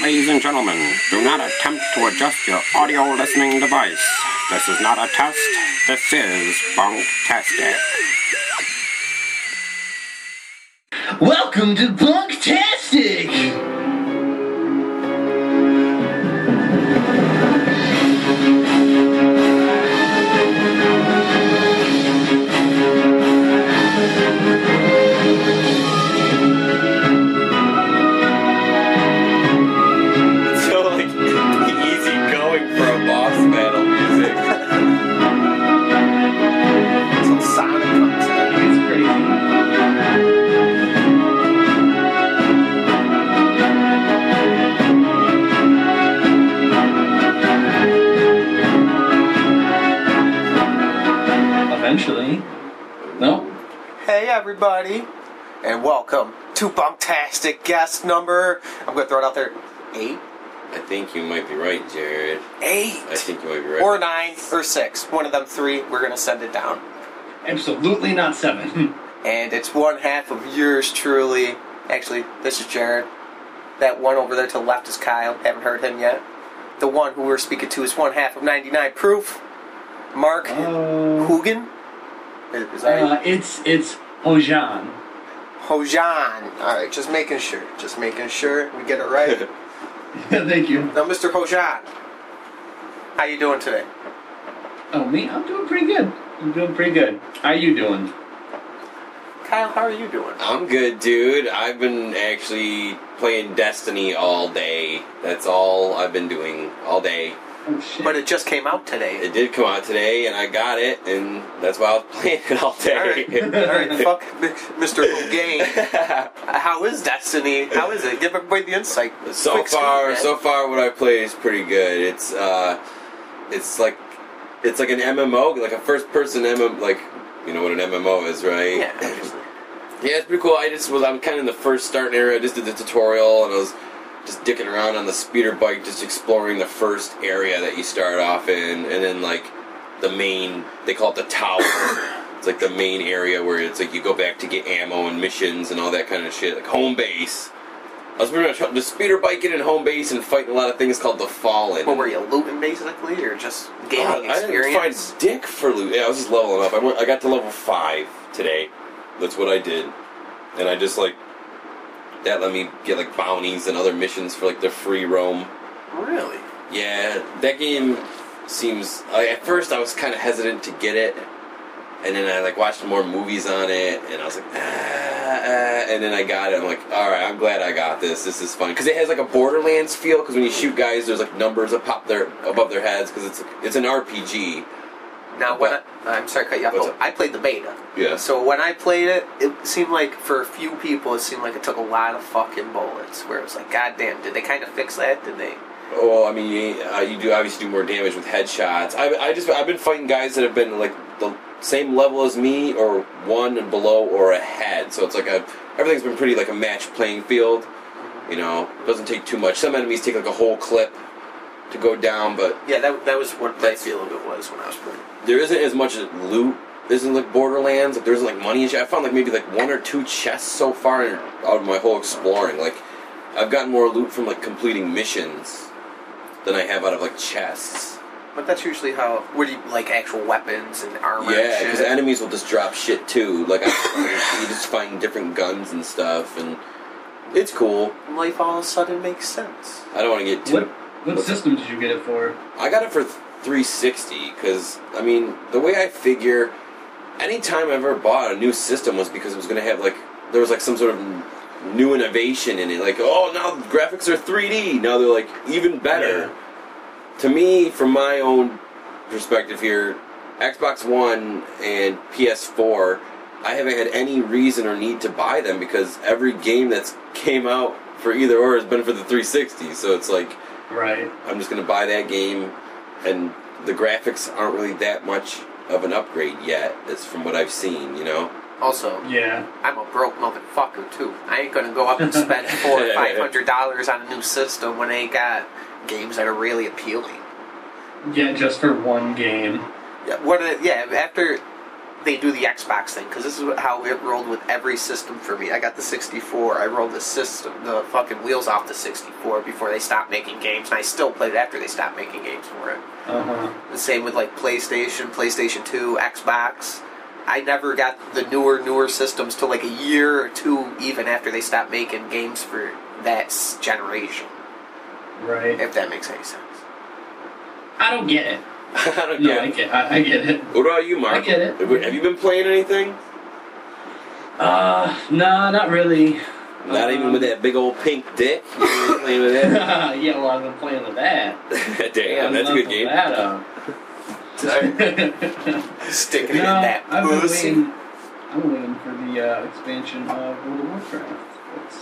Ladies and gentlemen, do not attempt to adjust your audio listening device. This is not a test. This is Bunktastic. Welcome to Bunktastic! Everybody, and welcome to Bunktastic guest number. I'm gonna throw it out there. Eight, I think you might be right, Jared. eight, I think you might be right. or nine, or six. One of them three. We're gonna send it down, Absolutely not seven. and it's one half of yours truly. Actually, this is Jared. That one over there to the left is Kyle. Haven't heard him yet. The one who we're speaking to is one half of 99 Proof. Mark Uh, Hoogan. Is, is that uh, it's it's Hojan. Hojan? All right, just making sure. Just making sure we get it right. yeah, Thank you. Now, Mr. Hojan, how you doing today? Oh, me? I'm doing pretty good. I'm doing pretty good. How you doing? Kyle, how are you doing? I'm good, dude. I've been actually playing Destiny all day. That's all I've been doing all day. Oh shit. But it just came out today. It did come out today, and I got it, and that's why I was playing it all day. All right, all right, fuck Mr. Game. How is Destiny? How is it? Give everybody the insight. So Quick far, so far, what I played is pretty good. It's uh, it's like it's like an MMO, like a first-person MMO, like you know what an MMO is, right? Yeah. Yeah, it's pretty cool. I just was I'm kind of in the first starting area. I just did the tutorial and I was just dicking around on the speeder bike, just exploring the first area that you start off in, and then like the main they call it the tower. it's like the main area where it's like you go back to get ammo and missions and all that kind of shit, like home base. I was pretty much just speeder biking in home base and fighting a lot of things called the Fallen. What were you looting basically, or just Uh, gaining I didn't experience? find dick for loot. Yeah, I was just leveling up. I went. I got to level five today. That's what I did, and I just like that let me get like bounties and other missions for like the free roam. Really? Yeah, that game seems. I, at first, I was kind of hesitant to get it, and then I like watched more movies on it, and I was like, ah, ah, and then I got it. I'm like, all right, I'm glad I got this. This is fun because it has like a Borderlands feel. Because when you shoot guys, there's like numbers that pop there above their heads because it's it's an RPG. Now, when I, I'm sorry, to cut you off. Up? I played the beta. Yeah. So when I played it, it seemed like for a few people, it seemed like it took a lot of fucking bullets. Where it was like, God damn, did they kind of fix that? Did they? Well, I mean, uh, you do obviously do more damage with headshots. I, I just I've been fighting guys that have been like the same level as me, or one and below, or ahead. So it's like a everything's been pretty like a match playing field. You know, it doesn't take too much. Some enemies take like a whole clip to go down, but Yeah, that, that was what my That's- feel of it was when I was playing. There isn't as much loot. Isn't like Borderlands. Like there isn't like money and shit. I found like maybe like one or two chests so far in- out of my whole exploring. Like I've gotten more loot from like completing missions than I have out of like chests. But that's usually how. Where do you like actual weapons and armor? Yeah, because enemies will just drop shit too. Like I, you just find different guns and stuff, and it's cool. life all of a sudden makes sense. I don't want to get too. What what system did you get it for? I got it for 360 because I mean the way I figure, anytime I ever bought a new system was because it was going to have like there was like some sort of new innovation in it. Like oh now the graphics are 3D. Now they're like even better. To me, from my own perspective here, Xbox One and PS4, I haven't had any reason or need to buy them because every game that's came out for either or has been for the 360. So it's like Right. I'm just gonna buy that game, and the graphics aren't really that much of an upgrade yet, as from what I've seen. You know. Also, Yeah. I'm a broke motherfucker too. I ain't gonna go up and spend four or five hundred dollars on a new system when I ain't got games that are really appealing. Yeah, just for one game. Yeah, what? Are, yeah, after they do the Xbox thing because this is how it rolled with every system for me. I got the 64. I rolled the system, the fucking wheels off the 64 before they stopped making games, and I still played it after they stopped making games for it. Uh huh. The same with like PlayStation, PlayStation 2, Xbox. I never got the newer, newer systems till like a year or two, even after they stopped making games for that generation. Right. If that makes any sense. I don't get it. I don't No, get I it. get. I, I get it. What about you, Mark? I get it. Have you been playing anything? Uh, no, not really. Not Um, even with that big old pink dick. You ain't been playing with that. yeah, well, I've been playing with that. Damn, that's a good game. That up. Sticking it no, in that I've been pussy. waiting. I'm waiting for the uh, expansion of World of Warcraft. That's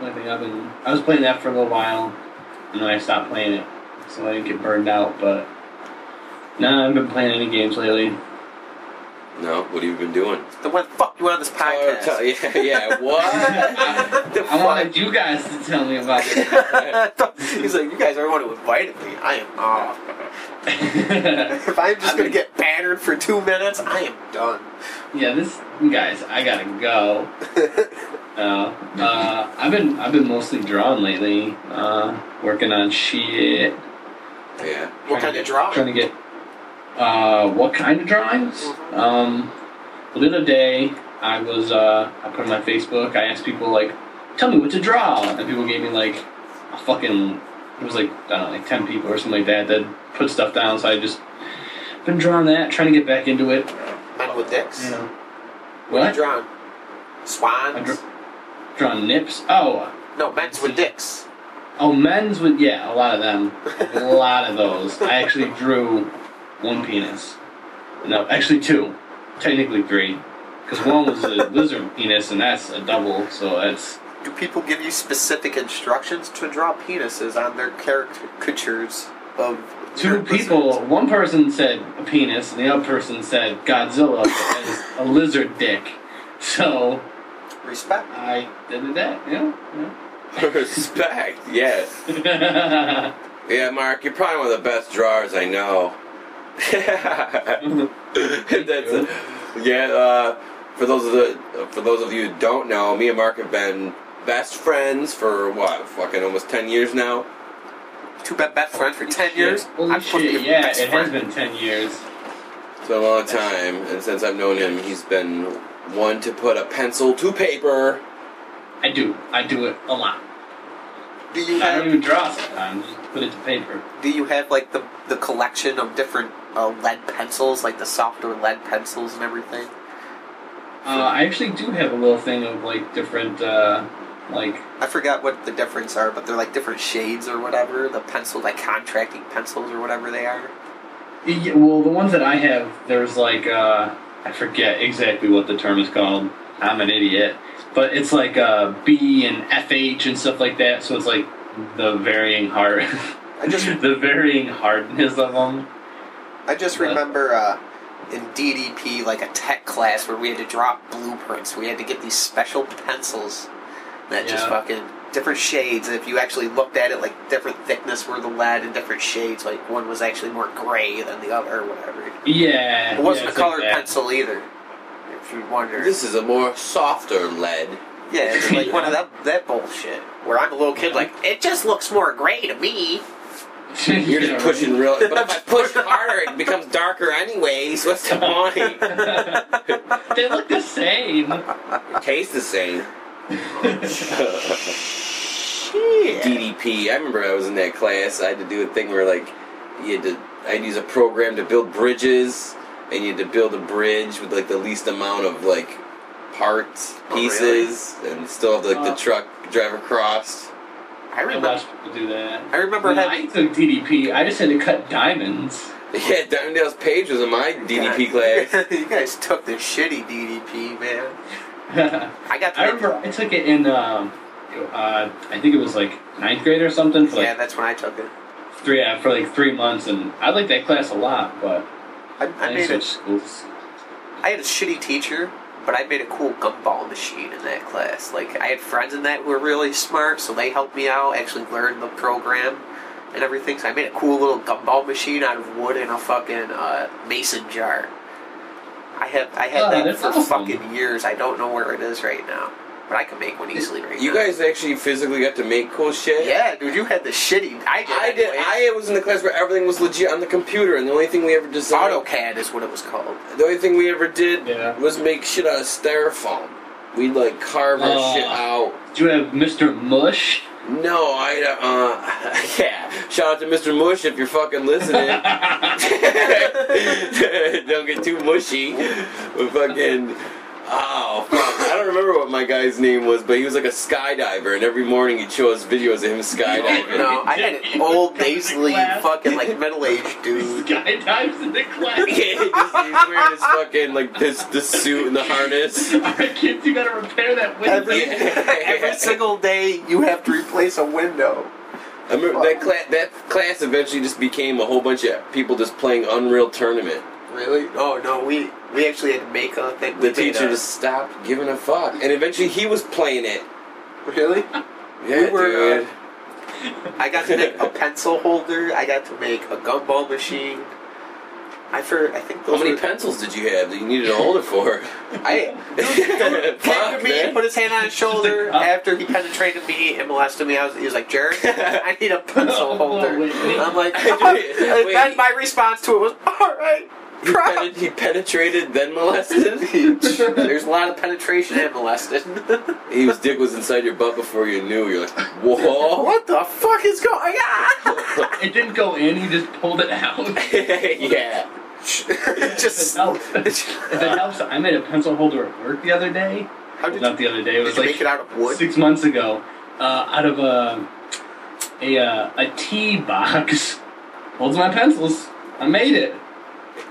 the only thing I've been. I was playing that for a little while, and then I stopped playing it, so I didn't get burned out. But no, I haven't been playing any games lately. No, what have you been doing? Then what the fuck you on this Tell- podcast? tell- yeah, yeah, what? The I wanted you guys to tell me about it. He's like, you guys are the one who invited me. I am off. If I'm just I've gonna been- get battered for two minutes, I am done. yeah, this you guys, I gotta go. Uh, uh, I've been I've been mostly drawing lately. Uh, working on shit. yeah. What kind of drawing? Trying to get. Uh, what kind of drawings? Um, well, the other day I was uh, I put on my Facebook. I asked people like, "Tell me what to draw," and people gave me like a fucking. It was like I don't know, like ten people or something like that that put stuff down. So I just been drawing that, trying to get back into it. Men with dicks? You know. What What? drawing? Swans? I drew, drawing nips. Oh, no, men's with dicks. oh, men's with yeah, a lot of them, a lot of those. I actually drew one penis. No, actually two, technically three, because one was a lizard penis and that's a double. So that's Do people give you specific instructions to draw penises on their caricatures of two people. lizards? One person said a penis, and the other person said Godzilla as a lizard dick. So Respect. I did that. You know. Respect, yes. yeah. Yeah, Mark, you're probably one of the best drawers I know. That's a, yeah. Uh, for those of the for those of you who don't know, me and Mark have been best friends for what, fucking almost ten years now. Two been best friends for ten years. Holy I'm supposed to shit! be Yeah, best it has friend. been ten years. It's been a long time, and since I've known him, he's been one to put a pencil to paper. I do. I do it a lot. Do you I don't even draw sometimes. Just put it to paper. Do you have like the the collection of different uh, lead pencils, like the softer lead pencils and everything? Uh, I actually do have a little thing of like different, uh, like I forgot what the difference are, but they're like different shades or whatever. The pencil, like contracting pencils or whatever they are. yeah, well, the ones that I have, there's like uh, I forget exactly what the term is called. I'm an idiot, but it's like uh, B and FH and stuff like that. So it's like the varying hard, I just the varying hardness of them. I just What? remember uh, in DDP, like a tech class where we had to draw blueprints. We had to get these special pencils that just fucking different shades. And If you actually looked at it, like different thickness were the lead and different shades. Like one was actually more gray than the other, or whatever. Yeah, It wasn't yeah, a it's like colored pencil either. If you wonder. This is a more softer lead. Yeah, it's like one of that that bullshit. Where I'm a little kid, like it just looks more gray to me. You're just pushing real. But if I push harder, it becomes darker anyways. What's the point? they look the same. Taste the same. Shit. DDP. I remember I was in that class. I had to do a thing where like you had to. I'd use a program to build bridges, and you had to build a bridge with like the least amount of like parts, Oh, really? pieces, and still have like the Uh. truck drive across. I I remember. watched people do that. I remember When having. I took DDP, I just had to cut diamonds. Yeah, Diamond Dallas Page was in my DDP class. you guys took the shitty DDP, man. I got. To I make- remember I took it in, um, uh, I think it was like ninth grade or something for Yeah, like that's when I took it. three uh, for like three months, and I liked that class a lot. But I, I I made switched it. schools. I had a shitty teacher, but I made a cool gumball machine in that class. Like I had friends in that who were really smart, so they helped me out. Actually learned the program and everything. So I made a cool little gumball machine out of wood in a fucking uh, mason jar. I have I had Oh, that for awesome. fucking years. I don't know where it is right now, but I can make one easily right You now. guys actually physically got to make cool shit. yeah, dude, you had the shitty. I did. I did. anyway. I was in the class where everything was legit on the computer, and the only thing we ever designed, AutoCAD is what it was called. the only thing we ever did Yeah. was make shit out of styrofoam. We'd like carve our Oh. shit out. Do you have Mr. Mush? No, I uh, yeah. Shout out to Mr. Mush if you're fucking listening. don't get too mushy. But fucking. Oh, fuck. I don't remember what my guy's name was, but he was like a skydiver, and every morning he'd show us videos of him skydiving. No, I had an old, Come to nasally, fucking like middle-aged dude. Skydives in the class. Yeah, he just, he's wearing his fucking, like, this, the suit and the harness. Alright, kids, you gotta repair that window. Every, every single day, you have to replace a window. I remember that, cla- that class eventually just became a whole bunch of people just playing Unreal Tournament. Really? Oh no, we we actually had to make a thing. The we teacher just stopped giving a fuck. And eventually he was playing it. really. Yeah, We were, uh. I got to make a pencil holder. I got to make a gumball machine. I for I think How many were, pencils did you have that you needed a holder for? I came to me, man. put his hand on his shoulder Like, uh, after he penetrated me and molested me. I was, he was like, "Jared, I need a pencil Oh, holder." wait, wait. I'm like, Wait, and wait. my response to it was, "All right." He, proud." pen- he penetrated, then molested? There's a lot of penetration and molested. he was dick was inside your butt before you knew. You're like, whoa. what the fuck is going on? It didn't go in, he just pulled it out. yeah. If Just it helps, if it helps, I made a pencil holder at work the other day. how did Not you, the other day, it was did you like make it out of wood? six months ago. Uh, out of a a uh, a tea box. Holds my pencils. I made it.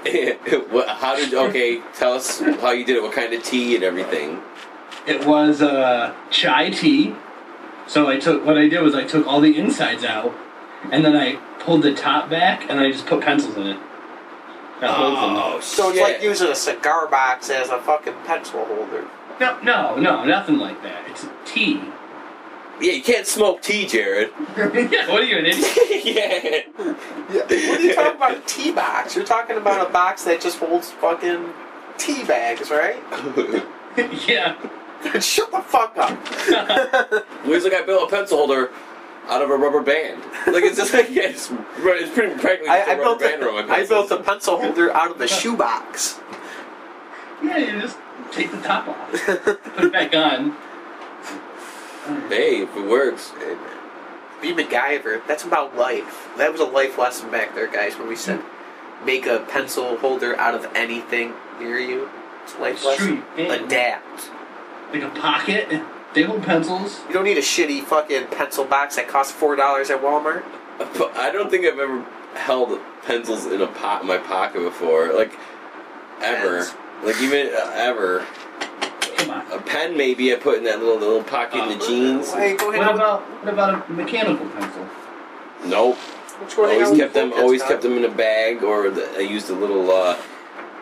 what, how did, okay, tell us how you did it, what kind of tea and everything. It was uh, chai tea. So I took what I did was I took all the insides out, and then I pulled the top back, and I just put pencils in it. Got holes in Oh, it. So it's shit. like using a cigar box as a fucking pencil holder. No, no, no, nothing like that. It's tea. Yeah, you can't smoke tea, Jared. what are you an idiot? yeah. What are you talking about? A tea box? You're talking about a box that just holds fucking tea bags, right? yeah. Shut the fuck up. He's like, I built a pencil holder out of a rubber band. Like, it's just like, yeah, it's, it's pretty practically just I, I a built rubber band around I built a pencil holder out of a shoebox. Yeah, you just take the top off, put it back on. Hey, if it works. Be MacGyver. That's about life. That was a life lesson back there, guys, when we said make a pencil holder out of anything near you. It's a life It's lesson. true. Yeah. Adapt. Like a pocket. They hold pencils. You don't need a shitty fucking pencil box that costs four dollars at Walmart. I don't think I've ever held pencils in a pot in my pocket before. Like, ever. Pens. Like, even uh, ever. Come on. A pen, maybe I put in that little little pocket in the jeans. Wait, go ahead. What about what about a mechanical pencil? Nope. Which one Always kept them. Always kept them in a bag, or the, I used a little, uh,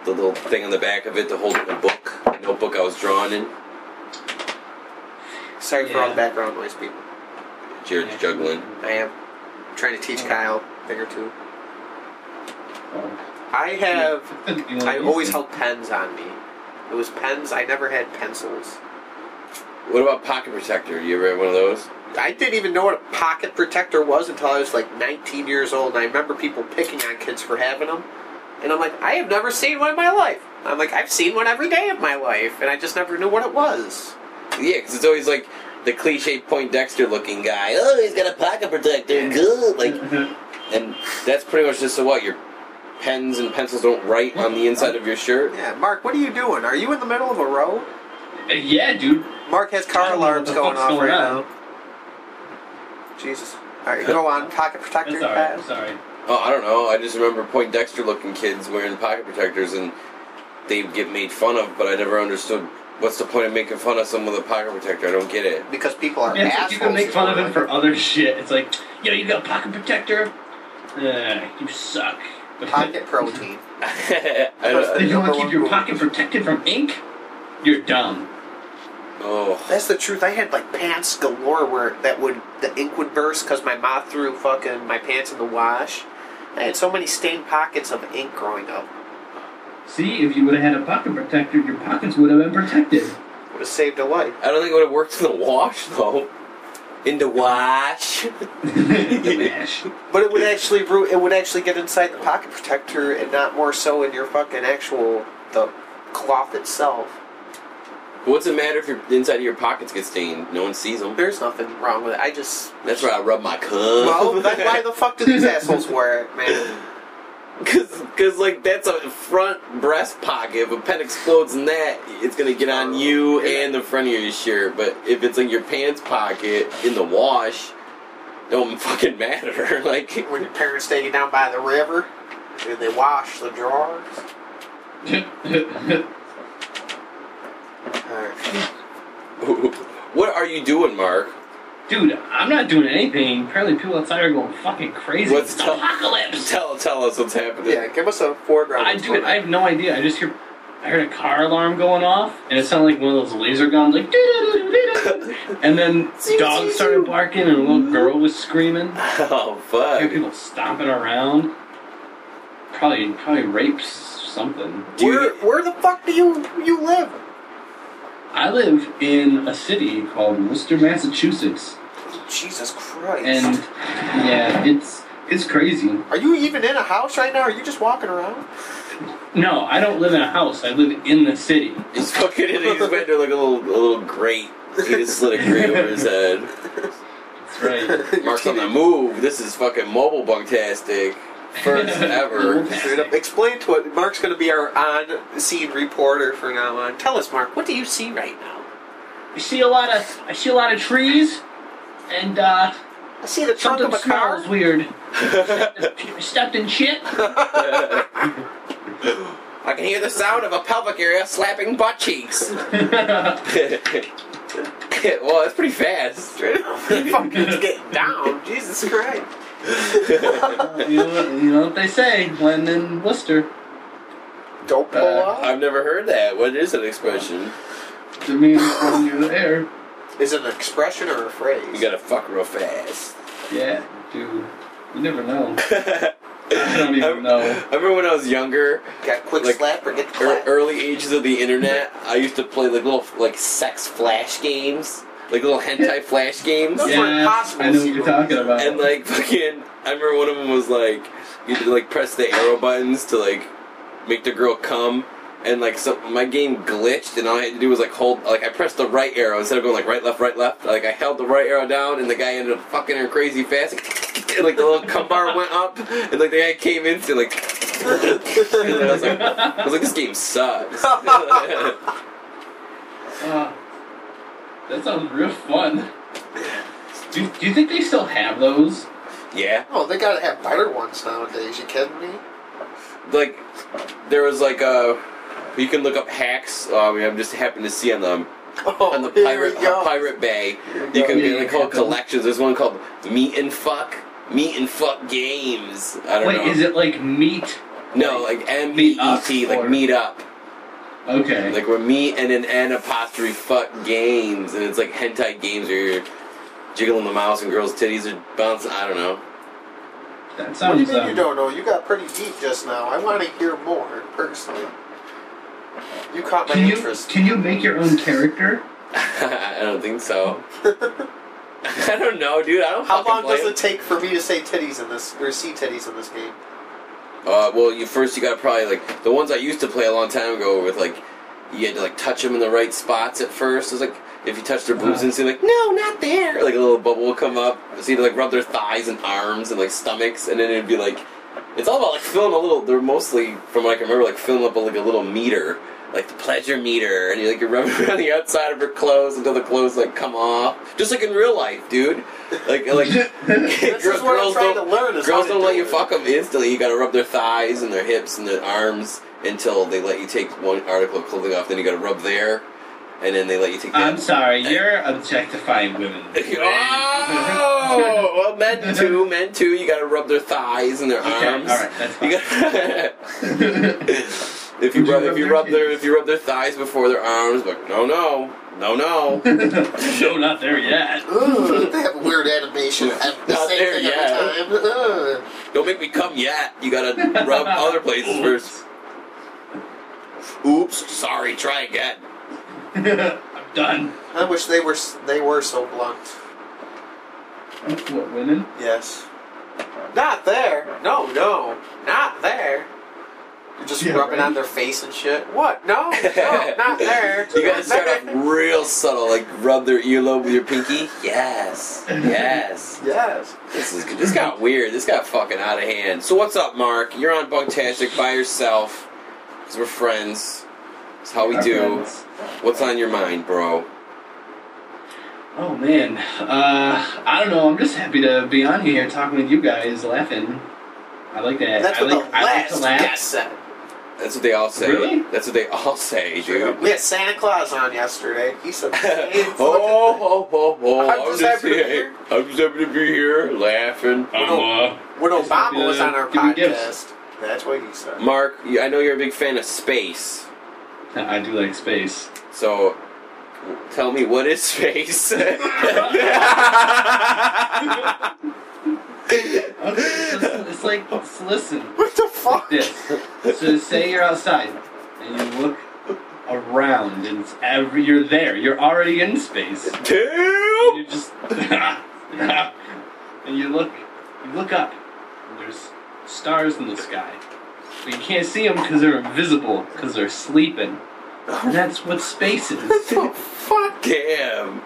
the little thing on the back of it to hold a book, a notebook I was drawing in. Sorry for all the background noise, people. Jared's juggling. I am trying to teach Kyle a thing or two. Oh. I have. I always things. held pens on me. It was pens. I never had pencils. What about pocket protector? You ever had one of those? I didn't even know what a pocket protector was until I was like 19 years old, and I remember people picking on kids for having them. And I'm like, I have never seen one in my life. I'm like, I've seen one every day of my life, and I just never knew what it was. Yeah, because it's always like the cliche Poindexter looking guy. Oh, he's got a pocket protector. Good. Like, mm-hmm. and that's pretty much just so what your pens and pencils don't write on the inside of your shirt. Yeah, Mark, what are you doing? Are you in the middle of a row? Uh, yeah, dude. Mark has car alarms going off going right on. now. Jesus. All right, go on. Pocket protector. That's alright. Kyle. Sorry. Oh, I don't know. I just remember Poindexter looking kids wearing pocket protectors, and they get made fun of. But I never understood what's the point of making fun of someone with a pocket protector. I don't get it. Because people are Yeah, it's like assholes. you can make fun of him for other shit. It's like, yo, you got a pocket protector? Uh, you suck. Pocket protein. I you want to keep your pocket protected from ink, you're dumb. oh, That's the truth. I had like pants galore where that would the ink would burst because my mom threw fucking my pants in the wash. I had so many stained pockets of ink growing up. See, if you would have had a pocket protector, your pockets would have been protected. Would have saved a life. I don't think it would have worked in the wash though. In the wash. the mash. But it would actually ru- it would actually get inside the pocket protector and not more so in your fucking actual the cloth itself. What's it matter if your inside of your pockets get stained? No one sees them. There's nothing wrong with it. I just That's where I rub my cum. well, then why the fuck do these assholes wear it, man? Cause, cause like that's a front breast pocket. If a pen explodes in that, it's gonna get on you oh, and the front of your shirt. But if it's in your pants pocket in the wash, don't fucking matter. like, When your parents take you down by the river and they wash the drawers. What are you doing, Mark? Dude, I'm not doing anything. Apparently, people outside are going fucking crazy. What's it's tell- apocalypse. Tell, tell us what's happening. Yeah, give us a foreground. I do it. I have no idea. I just hear. I heard a car alarm going off, and it sounded like one of those laser guns, like. And then dogs started barking, and a little girl was screaming. Oh I hear fuck! people stomping around. Probably, probably rapes something. Do you- where, where the fuck do you you live? I live in a city called Worcester, Massachusetts, Jesus Christ. and yeah, it's it's crazy. are you even in a house right now? Or are you just walking around? No, I don't live in a house. I live in the city. He's fucking. He's went to like a little, a little grate. He just slid a grate over his head. That's right. Mark's on the move. This is fucking mobile bunktastic. First ever. Straight up. Explain to it. Mark's going to be our on-scene reporter from now on. Tell us, Mark, what do you see right now? I see a lot of I see a lot of trees, and uh, I see the trunk something of a car. smells weird. Stepped in shit. I can hear the sound of a pelvic area slapping butt cheeks. well, that's pretty fast. Straight up. fucking get down. Jesus Christ. You, know, you know what they say when in Worcester. Don't pull Uh, off. I've never heard that. What is an expression? It means when you're there. Is it an expression or a phrase? You gotta fuck real fast. Yeah, dude. You never know. I don't even know. I remember when I was younger, Got a quick Like, slap or get the ear clap? early ages of the internet, I used to play like little like sex flash games, like little hentai flash games. Those were Yeah, I know what you're talking about. And like fucking, I remember one of them was like, you had to like press the arrow buttons to like make the girl come, and like so my game glitched, and all I had to do was like hold, like I pressed the right arrow instead of going like right left right left. Like I held the right arrow down, and the guy ended up fucking her crazy fast. And like the little cum bar went up, and like the guy came in, and like, and I was like, I was like, this game sucks. Uh, that sounds real fun. Do, do you think they still have those? yeah. Oh, they gotta have better ones nowadays. You kidding me? like there was like a you can look up hacks. Um, I just happened to see on the Oh, on the pirate we go. on Pirate Bay. Here You can Yeah, like called collections. There's one called Meet and Fuck. Meet and Fuck Games. I don't Wait, know. is it like meat? no, like M E E T, like or- meet up. Okay. Like we're meet and an N apostrophe fuck games, and it's like hentai games where you're jiggling the mouse and girls' titties are bouncing. I don't know. that What do sounds. you mean you um, don't know? You got pretty deep just now. I want to hear more, personally. You caught my Can you interest. can you make your own character? I don't think so. I don't know, dude. I don't. How long play does it take for me to say titties in this, or see titties in this game? Uh, well, you first you got probably like the ones I used to play a long time ago with like you had to like touch them in the right spots at first. It was like if you touch their boobs Uh-huh. and say like no, not there, like a little bubble will come up. So you like rub their thighs and arms and like stomachs, and then it'd be like it's all about like filling a little. They're mostly from what I can remember like filling up a, like a little meter. Like the pleasure meter, and you like you're rubbing around the outside of her clothes until the clothes like come off, just like in real life, dude. Like like This is girl- what I'm girls don't to learn. Girls how to don't let do you fuck them instantly. You gotta rub their thighs and their hips and their arms until they let you take one article of clothing off. Then you gotta rub there, and then they let you take I'm that. sorry, you're objectifying women. oh, well, men too, men too. You gotta rub their thighs and their Okay, arms. all right, that's You fine. Gotta. if you Would you rub, rub if you their rub their, titties? if you rub their thighs before their arms, but no, no, no, no. no, not there yet. Ugh, they have a weird animation. and the Not same there thing yet. every time. Don't make me come yet. You gotta rub other places first. Oops, sorry, try again. I'm done. I wish they were they were so blunt. What women? Yes. Not there. No, no, not there. You're just Yeah, rubbing right. on their face and shit. What? No, no, not there. You gotta start off real subtle, like rub their earlobe with your pinky. Yes, yes. Yes. This is this got weird. This got fucking out of hand. So what's up, Mark? You're on Bunktastic by yourself. Cause we're friends. That's how we Our do. friends. What's on your mind, bro? Oh man, uh, I don't know. I'm just happy to be on here talking with you guys, laughing. I like that. That's I what like, the I like last to laugh. Guest said. That's what they all say. Really? That's what they all say, dude. We had Santa Claus on yesterday. He said, hey, oh, oh, oh, oh, I'm I'm, just just, happy to be here. here. I'm just happy to be here, laughing. I'm, uh, when Obama was on our podcast, that's what he said. Mark, I know you're a big fan of space. I do like space. So, tell me, what is space? Okay, so it's like, so listen, What the fuck? this. So say you're outside and you look around and it's every you're there. You're already in space. Damn! You just and you look you look up and there's stars in the sky. But you can't see them because they're invisible because they're sleeping. And that's what space is. What the fuck? Damn!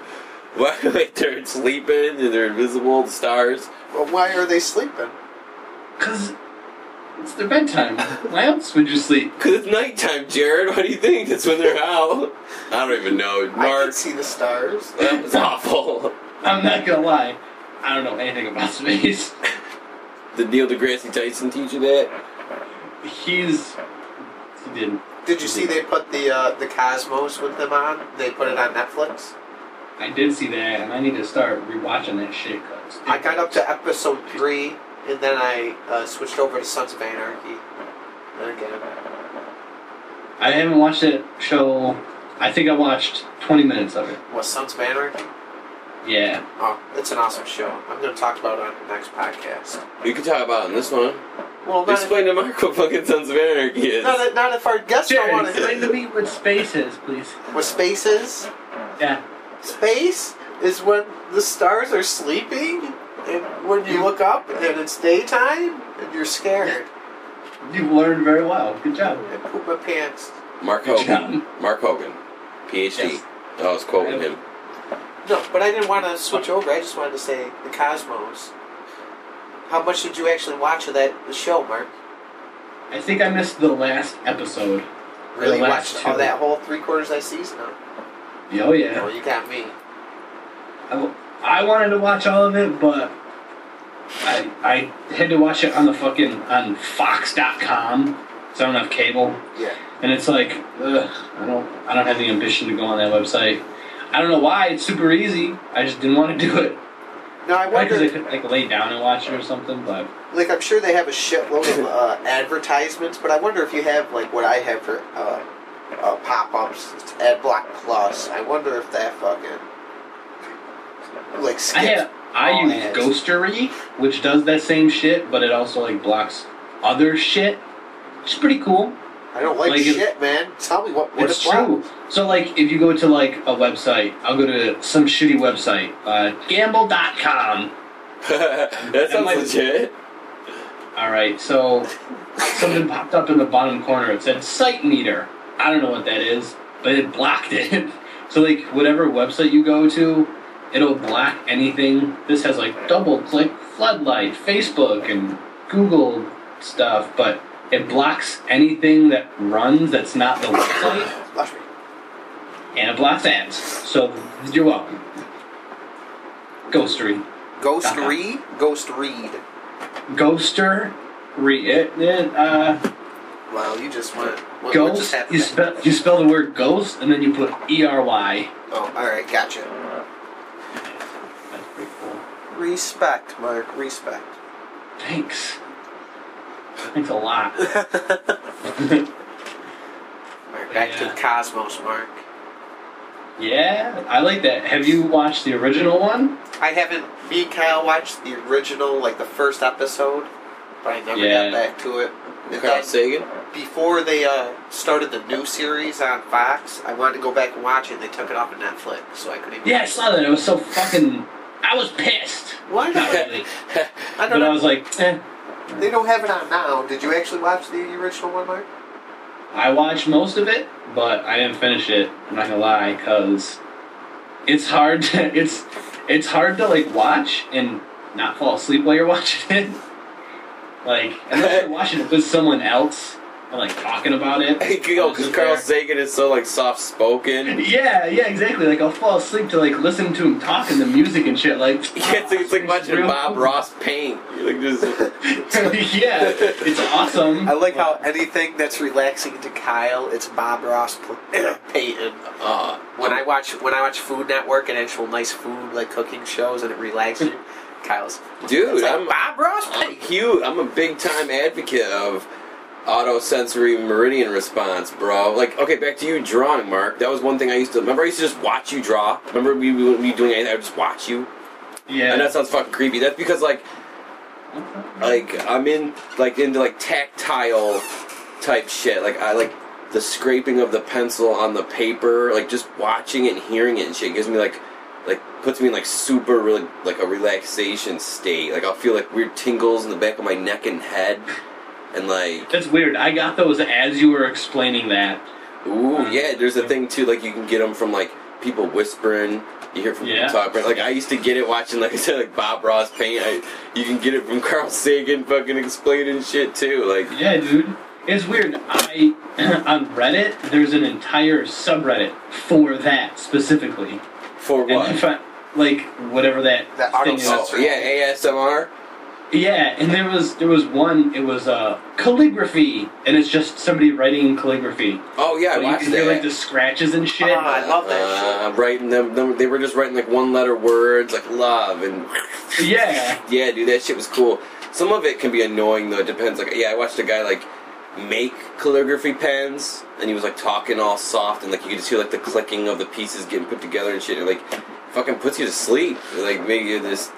Why like they're sleeping and they're invisible, the stars? Well, why are they sleeping? Because it's their bedtime. Why else would you sleep? Because it's nighttime, Jared. What do you think? That's when they're out. I don't even know. I can Mark, see the stars. that was awful. I'm not gonna lie. I don't know anything about space. Did Neil deGrasse Tyson teach you that? He's he didn't. Did you see they put the uh, the Cosmos with them on? They put it on Netflix. I did see that, and I need to start rewatching that shit. Cause I got up to episode three, and then I uh, switched over to Sons of Anarchy. And again, I haven't watched that show. I think I watched 20 minutes of it. what Sons of Anarchy? Yeah. Oh, it's an awesome show. I'm going to talk about it on the next podcast. You can talk about it in this one. Well, not, Explain to Mark what fucking Sons of Anarchy is. not, if- not if our guests don't Jared, want explain to to. me what space is, please. What space is? Yeah. Space is when the stars are sleeping, and when you look up and it's daytime, and you're scared. You've learned very well. Good job. I poop my pants. Mark Good Hogan. job. Mark Hogan. PhD. Yes. I was quoting him. No, but I didn't want to switch over. I just wanted to say the Cosmos. How much did you actually watch of that the show, Mark? I think I missed the last episode. Really The last watched all that whole three quarters of that season? Huh? Oh, yeah. Oh, you got me. I, I wanted to watch all of it, but I, I had to watch it on the fucking on Fox.com. So I don't have cable. Yeah. and it's like ugh, I don't I don't have the ambition to go on that website. I don't know why. It's super easy. I just didn't want to do it. No, I Probably because I wonder. could like lay down and watch it or something. But Like, I'm sure they have a shitload of uh, advertisements, but I wonder if you have like what I have for uh, uh, pop-ups. It's AdBlock Plus. I wonder if that fucking like I have I use ads. Ghostery, which does that same shit, but it also like blocks other shit. It's pretty cool. I don't like, like if- shit, man. Tell me what. what it's it true. So like if you go to like a website, I'll go to some shitty website, uh, gamble.com. that sounds might- legit. All right, so something popped up in the bottom corner. It said site meter. I don't know what that is, but it blocked it. So like whatever website you go to, it'll block anything. This has like double click floodlight, Facebook and Google stuff, but it blocks anything that runs that's not the website, and it blocks ads. So you're welcome. Ghostery, Ghost Uh-huh. read. Ghost read. Ghoster, re it, it uh. Wow, you just went. What, what just Ghost. You spell you spell the word ghost and then you put E R Y. oh, all right, gotcha. That's pretty cool. Respect, Mark. Respect. Thanks. Thanks a lot. Alright, back to the Cosmos, Mark. yeah, I like that. Have you watched the original one? I haven't. Me and Kyle watched the original, like the first episode, but I never Yeah. got back to it. And Carl then Sagan. before they uh, started the new series on Fox, I wanted to go back and watch it. They took it off of Netflix, so I couldn't. Even Yeah, I saw that. It was so fucking. I was pissed. Why Not really. I But don't I know. was like, eh. They don't have it on now. Did you actually watch the original one, Mark? I watched most of it, but I didn't finish it. I'm not gonna lie, cause it's hard. To, it's it's hard to like watch and not fall asleep while you're watching it. Like unless you're watching it with someone else and like talking about it. you because Carl there. Sagan is so like soft spoken. Yeah, yeah, exactly. Like I'll fall asleep to like listen to him talking the music and shit. Like Yeah, it's, like- it's like watching real Bob cool. Ross paint. You're like just yeah, it's awesome. I like how anything that's relaxing to Kyle, it's Bob Ross painting. Uh, When I watch when I watch Food Network and actual nice food like cooking shows and it relaxes you, Kyle's dude, like I'm Bob Ross I'm Payton. cute. I'm a big time advocate of autosensory meridian response, bro. Like, okay, back to you drawing, Mark. That was one thing I used to remember. I used to just watch you draw. Remember we we wouldn't be doing anything. I would just watch you, yeah. and that sounds fucking creepy. That's because like like I'm in like into like tactile type shit. Like I like the scraping of the pencil on the paper. Like just watching it and hearing it and shit gives me like like puts me in like super really like a relaxation state. Like I'll feel like weird tingles in the back of my neck and head, and like That's weird. I got those as you were explaining that. ooh yeah. There's a thing too. Like you can get them from like people whispering. You hear from Yeah. people talking. Like I used to get it watching, like I said, like Bob Ross paint. I, you can get it from Carl Sagan fucking explaining shit too. Like Yeah, dude. It's weird. I on Reddit, there's an entire subreddit for that specifically. for And what? if I, like whatever that, That thing is. Oh, yeah, ASMR. Yeah, and there was there was one. It was uh, calligraphy, and it's just somebody writing in calligraphy. Oh yeah, I you watched can hear like the scratches and shit. Ah, I love that Uh, writing them, them, they were just writing like one letter words, like love and yeah, yeah, dude, that shit was cool. Some of it can be annoying though. It depends. Like, yeah, I watched a guy like make calligraphy pens, and he was like talking all soft, and like you could just hear like the clicking of the pieces getting put together and shit. And like, fucking puts you to sleep. Like, maybe you just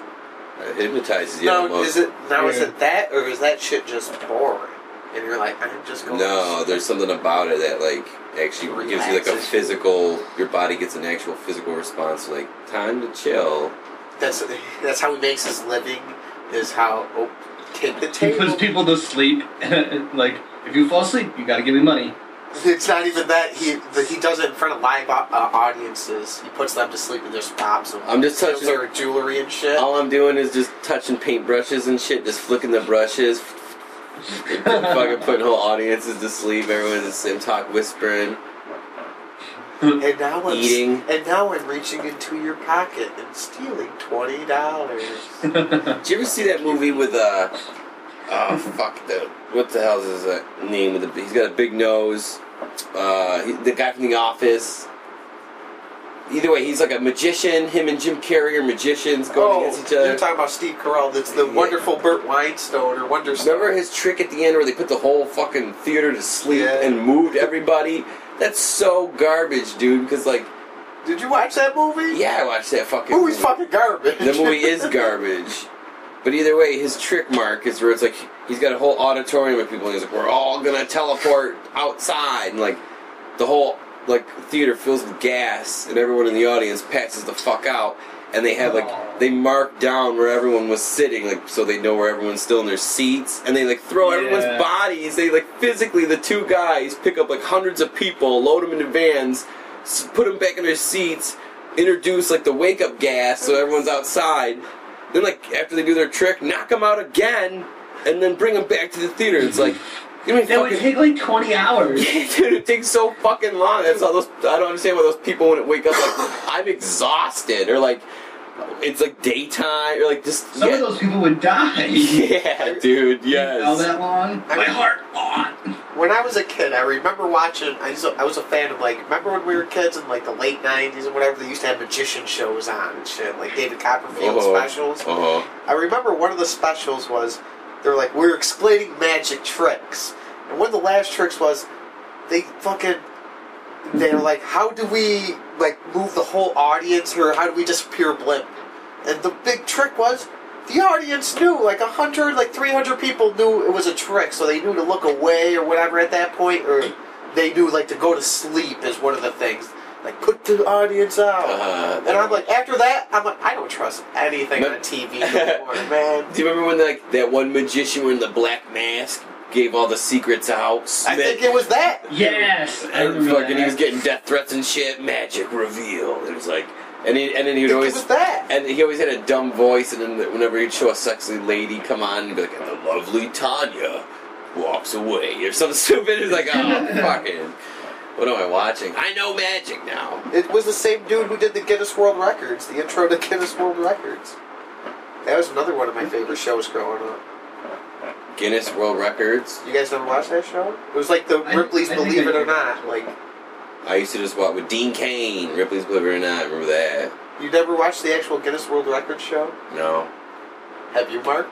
uh, hypnotizes you. Now almost. is it now is it that or is that shit just boring? And you're like, I'm just going. No, there's something about it that like actually gives you like a physical. Your body gets an actual physical response. Like time to chill. That's that's how he makes his living. Is how oh, take the he puts people to sleep. like if you fall asleep, you got to give me money. It's not even that he the, he does it in front of live uh, audiences. He puts them to sleep and just robs them. I'm just touching. their jewelry and shit. All I'm doing is just touching paintbrushes and shit, just flicking the brushes. fucking putting whole audiences to sleep. Everyone's the same talk, whispering. And now I'm Eating. And now I'm reaching into your pocket and stealing twenty dollars. Did you ever see that movie with uh? Oh fuck the what the hell is his uh, name? With the, he's got a big nose. Uh, he, the guy from The Office. Either way, he's like a magician. Him and Jim Carrey are magicians going against each other. you're talking about Steve Carell. That's the Yeah. wonderful Burt Weinstone or Wonderstone. Remember his trick at the end where they put the whole fucking theater to sleep Yeah. and moved everybody? That's so garbage, dude. Because like, Did you watch that movie? yeah, I watched that fucking. Movie's movie. fucking garbage. The movie is garbage. But either way, his trick mark is where it's like he's got a whole auditorium of people, and he's like, "We're all gonna teleport outside," and like the whole like theater fills with gas, and everyone in the audience passes the fuck out, and they have like they mark down where everyone was sitting, like so they know where everyone's still in their seats, and they like throw Yeah. everyone's bodies. They like physically, the two guys pick up like hundreds of people, load them into vans, put them back in their seats, introduce like the wake up gas so everyone's outside. Then like after they do their trick, knock them out again, and then bring them back to the theater. It's like you know, That would take like twenty hours. Dude, it takes so fucking long. That's all those. I don't understand why those people wouldn't wake up like I'm exhausted or like it's like daytime or like just Some yeah, of those people would die. yeah, dude. Yes. All that long. I My mean- heart on. when I was a kid, I remember watching. I was, a, I was a fan of like. Remember when we were kids in like the late '90s and whatever? They used to have magician shows on and shit, like David Copperfield Uh-huh. specials. Uh huh. I remember one of the specials was they were like we are explaining magic tricks, and one of the last tricks was they fucking they were like, how do we like move the whole audience or how do we disappear a blimp? And the big trick was the audience knew, like a hundred, like three hundred people knew it was a trick, so they knew to look away or whatever at that point, or they knew like to go to sleep is one of the things. Like put the audience out, Uh, and I'm like, after that, I'm like, I don't trust anything on TV anymore, man. Do you remember when like that one magician wearing the black mask gave all the secrets out? I think it was that. Yes, and remember fucking he was getting death threats and shit. Magic reveal. It was like, and he and then he'd think it always was that. and he always had a dumb voice. And then whenever he'd show a sexy lady come on, he'd be like, the lovely Tanya walks away," or something stupid. It's like, oh fucking. What am I watching? I know magic now. It was the same dude who did the Guinness World Records, the intro to Guinness World Records. That was another one of my favorite shows growing up. Guinness World Records. You guys never watched that show? It was like the I- Ripley's I think Believe It or. Not. Like I used to just watch with Dean Cain, Ripley's Believe It or Not. Remember that? you never watched the actual Guinness World Records show? No. Have you, Mark?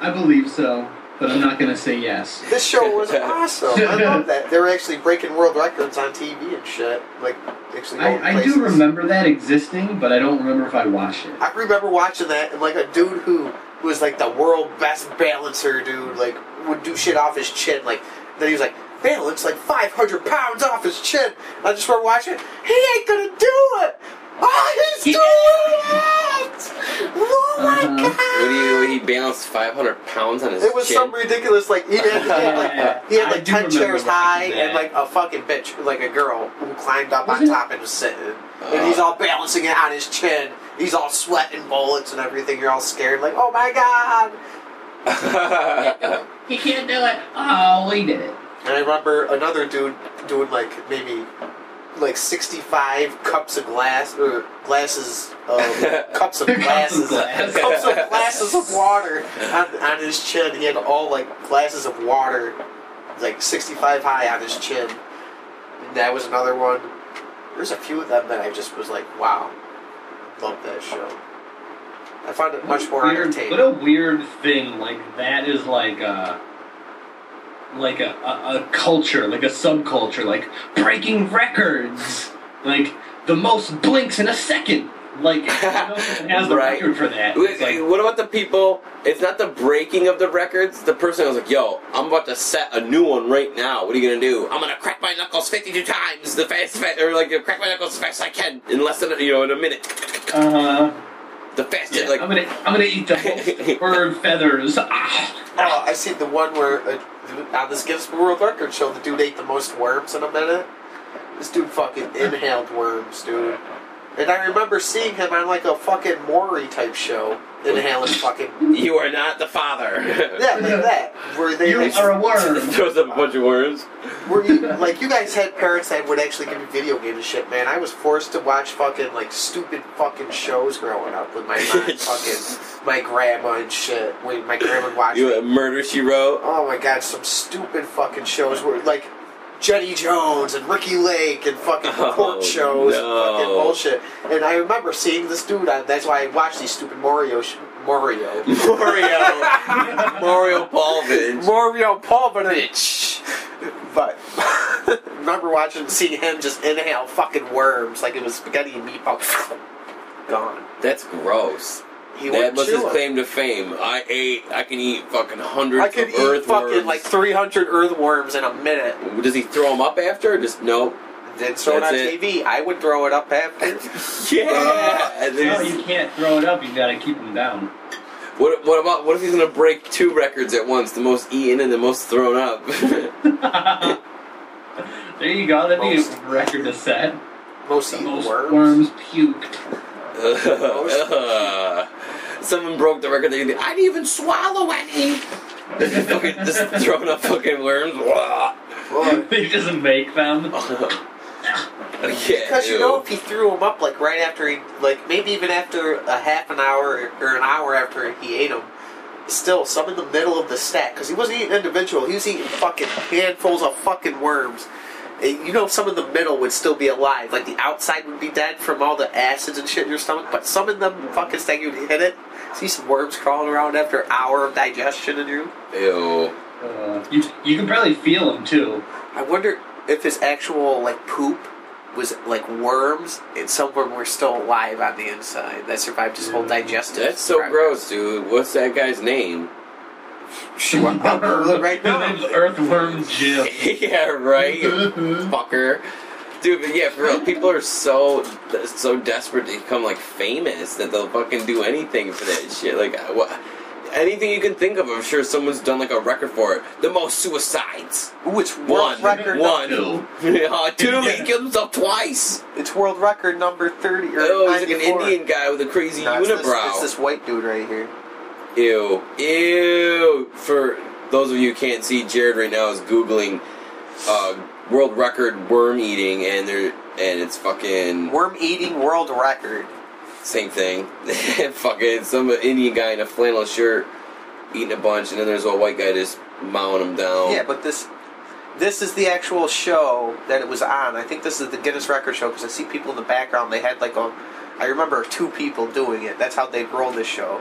I believe so, but I'm not gonna say yes. This show was awesome. I love that. They were actually breaking world records on TV and shit. Like actually I, I do remember that existing, but I don't remember if I watched it. I remember watching that and like a dude who was like the world best balancer dude, like would do shit off his chin, like then he was like, balance like five hundred pounds off his chin. I just remember watching he ain't gonna do it! Oh he's He- doing it! Oh my Uh-huh. god! What do you? He balanced 500 pounds on his chin It was chin. some ridiculous like he had, he had like he had like ten chairs high that. and like a fucking bitch like a girl who climbed up on Wasn't- top and was sitting and he's all balancing it on his chin. He's all sweating bullets and everything. You're all scared like oh my god. He can't do it. Oh, he did it. And I remember another dude doing like maybe like 65 cups of glass or glasses of cups of Cups of glasses glass. cups of glasses of water on, on his chin. He had all like glasses of water like 65 high on his chin. And that was another one. There's a few of them that I just was like, wow, love that show. I find it much more weird, entertaining. What a weird thing! Like that is like a like a, a, a culture, like a subculture, like breaking records, like the most blinks in a second. Like no has the Right. record for that. It's like, what about the people? It's not the breaking of the records. The person was like, "Yo, I'm about to set a new one right now. What are you gonna do? I'm gonna crack my knuckles 52 times the fast, fast or like crack my knuckles as fast as I can in less than a, you know in a minute. uh, huh. The fastest, yeah, like I'm gonna I'm gonna eat the most bird feathers. Ah. Oh, I see the one where uh, on this Guinness World Record show, the dude ate the most worms in a minute. This dude fucking inhaled worms, dude. And I remember seeing him on like a fucking Maury type show, inhaling fucking you are not the father. yeah, like that. Where they, You they are a worm. Throws up a bunch of worms. where you like you guys had parents that would actually give you video games and shit, man. I was forced to watch fucking like stupid fucking shows growing up with my mom, fucking my grandma and shit. When my grandma watched You me. a murder she wrote. Oh my god, some stupid fucking shows where like Jenny Jones and Ricki Lake and fucking Oh, court shows and fucking bullshit. And I remember seeing this dude. On, that's why I watched these stupid Mario sh- Mario Mario. Mario Paulvin. Mario Pavlovich. But remember watching seeing him just inhale fucking worms like it was spaghetti and meatballs. Gone. That's gross. He That went was his chewing. claim to fame. I ate. I can eat fucking hundreds I could of eat earthworms. fucking like 300 earthworms in a minute. Does he throw them up after? Just no. Then throw it on it. TV. I would throw it up after. Yeah. No, you can't throw it up. You gotta keep them down. what, what about what if he's gonna break two records at once? The most eaten and the most thrown up. There you go. That'd be Most- a record to set. Most The most worms. worms puked. Someone broke the record. They I didn't even swallow any. fucking just throwing up fucking worms. Well, they just make them. yeah. Because you know, if he threw them up like right after he, like maybe even after a half an hour or an hour after he ate them, still some in the middle of the stack. Because he wasn't eating individual, he was eating fucking handfuls of fucking worms. And you know, some in the middle would still be alive. Like the outside would be dead from all the acids and shit in your stomach, but some of them fucking stack, you'd hit it, see some worms crawling around after an hour of digestion in you. Ew. Uh, you you can probably feel them too. I wonder if his actual like poop was like worms, and some of them were still alive on the inside that survived his whole digestive. That's so process. gross, dude. What's that guy's name? She went I'll Google right His now. name's Earthworm Jim. yeah, right. Fucker. Dude, but yeah, for real, people are so so desperate to become like famous that they'll fucking do anything for that shit. Like, uh, what, anything you can think of, I'm sure someone's done like a record for it. The most suicides. Ooh, it's world One, record. one, Two. oh, two. He killed himself twice. It's world record number thirty or Oh, he's like an Indian guy with a crazy No, it's this, unibrow. it's this white dude right here. Ew. Ew. For those of you who can't see, Jared right now is Googling uh, world record worm eating, and there and it's fucking Worm eating world record. same thing. fucking some Indian guy in a flannel shirt eating a bunch, and then there's a white guy just mowing him down. Yeah, but this this is the actual show that it was on. I think this is the Guinness record show because I see people in the background. They had like a, I remember two people doing it. That's how they roll this show.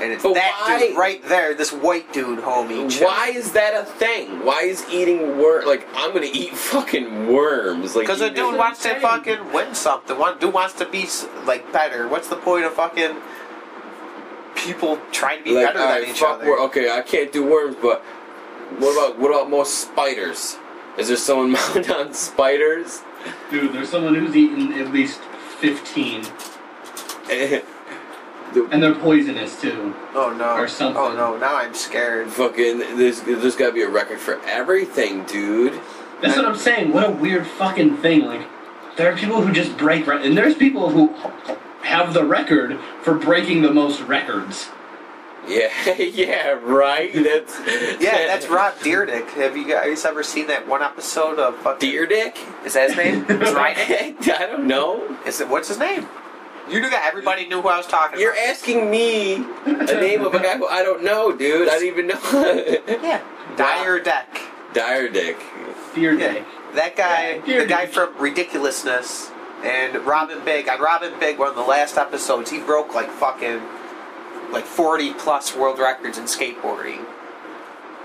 And it's But that why- dude right there, this white dude, homie. Why is that a thing? Why is eating worm like I'm gonna eat fucking worms? Like Because you a dude just- wants to fucking win something. One dude wants to be like better. What's the point of fucking people trying to be like, better than alright, each fuck other? wor- okay, I can't do worms, but what about what about more spiders? Is there someone mounted on spiders? Dude, there's someone who's eaten at least 15. The And they're poisonous too. Oh no! Or something. Oh no! Now I'm scared. fucking there's there's gotta be a record for everything, dude. That's what I'm saying. What a weird fucking thing. Like, there are people who just break, re- and there's people who have the record for breaking the most records. Yeah, yeah, right. That's Yeah, that's Rob Dyrdek. Have you guys ever seen that one episode of fucking? Deer Dick. Is that his name? Drydick? I don't know. Is it? What's his name? You knew that. Everybody knew who I was talking You're about. asking me a name of a guy who I don't know, dude. I don't even know. Yeah. Dyer Deck. Dire Dick. Dear Yeah. day. That guy, Yeah, the guy from Ridiculousness, and Rob & Big. On Rob & Big, one of the last episodes, he broke like fucking, like 40 plus world records in skateboarding.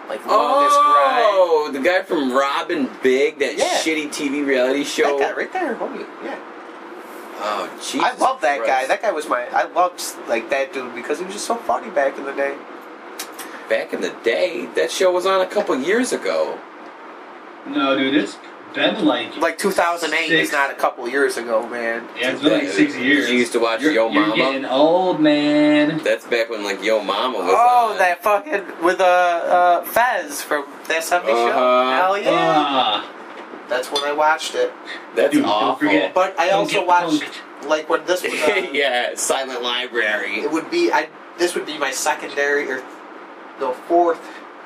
Like longest oh, ride. Oh, the guy from Rob & Big, that Yeah. shitty TV reality show. That guy right there, homie. Yeah. Oh, Jesus I love that guy. That guy was my. I loved like that dude because he was just so funny back in the day. Back in the day, that show was on a couple years ago. No, dude, it's been like. Like 2008 is not a couple years ago, man. yeah, it's been like six years. You used to watch you're, Yo you're getting old, man. That's back when like Yo Momma was. Oh, on. that fucking with uh, uh Fez from that 70s show. Uh-huh. Hell yeah. That's when I watched it. That's dude, awful. don't forget. But I Don't also watched Punk'd. like when this was on, um, yeah, Silent Library. it would be I this would be my secondary or the fourth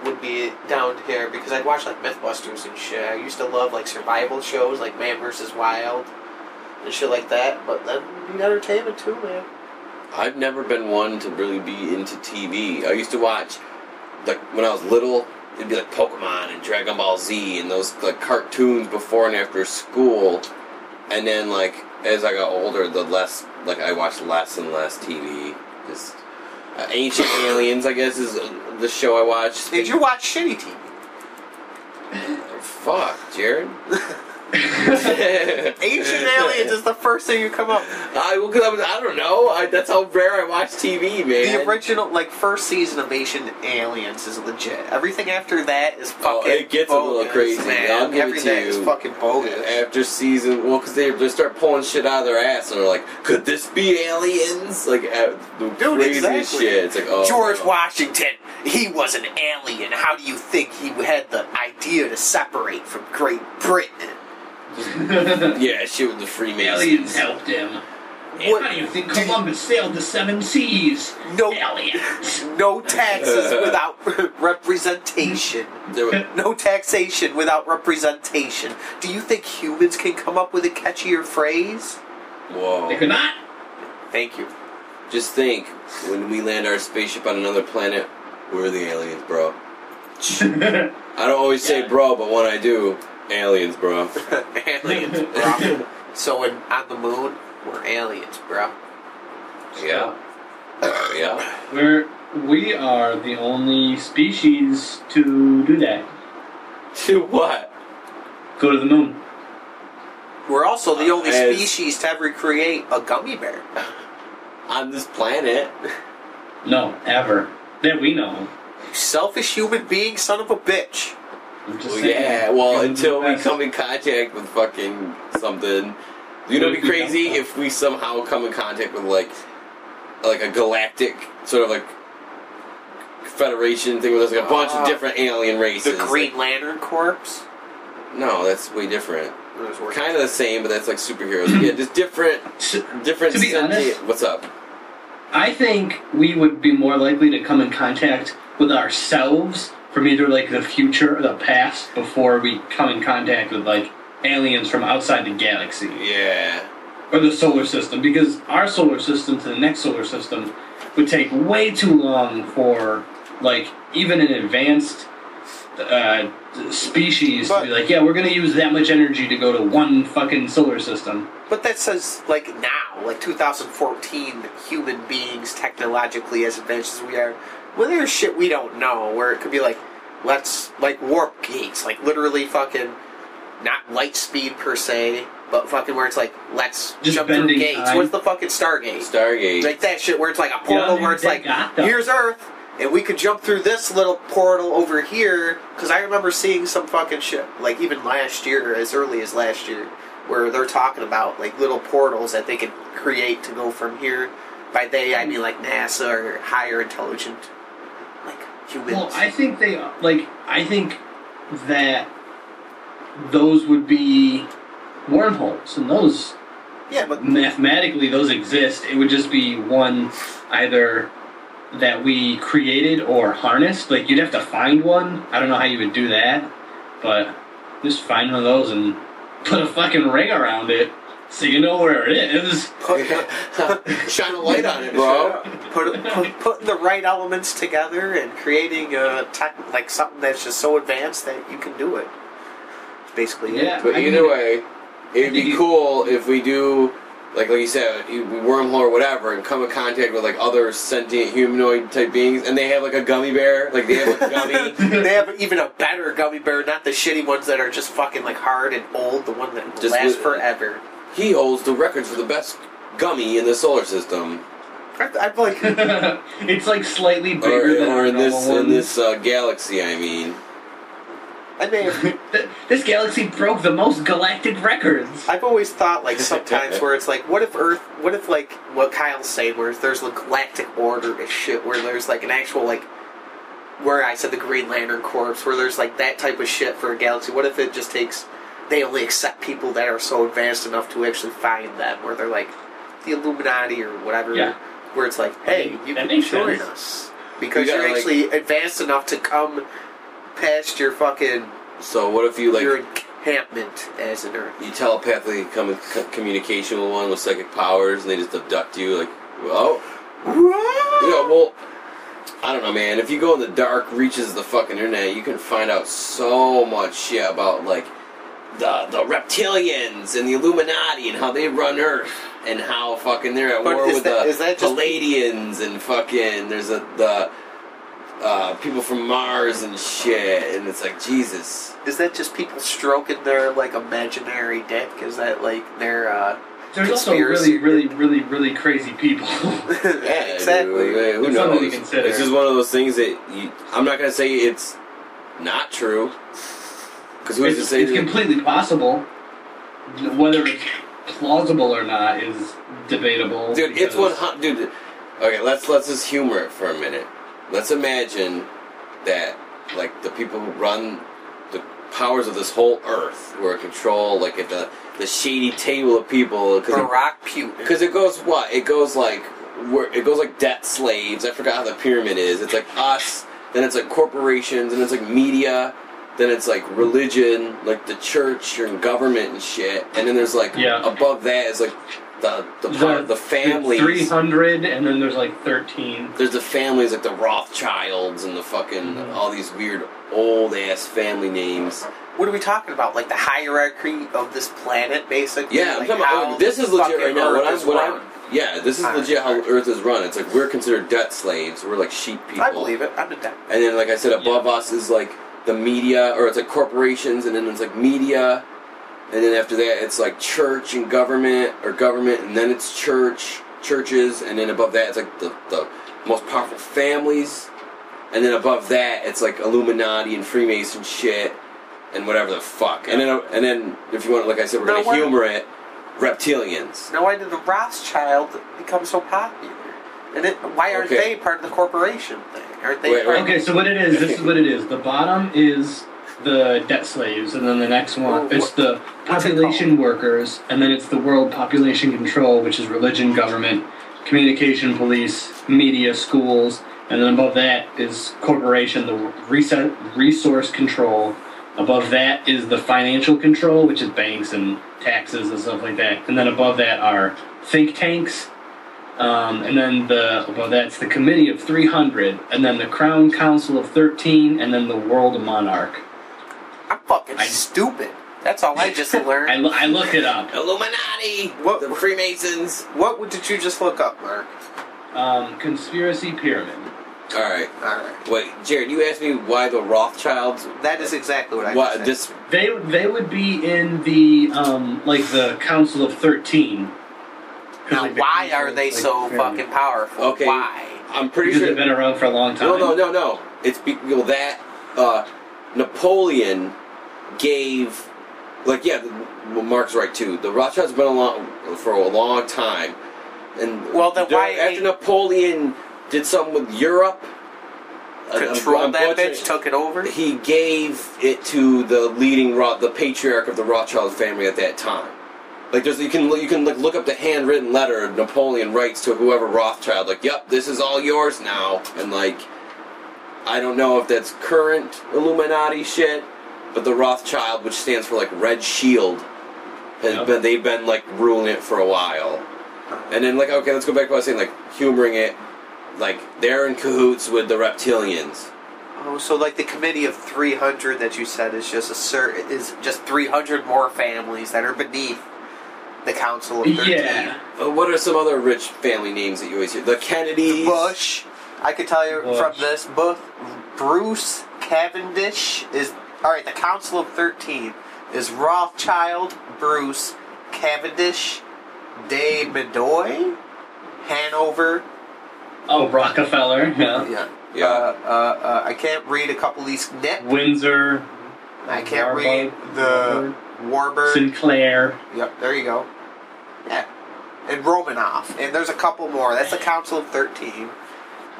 would be down here because I'd watch like Mythbusters and shit. I used to love like survival shows like Man vs. Wild and shit like that. But then be entertainment too, man. I've never been one to really be into TV. I used to watch, like when I was little, it'd be like Pokemon and Dragon Ball Z and those like cartoons before and after school. And then like as I got older, the less like I watched less and less TV. Just uh, Ancient Aliens, I guess, is uh, the show I watched. Did you watch shitty TV? Fuck, Jared. Ancient Aliens is the first thing you come up. I, well, 'cause I, was, I don't know. I, that's how rare I watch TV, man. The original, like first season of Ancient Aliens is legit. Everything after that is Oh, fucking. it gets a little bogus, crazy. Man. I'll give it Everything to is fucking bogus. After season, well, because they, they start pulling shit out of their ass, and they're like, "Could this be aliens?" Like uh, the Dude, craziest exactly. shit. It's like, oh, George no. Washington, he was an alien. How do you think he had the idea to separate from Great Britain? Yeah, shit with the Freemasons. Aliens helped him. And What- how do you think do you- Columbus sailed the seven seas? No, Aliens. no taxes without representation. No taxation without representation. Do you think humans can come up with a catchier phrase? They Whoa! could not. Thank you. Just think, when we land our spaceship on another planet, we're the aliens, bro. I don't always say bro, but when I do, aliens, bro. aliens, bro. so when on the moon, we're aliens, bro. Yeah, uh, yeah. We're we are the only species to do that. To what? Go to the moon. We're also the only As- species to ever create a gummy bear. on this planet. No, ever. That we know. You selfish human being, son of a bitch. I'm just Well, saying. yeah, well, until we come in contact with fucking something. You know, it'd be crazy don't, if we somehow come in contact with like, like a galactic sort of like federation thing where there's like a bunch Uh, of different alien races. The races. Green Lantern Corps. no, that's way different. Kind of the same, but that's like superheroes. yeah, just different, different. To be honest- what's up? I think we would be more likely to come in contact with ourselves from either like the future or the past before we come in contact with like aliens from outside the galaxy. Yeah, or the solar system because our solar system to the next solar system would take way too long for like even an advanced uh, species But- to be like yeah we're gonna use that much energy to go to one fucking solar system. But that says, like, now, like 2014, human beings, technologically as advanced as we are, well, there's shit we don't know where it could be like, let's, like, warp gates, like, literally fucking, not light speed per se, but fucking where it's like, let's Just jump through gates. time. What's the fucking Stargate? Stargate. Like that shit where it's like a portal Yeah, where it's like, here's Earth, and we could jump through this little portal over here. Because I remember seeing some fucking shit, like even last year, as early as last year, where they're talking about like little portals that they could create to go from here. By they, I mean like NASA or higher intelligent, Well, I think they like. I think that those would be wormholes, and those yeah, but mathematically those exist. It would just be one either that we created or harnessed. Like you'd have to find one. I don't know how you would do that, but just find one of those and put a fucking ring around it so you know where it is. put, Shine a light on it, bro. put, put putting the right elements together and creating a tech, like something that's just so advanced that you can do it. Basically, it. Yeah. But I either mean- way, it'd be you- cool if we do, like like you said, wormhole or whatever, and come in contact with like other sentient humanoid type beings, and they have like a gummy bear, like they have a gummy. they have even a better gummy bear, not the shitty ones that are just fucking like hard and old. The one that Just lasts with- forever. He holds the records for the best gummy in the solar system, I, I'm like, it's like slightly or, bigger than or our in this normal in this uh, galaxy. I mean, I mean, Th- this galaxy broke the most galactic records. I've always thought like sometimes where it's like, what if Earth? What if like what Kyle's saying, where there's like galactic order and shit, where there's like an actual like. Where I said the Green Lantern Corps, where there's like that type of shit for a galaxy. What if it just takes they only accept people that are so advanced enough to actually find them, where they're like the Illuminati or whatever. Yeah. Where it's like, hey, you That can makes join sense. us because You you're gotta, like- actually advanced enough to come past your fucking so what if you like your encampment as an Earth. you telepathically come in co- communication with one with psychic powers, and they just abduct you? Like, well, you know, well, I don't know, man. If you go in the dark reaches of the fucking internet, you can find out so much shit about like the the reptilians and the Illuminati and how they run Earth and how fucking they're at But war is with that- the is that just- Pleiadians and fucking there's a the uh, people from Mars and shit, and it's like Jesus. Is that just people stroking their like imaginary dick? Is that like their uh There's also really, really, really, really crazy people. Yeah, exactly. dude, who It's something to knows? consider. It's just one of those things that you, I'm not gonna say it's not true. Because who's to it's, say it's that- completely possible. Whether it's plausible or not is debatable. Dude, it's because- one hundred. Dude, okay, let's let's just humor it for a minute. Let's imagine that like the people who run the powers of this whole Earth, who are in control, like at the the shady table of people, because Barack Putin. because it goes what it goes like where it goes like debt slaves. I forgot how the pyramid is. It's like us, then it's like corporations, and it's like media. Then it's like religion, like the church and government and shit. And then there's like Yeah. above that is like the the power, the, families. Three hundred, and then there's like thirteen. There's the families like the Rothschilds and the fucking Mhm. all these weird old ass family names. What are we talking about? Like the hierarchy of this planet, basically. Yeah, I'm like talking about. how This is legit right now. What I'm, is what. I'm, yeah, this is Alright, legit how. Earth is run. It's like we're considered debt slaves. We're like sheep people. I believe it. I'm in that. And then, like I said, above us is like the media, or it's like corporations, and then it's like media, and then after that it's like church and government or government and then it's church churches and then above that it's like the, the most powerful families and then above that it's like illuminati and freemason shit and whatever the fuck and then and then if you want like i said we're Now, gonna humor it reptilians Now, why did the Rothschild become so popular? And it, why aren't Okay. they part of the corporation thing? Aren't they? Wait, wait. Okay, so what it is, this is what it is. The bottom is the debt slaves, and then the next one, Well, it's the what's it population workers, and then it's the world population control, which is religion, government, communication, police, media, schools, and then above that is corporation, the reset, resource control. Above that is the financial control, which is banks and taxes and stuff like that. And then above that are think tanks, um, and then the well, that's the Committee of 300, and then the Crown Council of 13, and then the World Monarch. I'm fucking I- stupid. That's all I just learned. I, lo- I looked it up. illuminati What- the freemasons what did you just look up, Mark? Um, conspiracy pyramid. all right All right, wait jared you asked me why the rothschilds that is exactly what I what just this They they would be in the um like the Council of 13. 'Cause, Now, why are they like, so pyramid. fucking powerful? Okay. Why? i'm pretty Because sure they've been around for a long time. No, no, no, no. It's be- well, that uh, Napoleon gave, like, yeah, well, Mark's right too. The Rothschilds been along for a long time, and Well, then there- why after ain't- Napoleon did something with Europe, uh, I'm- Controlled I'm that bitch, took it over. He gave it to the leading, Roth, the patriarch of the Rothschild family at that time. Like there's you can you can like look up the handwritten letter Napoleon writes to whoever Rothschild like yep this is all yours now. And like I don't know if that's current Illuminati shit but the Rothschild which stands for like Red Shield has Yep. been they've been like ruling it for a while. And then like okay let's go back to what I was saying like humoring it like they're in cahoots with the reptilians. Oh, so like the committee of 300 that you said is just a cer- is just 300 more families that are beneath the council of 13. Yeah. Uh, what are some other rich family names that you always hear the Kennedys Bush. I could tell you Bush. from this book, Bruce Cavendish is all right. The Council of Thirteen is Rothschild, Bruce Cavendish, De Medoy, Hanover. Oh, Rockefeller. Yeah. Yeah. Yeah. Uh, uh, uh, I can't read a couple of these. Nip. Windsor. I can't Warburg, read the Warburg. Sinclair. Yep, there you go. Yeah. And Romanoff. And there's a couple more. That's the Council of 13.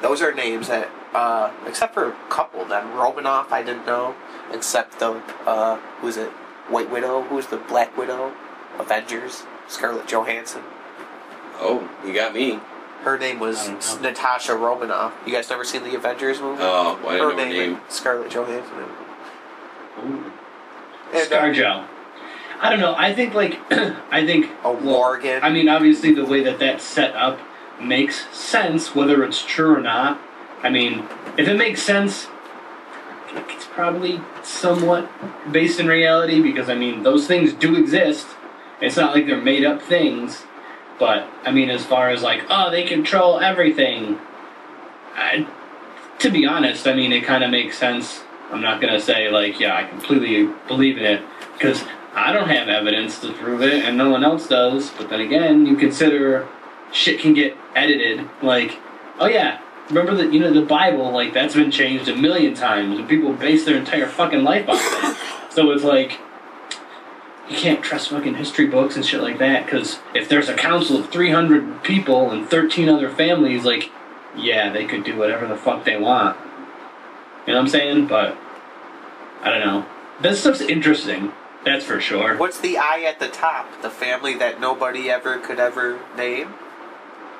Those are names that, uh, except for a couple of them. Romanoff, I didn't know. Except the, uh, who's it? White Widow? Who's the Black Widow? Avengers? Scarlett Johansson. oh you got me Her name was I don't know. Natasha Romanoff. You guys never seen the Avengers movie? oh well, I her didn't know her name, name is Scarlett Johansson. Ooh. And, uh, ScarJo. I don't know. I think like I think well, Morgan. I mean, obviously the way that that's set up makes sense, whether it's true or not. I mean, if it makes sense, it's probably somewhat based in reality because I mean those things do exist. It's not like they're made up things, but I mean, as far as like oh they control everything, I, to be honest, I mean it kind of makes sense. I'm not gonna say like yeah I completely believe in it because I don't have evidence to prove it and no one else does. But then again, you consider shit can get edited. Like oh yeah, remember that you know the Bible like that's been changed a million times and people base their entire fucking life off it. So it's like you can't trust fucking history books and shit like that because if there's a council of 300 people and 13 other families, like, yeah, they could do whatever the fuck they want. You know what I'm saying? But I don't know. This stuff's interesting. That's for sure. What's the I at the top? The family that nobody ever could ever name?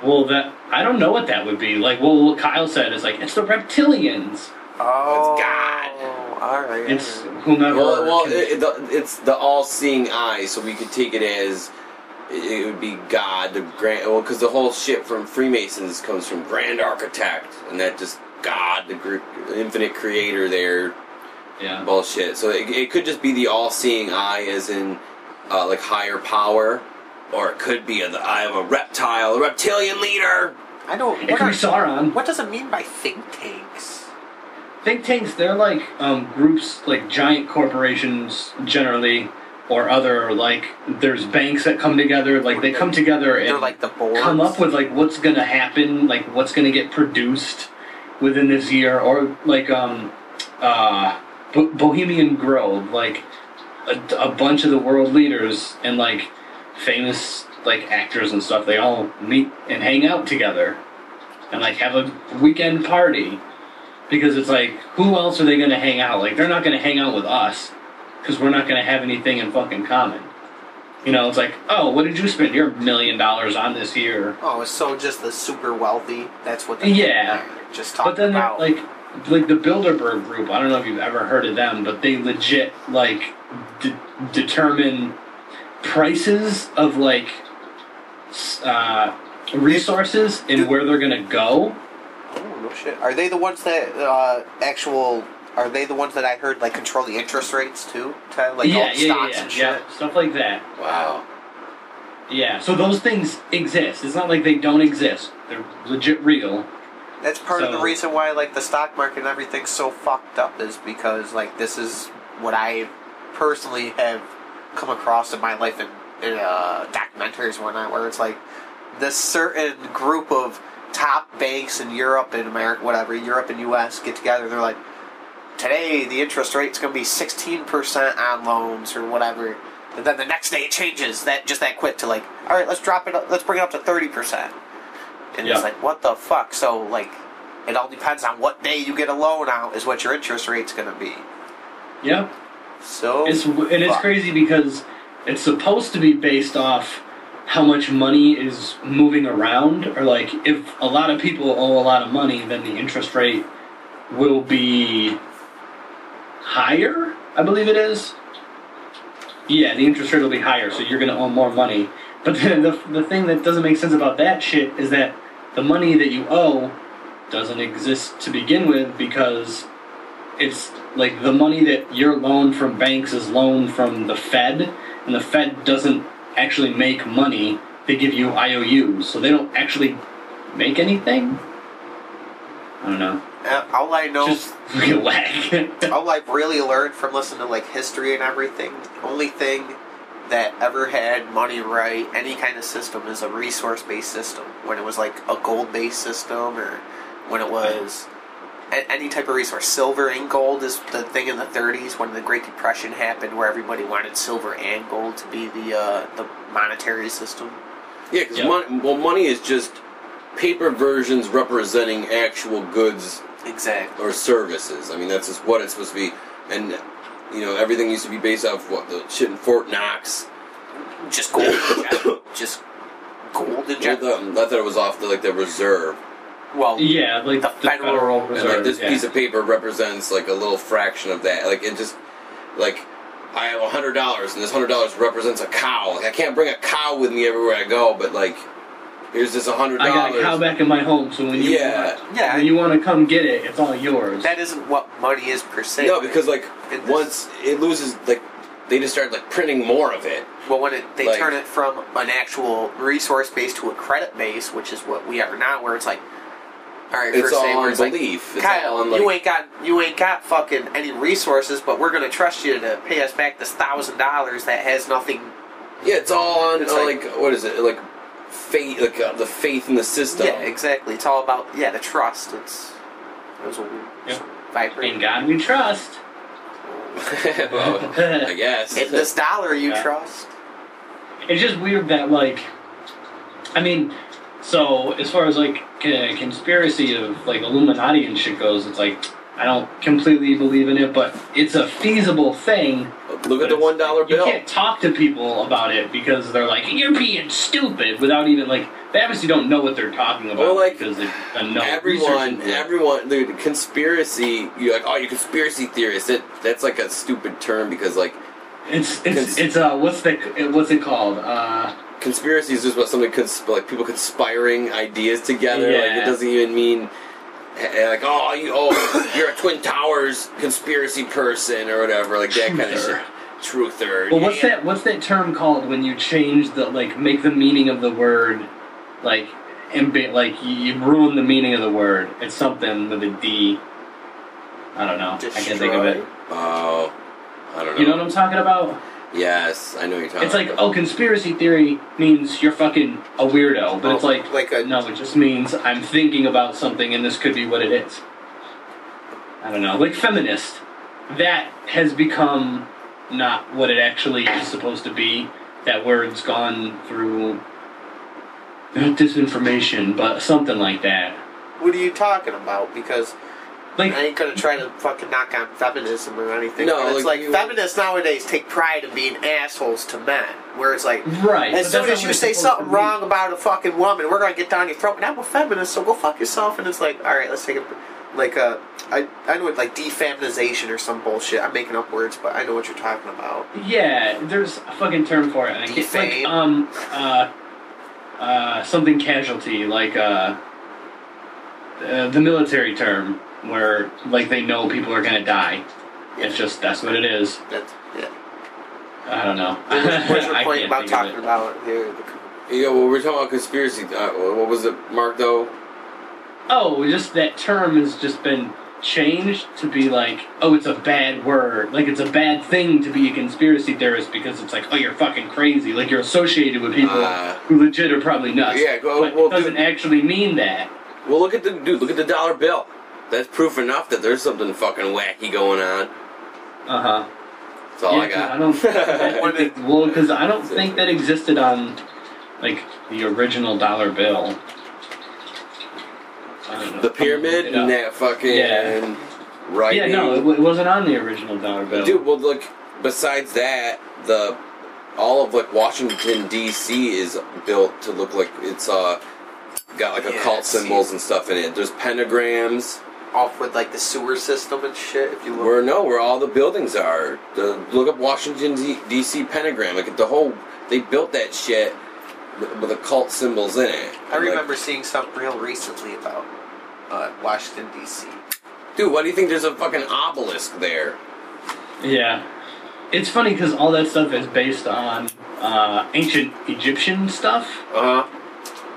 Well, that I don't know what that would be. Like, well, what Kyle said is like it's the reptilians. Oh, it's God. All right. It's whomever. Well, well can- it, it, the, it's the all-seeing eye, so we could take it as it, it would be God, the grand. Well, because the whole shit from Freemasons comes from Grand Architect, and that just God, the gr- infinite creator, there yeah. bullshit. So it, it could just be the all-seeing eye, as in uh, like higher power, or it could be the eye of a reptile, a reptilian leader. I don't. It What, could be Sauron. what does it mean by think tanks? Think tanks, they're like um, groups, like giant corporations generally, or other like there's banks that come together like they come together and They're like the boards. come up with like what's gonna happen, like what's gonna get produced within this year, or like um, uh, Bo- Bohemian Grove, like a, a bunch of the world leaders and like famous like actors and stuff. They all meet and hang out together, and like have a weekend party because it's like who else are they gonna hang out? Like they're not gonna hang out with us because we're not gonna have anything in fucking common. You know, it's like, oh, what did you spend your million dollars on this year? Oh, it's so just the super wealthy. That's what. They Yeah. Just talking But then, about. like, like the Bilderberg Group. I don't know if you've ever heard of them, but they legit like de- determine prices of like uh, resources and where they're gonna go. Oh no shit! Are they the ones that uh, actual? Are they the ones that I heard like control the interest rates too? To, like all yeah, the yeah, stocks yeah, and yeah, stuff like that. Wow. Yeah, so those things exist. It's not like they don't exist. They're legit real. That's part of the reason why like the stock market and everything's so fucked up is because like this is what I personally have come across in my life in, in uh, documentaries and whatnot, where it's like this certain group of top banks in Europe and America, whatever, Europe and U.S. get together. They're like, today the interest rate's going to be sixteen percent on loans or whatever. And then the next day it changes that just that quick to like, all right, let's drop it. Up, let's bring it up to thirty percent. And Yeah. it's like, what the fuck? So like, it all depends on what day you get a loan out is what your interest rate's going to be. Yeah. So It's and it's crazy because it's supposed to be based off how much money is moving around, or like if a lot of people owe a lot of money, then the interest rate will be higher. I believe it is. Yeah, the interest rate will be higher, so you're going to owe more money. But then the the thing that doesn't make sense about that shit is that the money that you owe doesn't exist to begin with because it's like the money that you're loaned from banks is loaned from the Fed, and the Fed doesn't actually make money. They give you IOUs, so they don't actually make anything. I don't know. Uh, all I know, Just all I've really learned from listening to like history and everything, the only thing that ever had money right, any kind of system, is a resource-based system. When it was like a gold-based system, or when it was a- any type of resource. Silver and gold is the thing in the 30s when the Great Depression happened, where everybody wanted silver and gold to be the uh, the monetary system. Yeah, because Yeah. money, well, money is just paper versions representing actual goods Exactly. or services. I mean, that's just what it's supposed to be. And you know, everything used to be based off what the shit in Fort Knox. Just gold. in. Just gold in I general. thought, I thought it was off the like the reserve, Well, yeah, like The the, Federal Federal, and Reserve. like this yeah. piece of paper represents like a little fraction of that. Like it just like. I have a hundred dollars, and this hundred dollars represents a cow. Like I can't bring a cow with me everywhere I go, but like, here's this a hundred I got a cow back in my home, so when you Yeah. want, Yeah. when you want to come get it, it's all yours. that isn't what money is per se. No, because like In this- once it loses, like they just start like printing more of it. Well, when it, they Like- turn it from an actual resource base to a credit base, which is what we are now, where it's like, all right, It's per all on it's like, belief. It's Kyle, on, like- you ain't got you ain't got fucking any resources, but we're gonna trust you to pay us back this thousand dollars that has nothing. Yeah, it's all on It's uh, like- like, what is it? Like faith, like uh, the faith in the system. Yeah, exactly. It's all about yeah the trust. It's it was a Yeah. vibrate. in God we trust. well, I guess. In this dollar you Yeah. trust. It's just weird that like, I mean, so as far as like c- conspiracy of like Illuminati and shit goes, it's like I don't completely believe in it, but it's a feasible thing. Look at the one dollar bill. You can't talk to people about it because they're like, "You're being stupid," without even like they obviously don't know what they're talking about Well, like, because no everyone, research into it. everyone, the conspiracy. You're like, oh, you conspiracy theorist. That that's like a stupid term because like It's it's Cons- it's uh what's the what's it called? Uh, conspiracy is just what somebody consp- like people conspiring ideas together. Like Yeah. it doesn't even mean eh, like oh you oh you're a Twin Towers conspiracy person or whatever like that kind of Truther. shit. Truther. well, what's yeah. that? What's that term called when you change the like make the meaning of the word like and be, like you, you ruin the meaning of the word? It's something with a D. I don't know. I can't think of it. Oh, I don't know. You know what I'm talking about? Yes, I know what you're talking. It's like, oh, conspiracy theory means you're fucking a weirdo, but it's Oh, like, like a- no, it just means I'm thinking about something, and this could be what it is. I don't know, like feminist. That has become not what it actually is supposed to be. That word's gone through not disinformation, but something like that. What are you talking about? Because Like, I ain't gonna try to fucking knock on feminism or anything. No, but it's like, like you- feminists nowadays take pride in being assholes to men. Where it's like, right? as soon as you say something wrong about a fucking woman, we're gonna get down your throat. And I'm a feminist, so go fuck yourself. And it's like, all right, let's take a like a I I know it like defeminization or some bullshit. I'm making up words, but I know what you're talking about. Yeah, there's a fucking term for it. And I can't, like, Defame. um, uh, uh, something casualty, like, uh, uh, the military term, where, like, they know people are gonna die. It's just, that's what it is. That's yeah. I don't know. What was, your I point can't about talking it. about here? The, yeah. Well, we're talking about conspiracy. Uh, what was it, Mark? Though. Oh, just that term has just been changed to be like, oh, it's a bad word. Like, it's a bad thing to be a conspiracy theorist because it's like, oh, you're fucking crazy. Like, you're associated with people Ah. who legit are probably nuts. Yeah, well- but well, it doesn't dude- actually mean that. Well, look at the dude. Look at the dollar bill. That's proof enough that there's something fucking wacky going on. Uh huh. That's all I got. I don't. I think- well, because I don't think that existed on like the original dollar bill. I don't know. the pyramid and that fucking Yeah. right. Yeah, no, it, it wasn't on the original dollar bill. Dude, well, look. Besides that, the all of like Washington D.C. is built to look like it's uh got like occult see. symbols and stuff in it. There's pentagrams. Off with like the sewer system and shit. If you look, Where no, where all the buildings are. The, look up Washington D.C. pentagram. Like the whole, they built that shit with, with occult symbols in it. I Like, remember seeing something real recently about uh, Washington D.C. dude, why do you think there's a fucking obelisk there? Yeah, it's funny because all that stuff is based on uh, ancient Egyptian stuff. Uh huh.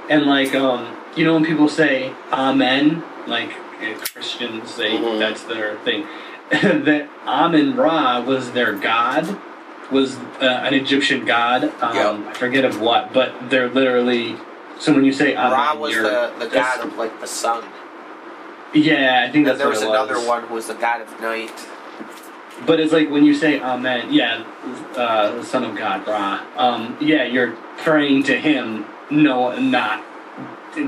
And like, um, you know, when people say "Amen," like uh, Christians, they Mhm. that's their thing. that Amen Ra was their god, was uh, an Egyptian god. Um, Yep. I forget of what, but they're literally. So when you say Amen, Ra was the, the god of like the sun. Yeah, I think And that's there was it another one who was the god of night. But it's like when you say Amen, yeah, uh, the Son of God, Ra. Um, yeah, you're praying to Him, no, not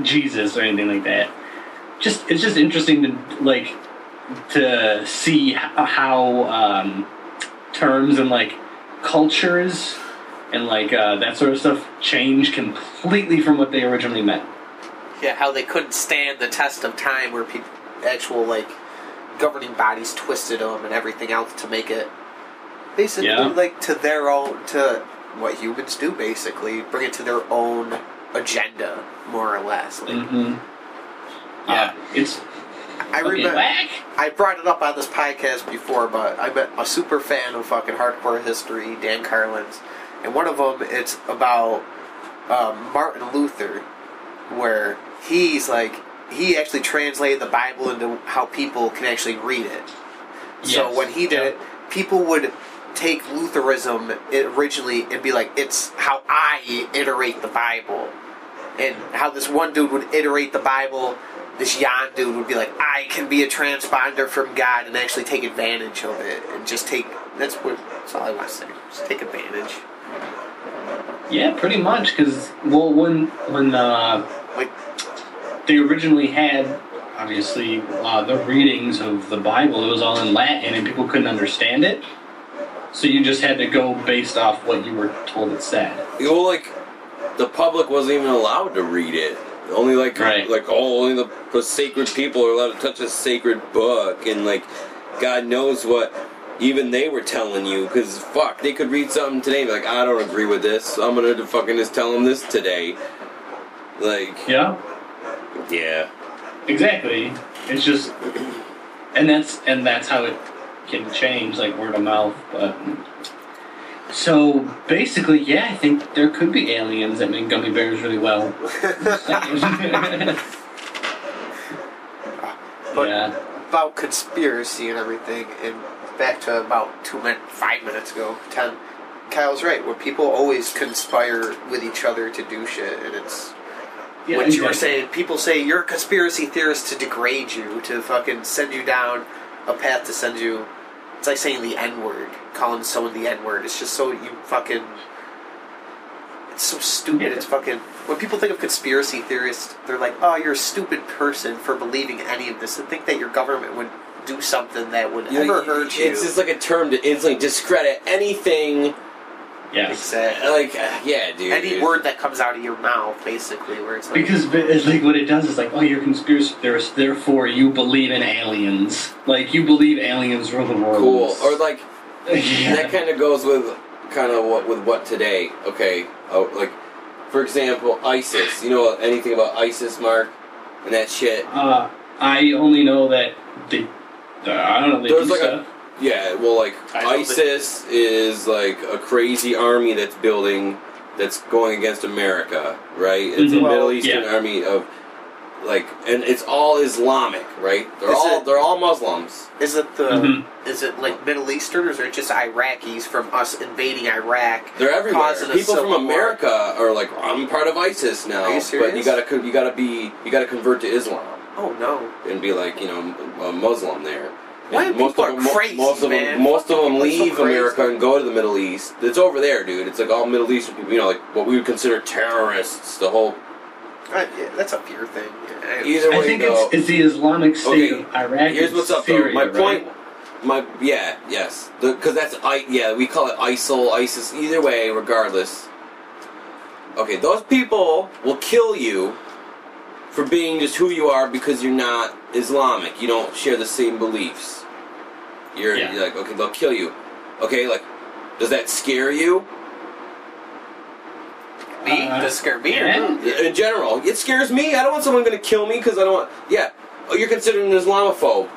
Jesus or anything like that. Just it's just interesting to like to see how um, terms and like cultures and like uh, that sort of stuff change completely from what they originally meant. Yeah, how they couldn't stand the test of time, where people, actual like governing bodies twisted them and everything else to make it basically Yeah. like to their own to what humans do. Basically, bring it to their own agenda, more or less. Like, Mm-hmm. Yeah, it's I remember. whack. I brought it up on this podcast before, but I met a super fan of fucking hardcore history, Dan Carlin's, and one of them it's about um, Martin Luther, where he's like he actually translated the Bible into how people can actually read it. So when he did Yeah. it, people would take Lutheranism originally and be like, "It's how I iterate the Bible," and how this one dude would iterate the Bible. This Jan dude would be like, "I can be a transponder from God and actually take advantage of it, and just take." That's what. That's all I want to say. Just take advantage. Yeah, pretty much. Because well, when when uh, Like, they originally had obviously uh, the readings of the Bible, it was all in Latin, and people couldn't understand it. So you just had to go based off what you were told it said. You know, like the public wasn't even allowed to read it. Only like Right. like oh, only the, the sacred people are allowed to touch a sacred book, and like God knows what even they were telling you. Because fuck, they could read something today, and be like I don't agree with this. I'm gonna fucking just tell them this today. Like Yeah, yeah, exactly. It's just, and that's and that's how it can change, like word of mouth. But so basically, yeah, I think there could be aliens that make gummy bears really well. but yeah. about conspiracy and everything, and back to about two minutes, five minutes ago, ten. Kyle's right. Where people always conspire with each other to do shit, and it's Yeah, what you were saying. People say you're a conspiracy theorist to degrade you, to fucking send you down a path to send you. It's like saying the N word, calling someone the N word. It's just so you fucking. It's so stupid. Yeah. It's fucking. When people think of conspiracy theorists, they're like, "Oh, you're a stupid person for believing any of this, and think that your government would do something that would You know, ever hurt you." It's just like a term to instantly discredit anything. Yes. Exactly. Like, uh, yeah, dude. Any word that comes out of your mouth, basically, where it's like, Because it's like what it does is like, oh, you're a conspiracy theorist, therefore you believe in aliens. Like you believe aliens rule the world. Cool. Or like yeah. that kind of goes with kind of what with what today. Okay. Oh, like for example, ISIS. You know anything about ISIS, Mark? And that shit. Uh, I only know that they. Uh, I don't know. They There's do like a- stuff. Yeah. Well, like I know ISIS is like a crazy army that's building that's going against America, right? It's Mhm. a Well, Middle Eastern yeah. army of like, and it's all Islamic, right? They're Is all it- they're all Muslims. is it the, Mhm. is it like Middle Eastern, or is it just Iraqis from us invading Iraq? They're everywhere. Causing People from civil war. America are like, I'm part of ISIS now, Are you but you gotta you gotta be you gotta convert to Islam Oh no! and be like you know a Muslim there. Why And people of them, mo- crazy, most of man? them, most of them People are so leave. America and go to the Middle East. It's over there, dude. It's like all Middle Eastern people. You know, like what we would consider terrorists. The whole Uh, yeah, that's a fear thing. Yeah, either way I think you go. it's, it's the Islamic State Okay, of Iraq. Here's what's up, Syria, though. My right? point, my yeah, yes, because that's I yeah we call it ISIL, ISIS. Either way, regardless. Okay, those people will kill you for being just who you are because you're not Islamic. You don't share the same beliefs. You're, Yeah. you're like okay, they'll kill you. Okay, like does that scare you? me Uh, does scare me. yeah. In general, it scares me. I don't want someone going to kill me because I don't want. Yeah, oh, you're considered an Islamophobe.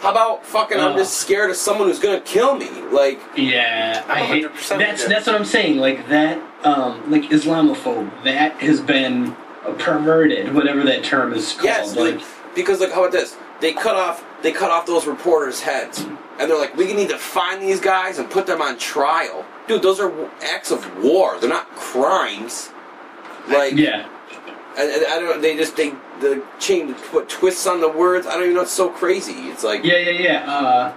How about fucking? I'm Uh. just scared of someone who's going to kill me. Like, Yeah, I I'm hate 100% that's that's what I'm saying. Like that, um, like Islamophobe. That has been uh, perverted, whatever that term is called. yes, like dude. because like, how about this? They cut off. They cut off those reporters' heads, and they're like, we need to find these guys and put them on trial. Dude, those are acts of war. They're not crimes. Like, yeah, I, don't. know, They just they the change put twists on the words. I don't even know. It's so crazy. It's like yeah, yeah, yeah. Uh,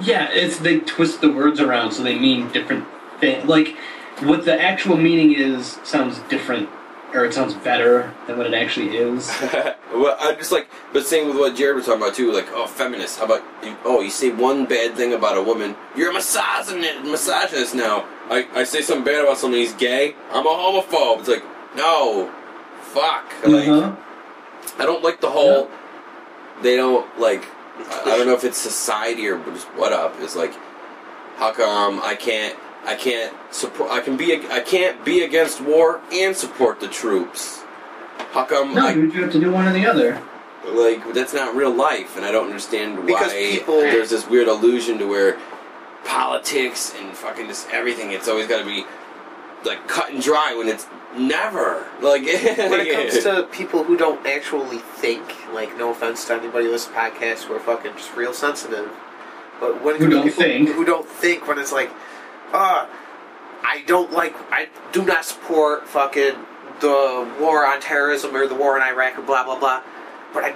yeah, it's they twist the words around so they mean different things. Like what the actual meaning is sounds different, or it sounds better than what it actually is. well, I'm just like, but same with what Jared was talking about too. Like, oh, feminist. How about you, oh, you say one bad thing about a woman, you're a misogynist. Misogynist now. I, I say something bad about someone, he's gay. I'm a homophobe. It's like, no, fuck. Like, Uh-huh. I don't like the whole. They don't like. I I don't know if it's society or just what up. It's like, how come I can't? I can't support. I can be. I can't be against war and support the troops. How come? No, I, you have to do one or the other. like that's not real life, and I don't understand Because why people- there's this weird illusion to where politics and fucking just everything. It's always got to be like cut and dry when it's never like. when it comes to people who don't actually think, like no offense to anybody listening to podcasts who are fucking just real sensitive, but when it Who comes to don't people think. who don't think, when it's like, ah, I don't like, I do not support fucking the war on terrorism or the war in Iraq or blah blah blah, but I,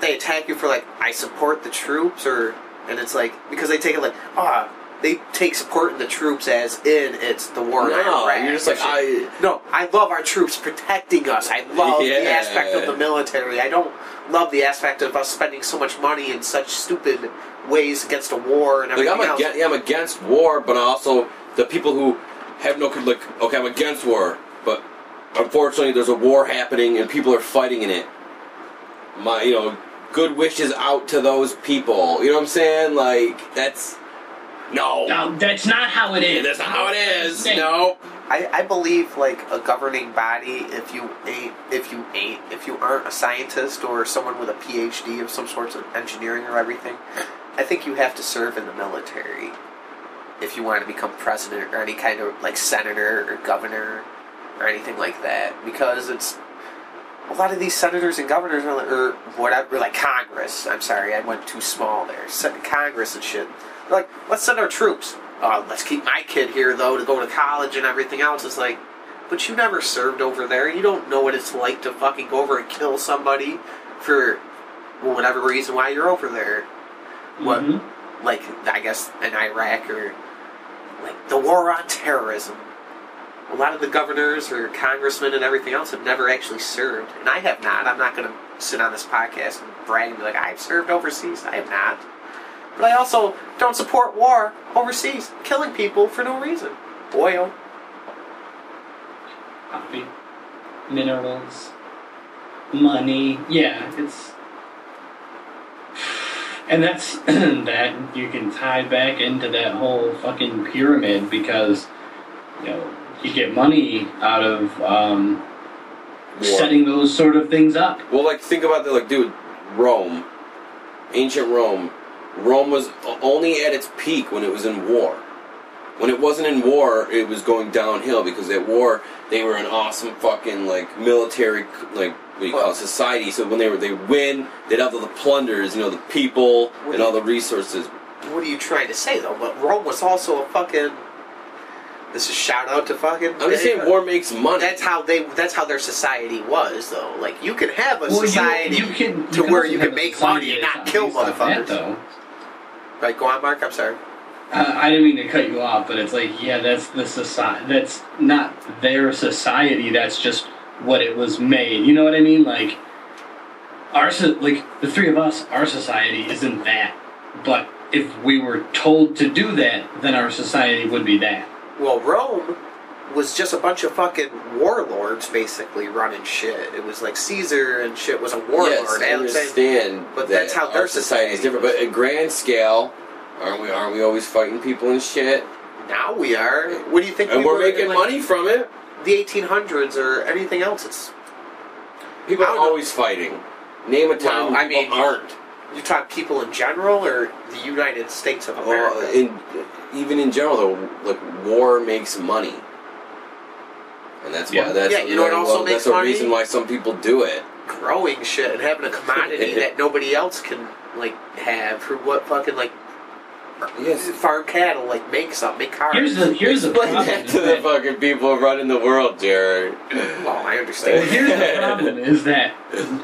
they attack you for like I support the troops or, and it's like because they take it like ah. They take support in the troops as in it's the war in Iraq. you're just like. I- No, I love our troops protecting us. I love the aspect of the military. I don't love the aspect of us spending so much money in such stupid ways against a war and like everything I'm else. against, yeah, I'm against war, but also the people who have no like. Okay, I'm against war, but unfortunately, there's a war happening and people are fighting in it. My, you know, good wishes out to those people. You know what I'm saying? Like that's no. No, that's not how it is. That's not how it is. No. I, I believe like a governing body, if you ain't, if you ain't, if you aren't a scientist or someone with a PhD of some sorts of engineering or everything, I think you have to serve in the military if you want to become president or any kind of like senator or governor or anything like that because it's a lot of these senators and governors or whatever like Congress. I'm sorry, I went too small there. Congress and shit. like, let's send our troops. Uh, let's keep my kid here though to go to college and everything else. It's like, but you never served over there. You don't know what it's like to fucking go over and kill somebody for whatever reason why you're over there. What, Mhm. like I guess in Iraq or like the war on terrorism. A lot of the governors or congressmen and everything else have never actually served, and I have not. I'm not going to sit on this podcast and brag and be like I've served overseas. I have not. But I also don't support war overseas, killing people for no reason. Oil. Coffee, minerals, money. Yeah, it's. And that's that you can tie back into that whole fucking pyramid because you know you get money out of um, setting those sort of things up. Well, like think about that. Like, dude, Rome, ancient Rome. Rome was only at its peak when it was in war. When it wasn't in war, it was going downhill because at war they were an awesome fucking like military like what do you call it, society. So when they were they win, they'd have all the plunders, you know, the people and all the resources. What are you trying to say though? But Rome was also a fucking. This is shout out to fucking. I'm just saying, war makes money. That's how they. That's how their society was, though. Like you can have a Well, society you can, to can where you can make money and not kill based that, motherfuckers. though. Right, go on, Mark. I'm sorry. Uh, I didn't mean to cut you off, but it's like, yeah, that's the society. That's not their society. That's just what it was made. You know what I mean? Like our so- like the three of us, our society isn't that. But if we were told to do that, then our society would be that. Well, Rome was just a bunch of fucking warlords basically running shit. It was like Caesar and shit was a warlord. yes, I Alexander- understand. But that that's how their our society is different. But at grand scale, aren't we? Aren't we always fighting people and shit? Now we are. What do you think? And we we're were in, making like, money from it. The 1800s or anything else. It's People are don't know. always fighting. Name a time Well, I mean- aren't. you talk people in general or the United States of America. Well, in, even in general, though, like war makes money, and that's Yeah. why that's Yeah, you know what also well, makes that's the money? reason why some people do it. growing shit and having a commodity that nobody else can like have for what fucking like Yes. farm cattle like make something make cars. Here's the here's the Explain problem. that is to the fucking people running the world, Jared. well, I Well, understand. here's the problem is that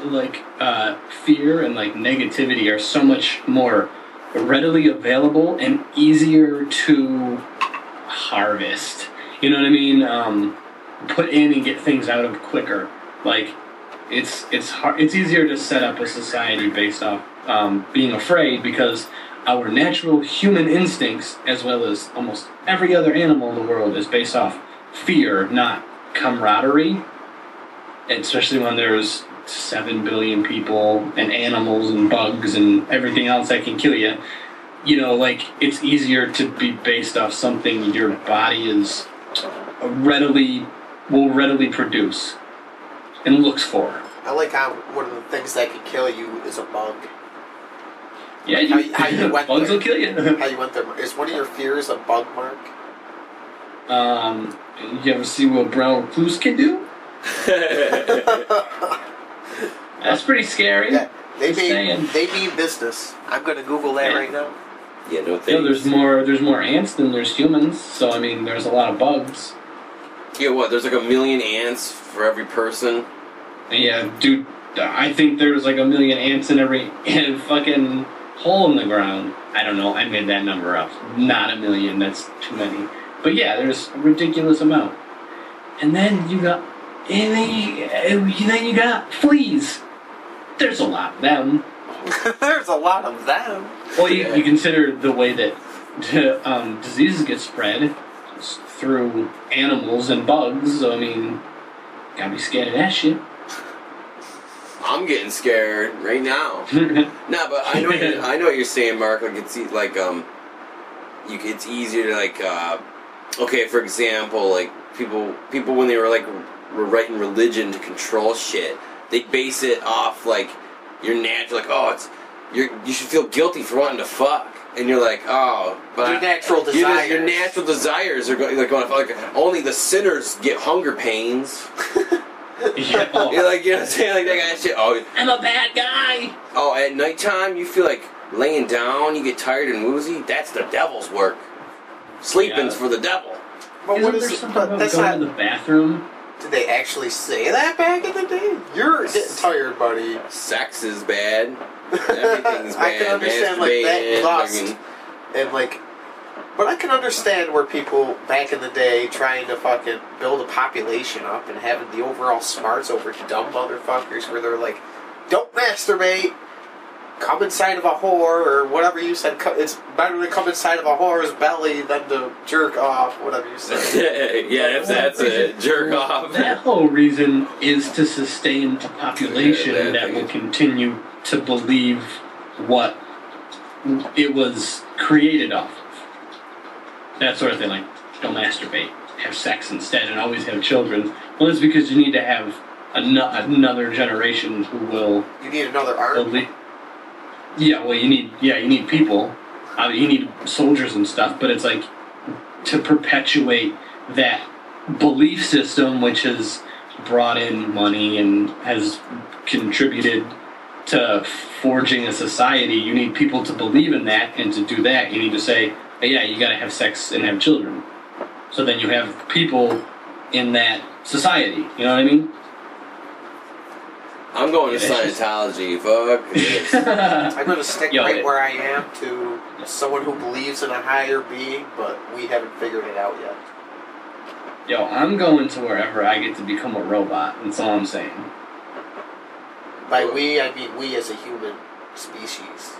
like uh, fear and like negativity are so much more readily available and easier to harvest. You know what I mean? Um, put in and get things out of quicker. Like it's it's hard. It's easier to set up a society based off um, being afraid because our natural human instincts, as well as almost every other animal in the world, is based off fear, not camaraderie especially when there's seven billion people and animals and bugs and everything else that can kill you. You know, like it's easier to be based off something your body is readily will readily produce and looks for. I like how one of the things that can kill you is a bug. Yeah, How you, you- how you went bugs there. will kill you. How you went there? Is one of your fears a bug, Mark? um, you ever see what brown recluse can do? That's pretty scary. Yeah, they Just mean saying. they mean business. I'm gonna Google that Yeah. right now. yeah, no You know, there's more. There's more ants than there's humans. So I mean, there's a lot of bugs. Yeah, what? There's like a million ants for every person. Yeah, dude, I think there's like a million ants in every fucking hole in the ground. I don't know, I made that number up. Not a million, that's too many. But yeah, there's a ridiculous amount. And then you got, and then you, then you got fleas. There's a lot of them. There's a lot of them. Well, you, you consider the way that um, diseases get spread through animals and bugs. So I mean, gotta be scared of that shit. I'm getting scared right now. No, but I know what you're, I know what you're saying, Mark. Like it's e- like um, you it's easier to like uh, okay, for example, like people people when they were like were writing religion to control shit, they base it off like your natural like oh it's you you should feel guilty for wanting to fuck. And you're like, oh, but Your natural you just- your desires. natural desires are going like going like only the sinners get hunger pains. Yeah, oh, You're like, you know what I'm saying? Like that guy shit. Oh, I'm a bad guy. oh, at nighttime, you feel like laying down, you get tired and woozy. That's the devil's work. Sleeping's Yeah. for the devil. But Isn't what there is? something But that's going not. to the bathroom? Did they actually say that back in the day? You're getting tired, buddy. Sex is bad. Everything's bad. I can understand like that Masturbating, lust fucking- and like, but I can understand where people back in the day trying to fucking build a population up and having the overall smarts over dumb motherfuckers where they're like, don't masturbate. Come inside of a whore, or whatever you said. It's better to come inside of a whore's belly than to jerk off, whatever you said. yeah, if that's it. Jerk off. That whole reason is to sustain a population Yeah, that that will continue to believe what it was created off of. That sort of thing, like don't masturbate, have sex instead, and always have children. Well, it's because you need to have ano- another generation who will You need another army. Yeah, well, you need yeah, you need people. Mean, you need soldiers and stuff, but it's like to perpetuate that belief system, which has brought in money and has contributed to forging a society. You need people to believe in that, and to do that, you need to say, yeah, you got to have sex and have children. So then you have people in that society. You know what I mean? I'm going to Yeah, just- Scientology. Fuck. I'm going to stick Yo, right it- where I am to someone who believes in a higher being, but we haven't figured it out yet. Yo, I'm going to wherever I get to become a robot. That's all I'm saying. By we, I mean we as a human species.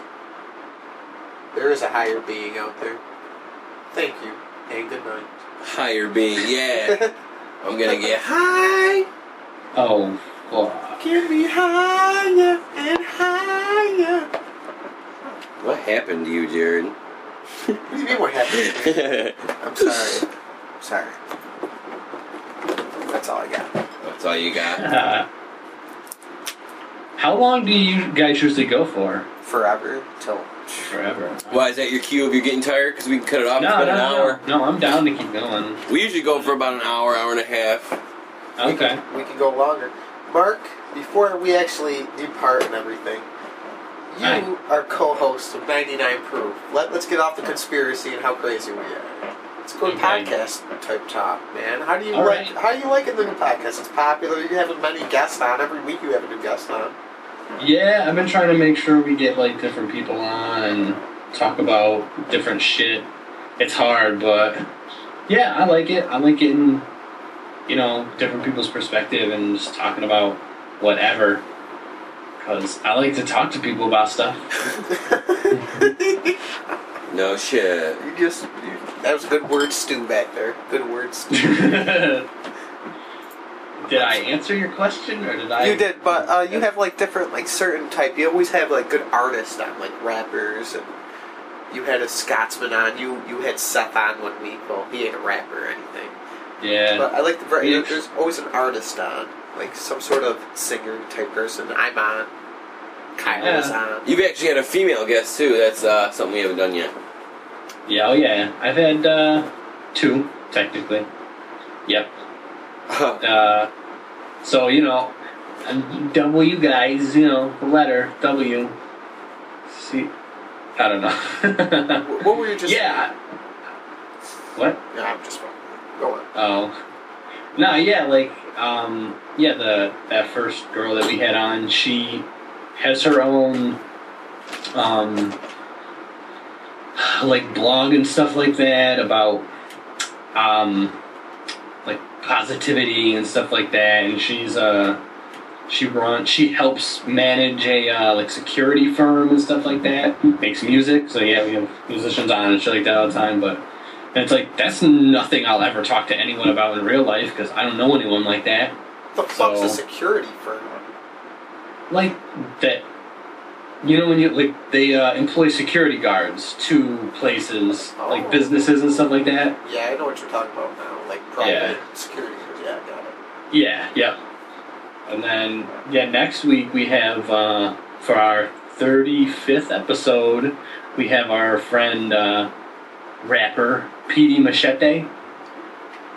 There is a higher being out there. Thank you, and good night. Higher being, yeah. I'm gonna get high. Oh, fuck. Get me higher and higher. What happened to you, Jared? What do you mean what happened? I'm sorry. I'm sorry. That's all I got. That's all you got. How long do you guys usually go for? Forever till Forever. Why is that your cue? If you're getting tired, because we can cut it off. No, it's no, been an no, hour. no. I'm down to keep going. We usually go for about an hour, hour and a half. Okay. we can go longer. Mark, before we actually depart and everything, you Hi. are co-host of 99 Proof. Let, let's get off the conspiracy and how crazy we are. Let's go to Okay. podcast type talk, man. How do you All like? right. How do you like it the new podcast? It's popular. You're having many guests on every week. You have a new guest on. Yeah, I've been trying to make sure we get like different people on and talk about different shit. It's hard, but yeah, I like it. I like getting, you know, different people's perspective and just talking about whatever. Because I like to talk to people about stuff. No shit. You just you, that was a good word stew back there. Good word stew. did I answer your question or did I? You did, but uh, you have like different, like certain type. You always have like good artists on, like rappers, and you had a Scotsman on. You you had Seth on one week. Well, he ain't a rapper or anything. Yeah. But I like the very. Yeah. There's always an artist on, like some sort of singer type person. I'm on. Kyle Yeah. on. You've actually had a female guest too. That's uh, something we haven't done yet. Yeah, oh yeah. I've had uh, two, technically. Yep. Uh, so, you know, W guys, you know, the letter W. See, I don't know. What were you just? yeah. What? Yeah, I'm just go on. Oh. No, yeah, like, um, yeah, the that first girl that we had on, she has her own, um, like blog and stuff like that about, um, positivity and stuff like that, and she's uh, she runs, she helps manage a uh, like security firm and stuff like that. Makes music, so yeah, we have musicians on and shit like that all the time, but. And it's like that's nothing I'll ever talk to anyone about in real life because I don't know anyone like that. The fuck's a security firm? Like that, you know when you like they uh, employ security guards to places Oh. like businesses and stuff like that. Yeah, I know what you're talking about now. Like private security. Yeah, got it. Yeah, yeah. And then yeah, next week we have uh, for our thirty fifth episode we have our friend uh, rapper Petey Machete.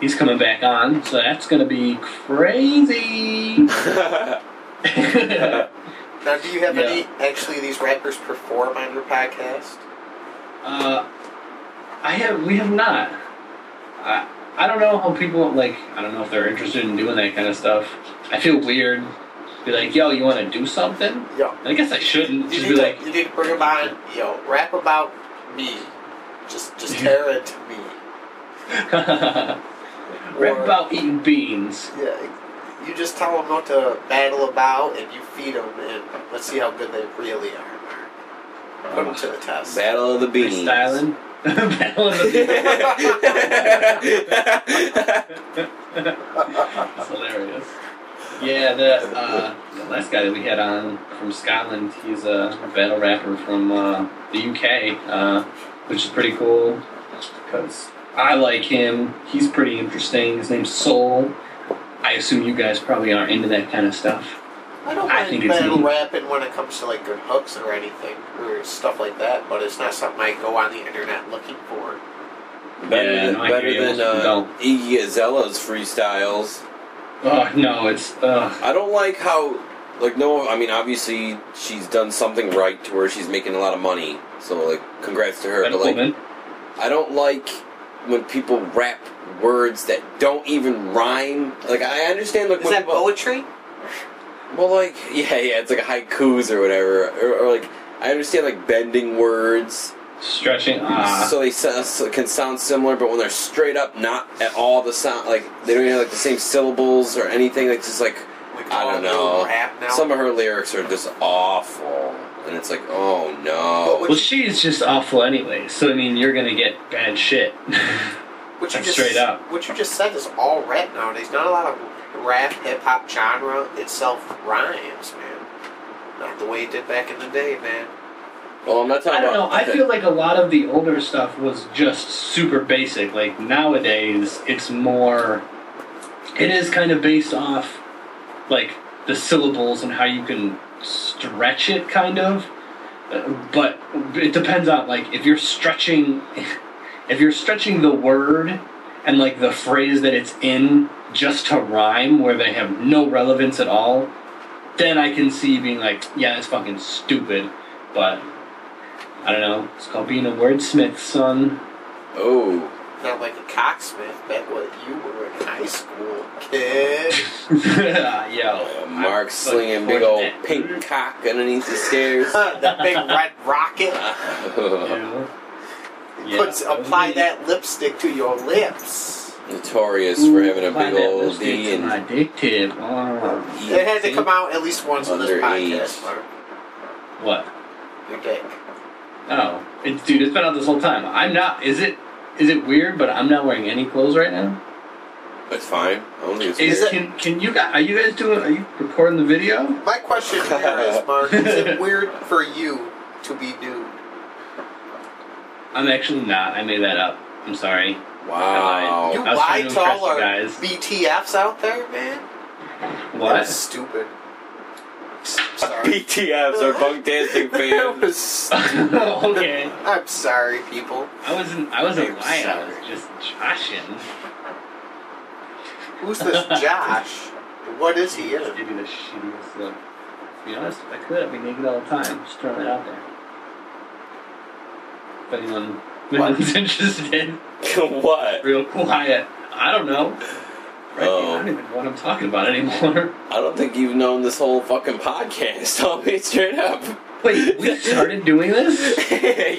he's coming back on, so that's gonna be crazy. Now, do you have Yeah. any actually these rappers perform on your podcast? uh, I have we have not. I I don't know how people like. I don't know if they're interested in doing that kind of stuff. I feel weird. Be like, yo, you want to do something? Yo, I guess I shouldn't. you Just need, be to, like, you need to bring them on. Yo, rap about me. Just, just tear it to me. rap about eating beans. Yeah, you just tell them what to battle about, and you feed them, and let's see how good they really are. Put them to the test. Battle of the Beans. Freestyling. Battle of the That's hilarious. Yeah, the, uh, the last guy that we had on from Scotland, he's a battle rapper from uh, the UK, uh, which is pretty cool because I like him. He's pretty interesting. His name's Soul. I assume you guys probably aren't into that kind of stuff. I don't I mind think it's battle neat. rapping when it comes to like good hooks or anything or stuff like that, but it's not something I go on the internet looking for. Better Yeah, than, no, better than uh, Iggy Azalea's freestyles. Oh no, it's uh, I don't like how, like, no, I mean, obviously she's done something right to where she's making a lot of money. So, like, congrats to her. medical But, like, man. I don't like when people rap words that don't even rhyme. Like, I understand, like, Is when that people, poetry? Well, like, yeah, yeah, it's like haikus or whatever. Or, or like, I understand, like, bending words. stretching. Ah, so they so, can sound similar, but when they're straight up not at all the sound, like, they don't even have, like, the same syllables or anything. Like, just like, Like I don't know. Rap now. Some of her lyrics are just awful, and it's like, oh no. what- well, she's just awful anyway. So I mean, you're gonna get bad shit. what you That's just straight up. What you just said is all rap nowadays. Not a lot of rap, hip hop genre itself rhymes, man. Not the way it did back in the day, man. Well, I'm not talking about I don't know. about. I feel like a lot of the older stuff was just super basic. Like nowadays, it's more. It is kind of based off, like the syllables and how you can stretch it, kind of. Uh, But it depends on like if you're stretching, if you're stretching the word and like the phrase that it's in just to rhyme, where they have no relevance at all, then I can see being like, yeah, it's fucking stupid. But I don't know. It's called being a wordsmith, son. oh, Not like a cocksmith back when you were in high school, kid. Yo, uh, Mark I'm slinging big old that. pink cock underneath the stairs. the big red rocket. Yeah. Yeah. Puts, apply that lipstick to your lips. Notorious for having a big old lipstick D to and my dick tip. Oh. It had to come out at least once on this podcast, Mark. What? Your dick. Oh, it's dude. It's been out this whole time. I'm not. Is it? Is it weird? But I'm not wearing any clothes right now. It's fine. I don't think it's Is, Is it- can can you guys? Are you guys doing? Are you recording the video? My question here is, Mark, is it weird for you to be nude? I'm actually not. I made that up. I'm sorry. Wow. You I was lie trying to to all you our guys. BTFs out there, man? That What? was stupid. Sorry. BTFs are bunktastic that fans. was okay. I'm sorry, people. I wasn't. I wasn't I'm lying. I was just joshing. Who's this Josh? What is he in? Just give you the shittiest look. To be honest, I could. I'd be naked all the time. Just throwing it out there. If anyone, if What? anyone's interested, what? real quiet. I don't know. Right, Oh. I don't even know what I'm talking about anymore. I don't think you've known this whole fucking podcast. I'll be straight up. Wait, we started doing this?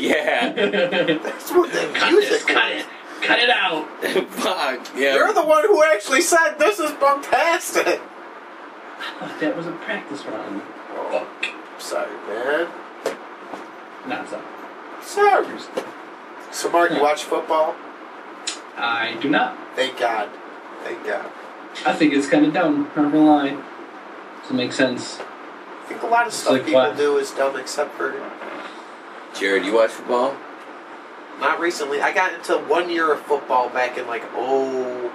yeah. That's what the cut music this, cut it, cut it out. Fuck. Yeah. You're the one who actually said this is bunktastic. I thought that was a practice run. Oh, Fuck. Sorry, man. Not so. So, Mark, you watch football? I do not. Thank God. Thank God. I think it's kind of dumb. Not gonna lie. Doesn't make sense. I think a lot of stuff like people what? do is dumb, except for Jared, you watch football? not recently. I got into one year of football back in like oh,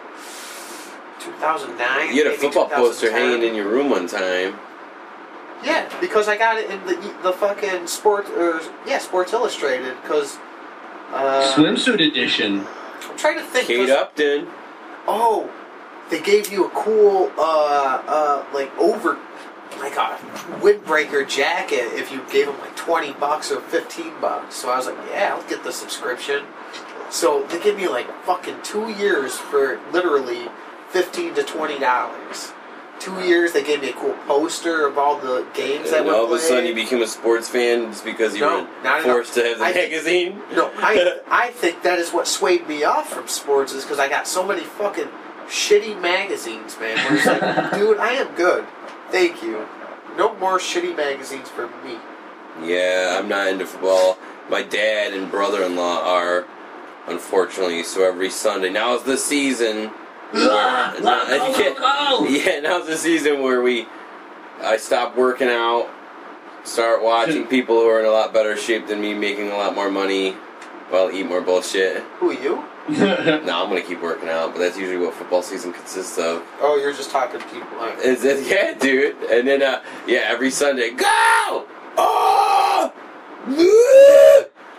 2009. You had a football poster hanging in your room one time. Yeah, because I got it in the the fucking sport or yeah Sports Illustrated because uh, Swimsuit edition. I'm trying to think. Kate 'cause Upton. oh, they gave you a cool, uh, uh, like over, like a windbreaker jacket if you gave them like 20 bucks or 15 bucks. So I was like, yeah, I'll get the subscription. So they give me like fucking two years for literally 15 to 20 dollars. Two years, they gave me a cool poster of all the games that And were all of a sudden, you became a sports fan just because you No, were forced enough. to have the I think- magazine. No, I I think that is what swayed me off from sports is because I got so many fucking shitty magazines, man. Where it's like, dude, I am good. Thank you. No more shitty magazines for me. Yeah, I'm not into football. My dad and brother-in-law are, unfortunately. So every Sunday now is the season. Ah, where- ah, go, go, go. Yeah, now's the season where we, I stop working out, start watching people who are in a lot better shape than me, making a lot more money, while eat more bullshit. Who are you? No, I'm gonna keep working out, but that's usually what football season consists of. Oh, you're just talking to people. Like, Is it? Yeah, dude. And then, uh, yeah, every Sunday, go! Oh!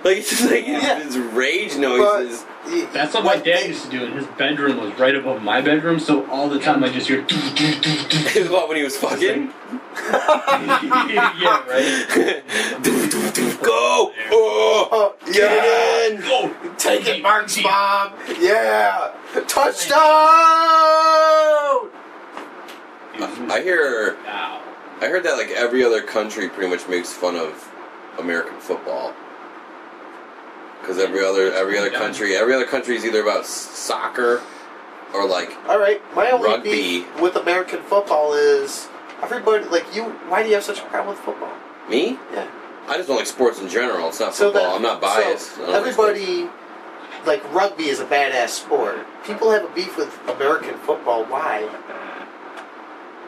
Woo! Like it's just like Yeah. these rage noises. y- That's what my dad they- used to do, and his bedroom was right above my bedroom, so all the time I just hear. Is what when he was fucking? yeah, right. go! Oh! Oh, Get yeah. it in! Go. Take it, Mark's mom. Yeah. Touchdown. I hear, I heard that like every other country pretty much makes fun of American football. Because every other every other country every other country is either about soccer or like All right. My only Rugby. beef with American football is everybody like you. Why do you have such a problem with football? me. Yeah. I just don't like sports in general. It's not So football. that- I'm not biased. so I don't like everybody, like rugby, is a badass sport. People have a beef with American football. Why?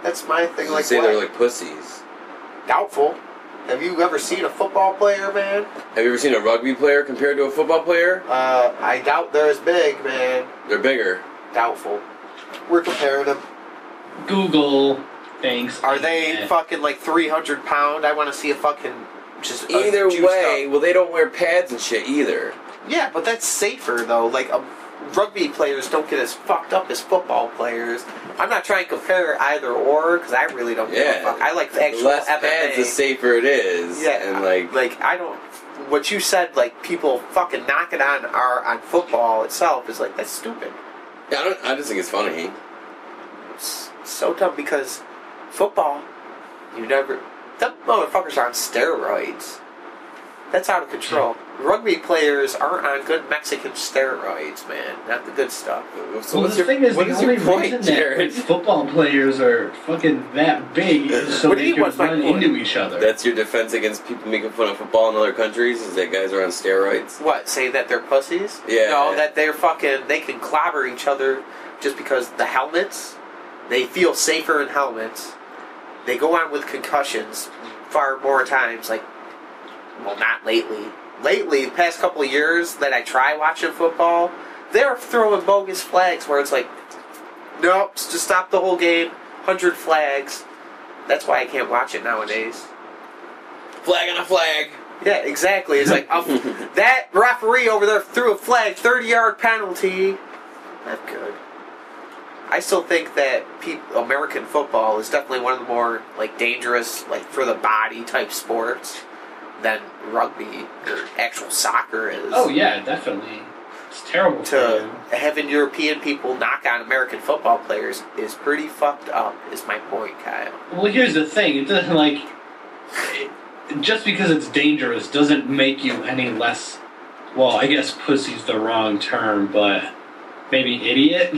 That's my thing. sports. Like, say why? they're like pussies. doubtful. Have you ever seen a football player, man? Have you ever seen a rugby player compared to a football player? Uh, I doubt they're as big, man. They're bigger. Doubtful. We're comparing them. Google. Thanks. Are they Internet. fucking like 300 pound? I want to see a fucking just Either way, up- well, they don't wear pads and shit either. Yeah, but that's safer though. Like um, rugby players don't get as fucked up as football players. I'm not trying to compare either or because I really don't give Yeah. a fuck. I like the The actual less MMA. pads, the safer it is. Yeah, and like, like I don't. What you said, like people fucking knocking on our on football itself is like that's stupid. Yeah, I don't. I just think it's funny. It's so dumb because football, you never. Them motherfuckers are on steroids. That's out of control. Rugby players aren't on good Mexican steroids, man. Not the good stuff. So well, what's the your, thing is, what the is only your point, reason Jared? that football players are fucking that big is so What do they you can mean, what's my run into each other. That's your defense against people making fun of football in other countries? Is that guys are on steroids? What? Say that they're pussies? Yeah. No, that they're fucking. They can clobber each other just because the helmets. They feel safer in helmets. They go on with concussions far more times. Like, well, not lately. Lately, the past couple of years that I try watching football, they're throwing bogus flags where it's like, nope, just stop the whole game. Hundred flags. That's why I can't watch it nowadays. Flag on a flag. Yeah, exactly. It's like um, that referee over there threw a flag, thirty-yard penalty. Not good. I still think that pe- American football is definitely one of the more like dangerous, like for the body type sports than rugby or actual soccer is. oh yeah, definitely. It's terrible To having European people knock on American football players is pretty fucked up. Is my point, Kyle. Well, here's the thing. It doesn't like just because it's dangerous doesn't make you any less. Well, I guess pussy's the wrong term, but maybe idiot.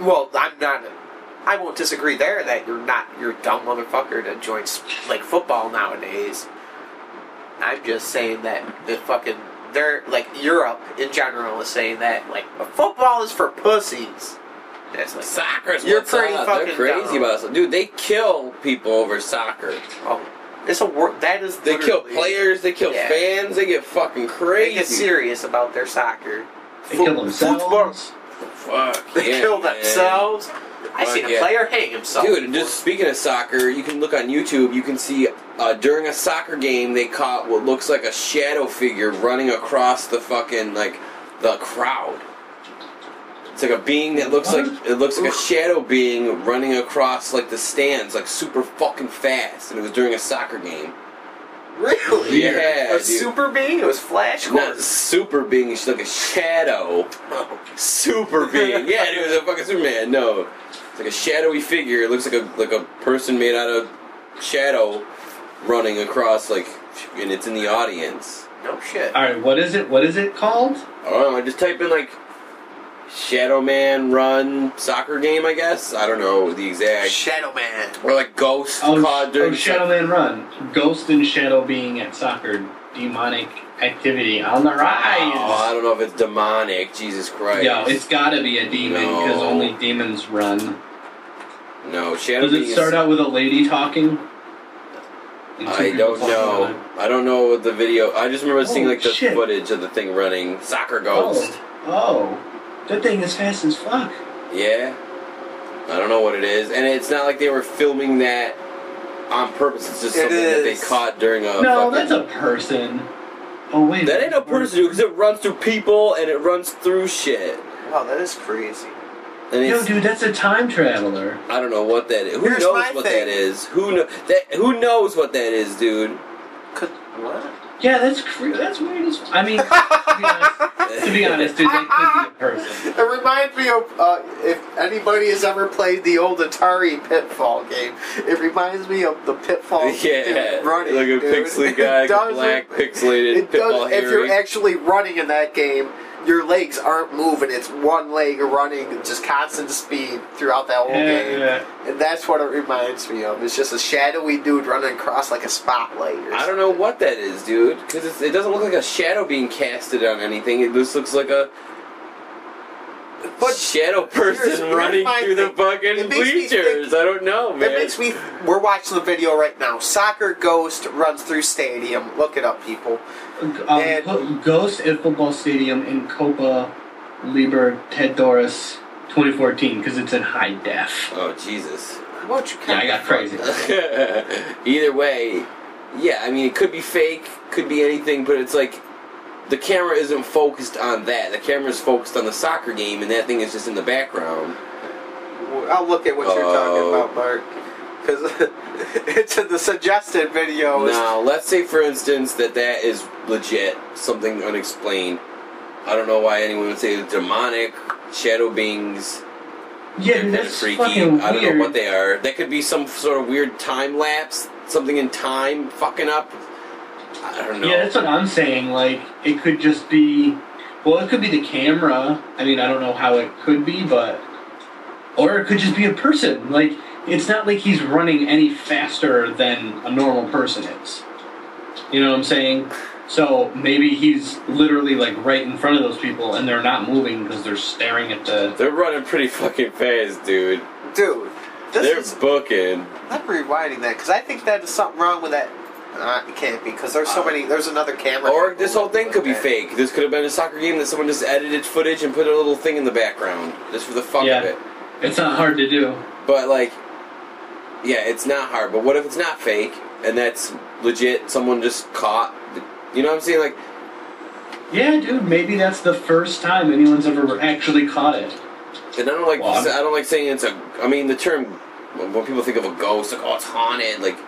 Well, I'm not. I won't disagree there that you're not. You're dumb motherfucker to join like football nowadays. I'm just saying that the fucking they're like Europe in general is saying that like football is for pussies. That's like Soccer's You're what's pretty up. fucking They're crazy dumb. about it. Dude, they kill people over soccer. oh, it's a wor- that is They kill players, they kill Yeah. fans, they get fucking They crazy. get serious about their soccer. They Fo- kill themselves. Football. Fuck. They yeah, kill man. themselves. I Fuck seen a yeah. player hang himself. Dude, just speaking of soccer, you can look on YouTube. You can see uh, during a soccer game they caught what looks like a shadow figure running across the fucking like the crowd. It's like a being that looks like it looks like a shadow being running across like the stands like super fucking fast, and it was during a soccer game. Really? Yeah, A dude. super being? It was Flash Not super being, it's like a shadow. Oh. Super being. Yeah, dude, it was a fucking Superman. No. It's like a shadowy figure. It looks like a like a person made out of shadow running across like and it's in the audience. No shit. All right, what is it? What is it called? I don't know, I just type in like Shadow Man run soccer game, I guess. I don't know the exact Shadow Man. or like Ghost Oh, COD oh during Shadow Man Run. Ghost and Shadow being at soccer. Demonic activity on the rise. Oh, I don't know if it's demonic. Jesus Christ. Yo, it's gotta be a demon because No. only demons run. no Shadow Does it Being start is- out with a lady talking? I don't know. on? I don't know the video. I just remember seeing Oh, like the shit. footage of the thing running. Soccer oh. Ghost. Oh, oh, that thing is fast as fuck. Yeah. I don't know what it is, and it's not like they were filming that on purpose. It's just It something that they caught during a. no, fucking- that's a person. Oh wait, That ain't a person because it runs through people and it runs through shit. Wow, that is crazy. And Yo, dude, that's a time traveler. I don't know what that is. Who Here's knows my what thing. that is? Who know that? Who knows what that is, dude? Could what? Yeah, that's cre- that's weird as. I mean, to be honest, to be honest, dude, that could be a person. It reminds me of uh, if anybody has ever played the old Atari Pitfall game. It reminds me of the Pitfall Yeah, running, like a dude. pixely guy, It does- black pixelated It Pitfall does. If you're actually running in that game, your legs aren't moving. It's one leg running, just constant speed throughout that whole Yeah, game. yeah. And that's what it reminds me of. It's just a shadowy dude running across like a spotlight. Or I don't know what that is, dude. Because it doesn't look like a shadow being casted on anything. It just looks like a But shadow person here's- here's running my through the fucking It makes me bleachers. I don't know, man. It makes me. We're watching the video right now. Soccer Ghost runs through stadium. Look it up, people. Um, And- put Ghost at football stadium in Copa Libertadores 2014 because it's in high def. oh Jesus. How about you? Yeah, I got crazy. Either way, yeah. I mean, it could be fake, could be anything, but it's like the camera isn't focused on that. The camera is focused on the soccer game, and that thing is just in the background. I'll look at what you're talking about, Mark. Because it's in the suggested video. Now, let's say, for instance, that that is legit, something unexplained. I don't know why anyone would say it's demonic, shadow beings. Yeah, They're dude, kinda that's freaky. fucking I don't weird. know what they are. That could be some sort of weird time lapse, something in time fucking up. I don't know. Yeah, that's what I'm saying. Like, it could just be. Well, it could be the camera. I mean, I don't know how it could be, but. Or it could just be a person. Like, it's not like he's running any faster than a normal person is. You know what I'm saying? So maybe he's literally, like, right in front of those people and they're not moving because they're staring at the. They're running pretty fucking fast, dude. Dude, this They're is. booking. I'm rewinding that because I think that is something wrong with that. Uh, it can't be because there's so many. There's another camera. Or this whole thing could be Okay. fake. This could have been a soccer game that someone just edited footage and put a little thing in the background just for the fuck Yeah. of it. It's not hard to do. But like, yeah, it's not hard. But what if it's not fake and that's legit? Someone just caught. The, you know what I'm saying? Like, Yeah, dude, maybe that's the first time anyone's ever actually caught it. and I don't like. Well, I don't like saying it's a. I mean, the term when people think of a ghost, like, oh, it's haunted. Like,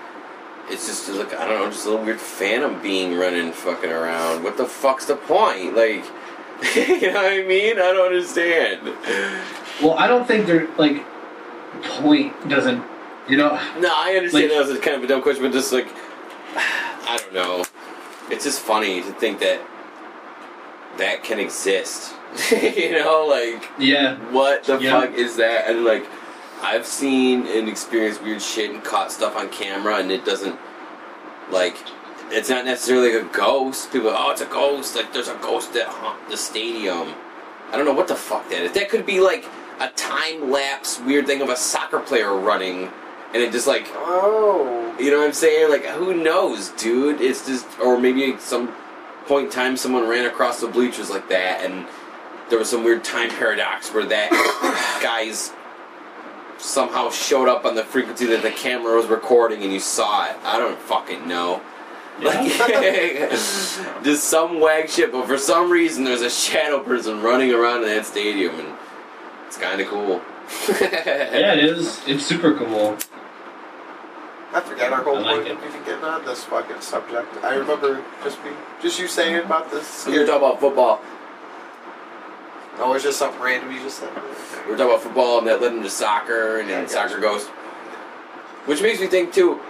it's just like I don't know, just a little weird phantom being running, fucking around. What the fuck's the point? Like, you know what I mean? I don't understand. Well, I don't think they're, like, point doesn't. You know, No, I understand Like- that was kind of a dumb question, but just like, I don't know. It's just funny to think that that can exist. you know, like, yeah. what the Yeah. fuck is that? And like, I've seen and experienced weird shit and caught stuff on camera, and it doesn't, like, it's not necessarily a ghost. People, oh, it's a ghost. Like, there's a ghost that haunt the stadium. I don't know what the fuck that is. That could be like a time lapse weird thing of a soccer player running, and it just like Oh. you know what I'm saying? Like, who knows, dude? It's just, or maybe at some point in time someone ran across the bleachers like that, and there was some weird time paradox where that guy's somehow showed up on the frequency that the camera was recording and you saw it. I don't fucking know. Like, just some wag shit, but for some reason there's a shadow person running around in that stadium, and It's kind of cool. Yeah, it is. It's super cool. I forget our whole I like point of even getting on this fucking subject. I remember just be just you saying about this. We were talking about football. Oh, it's just something random you just said. We were talking about football, and that led into soccer, and then soccer gotcha. goes. Which makes me think too.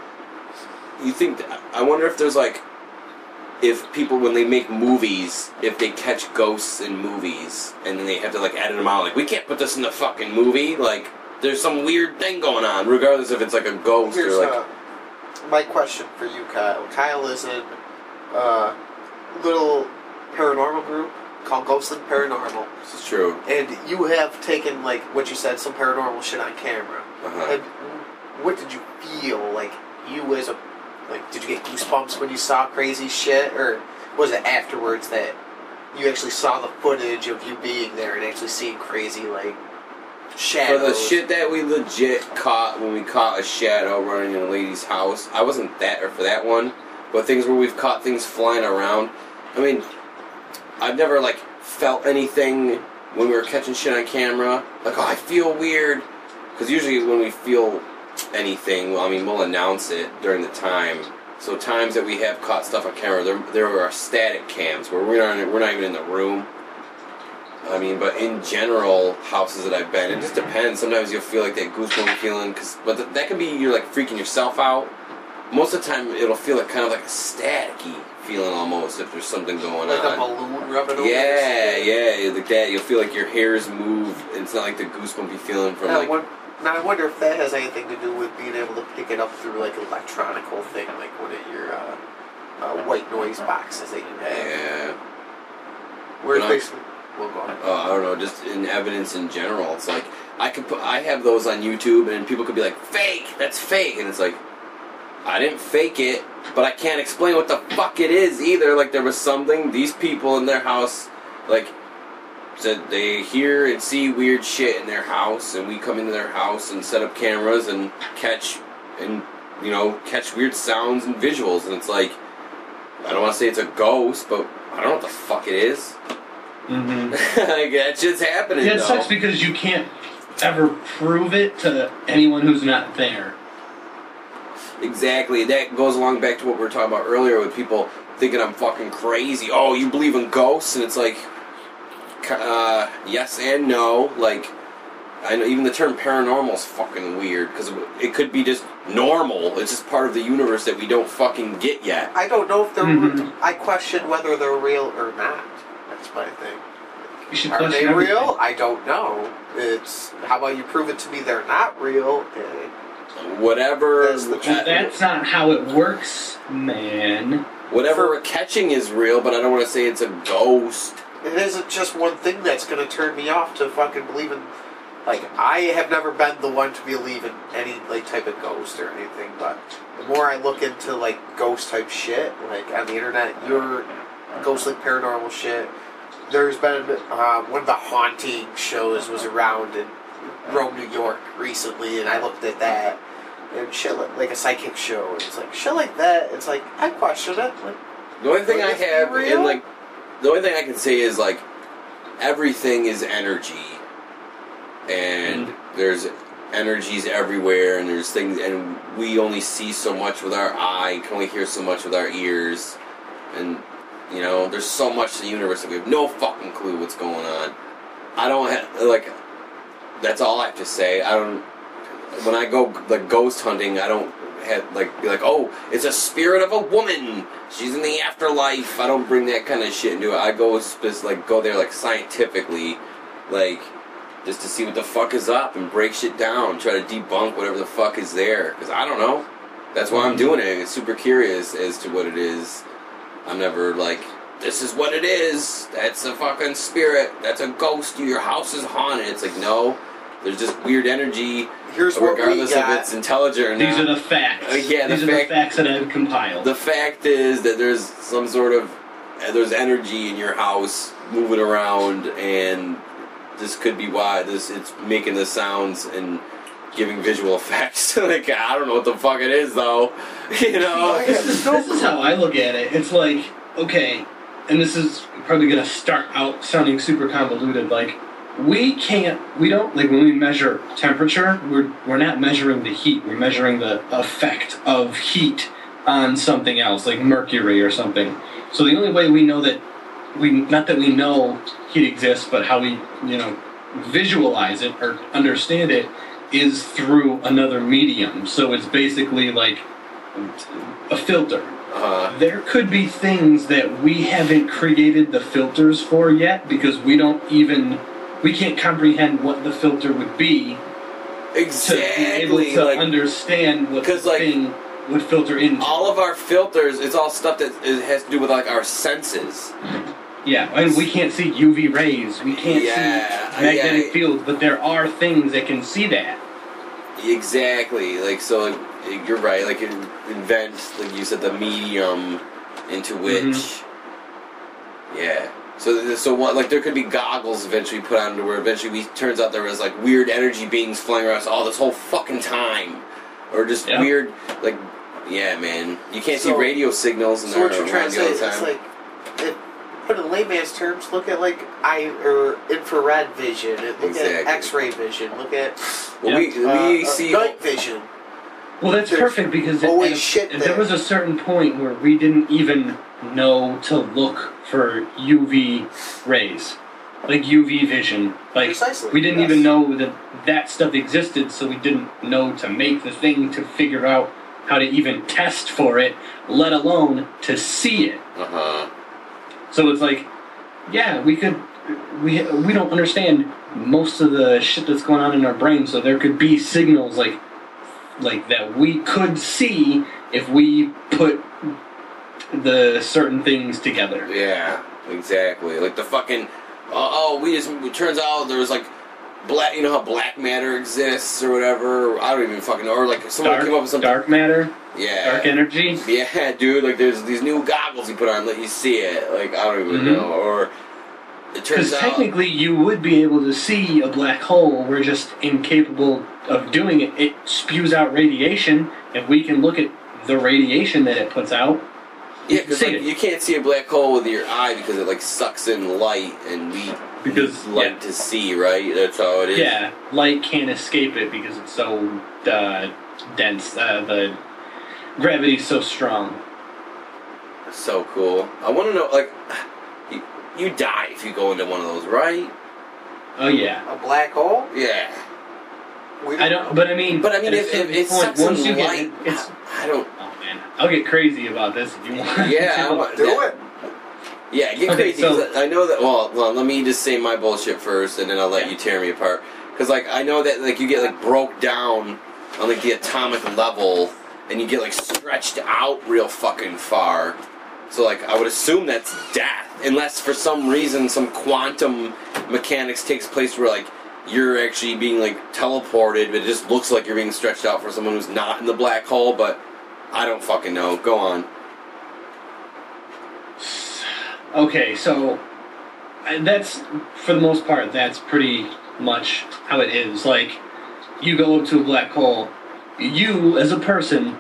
You think? I wonder if there's like, if people when they make movies, if they catch ghosts in movies, and then they have to like edit them out. Like we can't put this in the fucking movie. Like there's some weird thing going on, regardless if it's like a ghost Here's or like. uh, my question for you, Kyle. Kyle is in a little paranormal group called Ghostland Paranormal, this is true. and you have taken like what you said, some paranormal shit on camera. Uh-huh. And what did you feel like? You as a like, did you get goosebumps when you saw crazy shit, or was it afterwards that you actually saw the footage of you being there and actually seeing crazy like For shadows? the shit that we legit caught when we caught a shadow running in a lady's house, I wasn't that or for that one, but things where we've caught things flying around. I mean, I've never like felt anything when we were catching shit on camera. Like, oh, I feel weird, because usually when we feel anything, well, I mean, we'll announce it during the time. So times that we have caught stuff on camera, there there are static cams where we're not we're not even in the room. I mean, but in general, houses that I've been, it just depends. Sometimes you'll feel like that goosebump feeling, cause, but th- that can be you're like freaking yourself out. Most of the time, it'll feel like kind of like a staticky feeling almost if there's something going on. like a balloon rubbing over. Yeah, yeah, like that. You'll feel like your hairs move. It's not like the goosebumpy feeling from Now, like. what- now I wonder if that has anything to do with being able to pick it up through like electronical thing, like one of your uh, uh, white noise boxes that you have. Yeah. Where it's But I'm- basically, well, go uh, I don't know, just in evidence in general. It's like I could put, I have those on YouTube, and people could be like, "Fake, that's fake," and it's like, I didn't fake it, but I can't explain what the fuck it is either. Like there was something these people in their house, like said they hear and see weird shit in their house, and we come into their house and set up cameras and catch and you know catch weird sounds and visuals, and it's like. I don't want to say it's a ghost, but I don't know what the fuck it is. Mm-hmm. like that shit's happening. Yeah, it though. sucks because you can't ever prove it to anyone who's not there. Exactly. That goes along back to what we were talking about earlier with people thinking I'm fucking crazy. Oh, you believe in ghosts? And it's like, uh, yes and no. Like, I know even the term paranormal is fucking weird because it could be just normal. It's just part of the universe that we don't fucking get yet. I don't know if they're. Mhm. I question whether they're real or not. That's my thing. You should Are they everything. real? I don't know. It's how about you prove it to me they're not real? and Whatever. That's the That's not how it works, man. Whatever we're catching is real, but I don't want to say it's a ghost. It isn't just one thing that's going to turn me off to fucking believe in. Like I have never been the one to believe in any like type of ghost or anything, but the more I look into like ghost type shit, like on the internet, your ghost like paranormal shit. There's been uh, one of the haunting shows was around in Rome, New York recently, and I looked at that and shit like, like a psychic show. And it's like shit like that. It's like I question it. Like, The only thing I have real? in like the only thing I can say is like everything is energy, and hmm. there's energies everywhere, and there's things, and we only see so much with our eye, can only hear so much with our ears, and you know, there's so much to the universe that we have no fucking clue what's going on. I don't have like. That's all I have to say. I don't. When I go like ghost hunting, I don't have like be like, oh, it's a spirit of a woman. She's in the afterlife. I don't bring that kind of shit into it. I go just like go there like scientifically, like just to see what the fuck is up and break shit down, try to debunk whatever the fuck is there. Because I don't know. That's why I'm mm-hmm. doing it. It's super curious as to what it is. I'm never like, this is what it is. That's a fucking spirit. That's a ghost. Your house is haunted. It's like no. There's just weird energy, here's what we regardless of it's intelligent or These are the facts. Uh, yeah, the These are fact- the facts that I've compiled. The fact is that there's some sort of uh, there's energy in your house moving around, and this could be why this it's making the sounds and giving visual effects. like I don't know what the fuck it is though, you know. this, is, this is how I look at it. It's like, okay, and this is probably going to start out sounding super convoluted. Like, we can't we don't like when we measure temperature we're we're not measuring the heat we're measuring the effect of heat on something else like mercury or something. So the only way we know that we not that we know heat exists but how we you know visualize it or understand it is through another medium. So it's basically like a filter. Uh, there could be things that we haven't created the filters for yet because we don't even we can't comprehend what the filter would be exactly. to be able to Like understand what the like, thing would filter in. all of our filters, it's all stuff that has to do with like our senses. yeah, and we can't see UV rays, we can't Yeah, see magnetic yeah. fields, but there are things that can see that. Exactly. Like so, like, you're right. Like in- invent, like you said, the medium into which. Mm-hmm. Yeah. So so what? Like there could be goggles eventually put on to where eventually we turns out there was like weird energy beings flying around us all this whole fucking time, or just Yeah. weird like. Yeah, man. You can't see radio signals in So there what you're trying to say is it's like, it, put in layman's terms, look at like I or infrared vision, and look Exactly. at X-ray vision, look at well, Yeah. we uh, we uh, see. night vision. Well, that's There's perfect because if- always if, shit if there there. was a certain point where we didn't even know to look for UV rays, like UV vision, like Precisely, we didn't yes. even know that that stuff existed, so we didn't know to make the thing to figure out how to even test for it, let alone to see it. Uh huh. So it's like, yeah, we could, we we don't understand most of the shit that's going on in our brain. So there could be signals like, like that we could see if we put the certain things together. Yeah, exactly. Like the fucking. Oh, oh we just. It turns out there was like. Black, you know how black matter exists or whatever. I don't even fucking know. Or like someone Dark, came up with something. dark matter, yeah, dark energy. Yeah, dude. Like there's these new goggles you put on, let you see it. Like I don't even Mhm. know. Or it turns Because out. technically, you would be able to see a black hole. We're just incapable of doing it. It spews out radiation, and we can look at the radiation that it puts out. Yeah, because like, you can't see a black hole with your eye because it like sucks in light, and we Because, need light yeah. to see, right? That's how it is. Yeah, light can't escape it because it's so uh, dense. Uh, the gravity's so strong. So cool. I want to know, like, you, you die if you go into one of those, right? Oh yeah. A black hole? Yeah. We I don't. But I mean. But I mean, at a if, if certain it sucks once in you get, light, it's. I don't. Man, I'll get crazy about this if you want. Yeah, I to. want- do yeah. it. Yeah, get Okay, crazy. so- I know that. Well, well, let me just say my bullshit first, and then I'll let Yeah. you tear me apart. Because like I know that like you get like broke down on like the atomic level, and you get like stretched out real fucking far. So like I would assume that's death, unless for some reason some quantum mechanics takes place where like you're actually being like teleported, but it just looks like you're being stretched out for someone who's not in the black hole. But I don't fucking know. Go on. Okay, so uh, that's for the most part. That's pretty much how it is. Like, you go up to a black hole. You, as a person,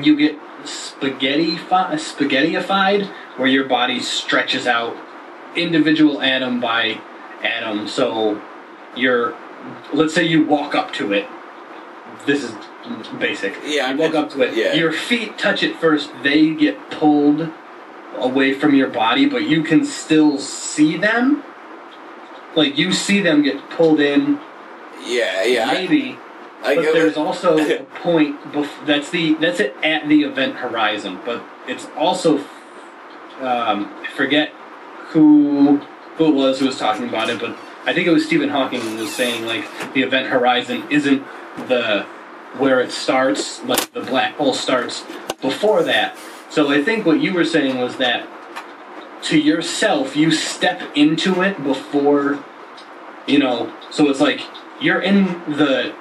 you get spaghetti spaghettified, where your body stretches out individual atom by atom. So, you're, let's say you walk up to it. This is basic. Yeah, you walk up to it. yeah. Your feet touch it first. They get pulled away from your body, but you can still see them. Like you see them get pulled in, Yeah, yeah. Maybe. I, but there's what- also a point. Bef- that's the that's it at the event horizon. But it's also um, I forget who who it was who was talking about it, but I think it was Stephen Hawking who was saying like the event horizon isn't the where it starts, like the black hole starts before that. So I think what you were saying was that to yourself you step into it before you know so it's like you're in the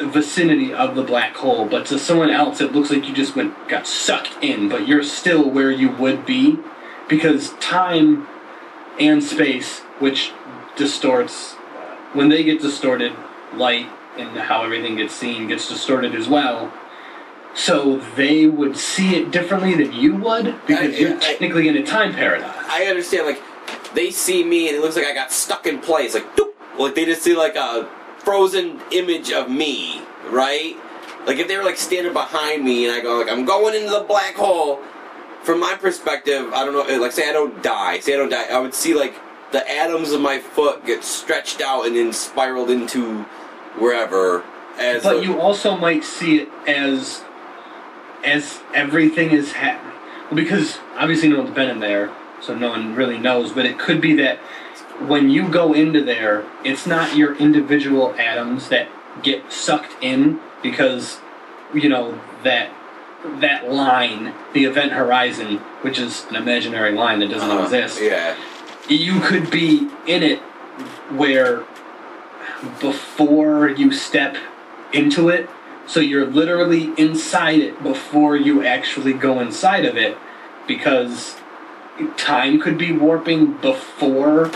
vicinity of the black hole but to someone else it looks like you just went got sucked in but you're still where you would be because time and space which distorts when they get distorted light and how everything gets seen gets distorted as well so they would see it differently than you would because I- you're I- technically in a time paradox I understand, like, they see me and it looks like I got stuck in place, like, doop, like they just see like a frozen image of me, right? Like if they were like standing behind me and I go like I'm going into the black hole. From my perspective, I don't know. Eh, like say I don't die, say I don't die, I would see like the atoms of my foot get stretched out and then spiraled into wherever. As But a- you also might see it as as everything is ha- well, because obviously no one's been in there, so no one really knows. But it could be that when you go into there, it's not your individual atoms that get sucked in because you know that that line, the event horizon, which is an imaginary line that doesn't Uh-huh. exist Yeah. you could be in it where before you step into it so you're literally inside it before you actually go inside of it because time could be warping before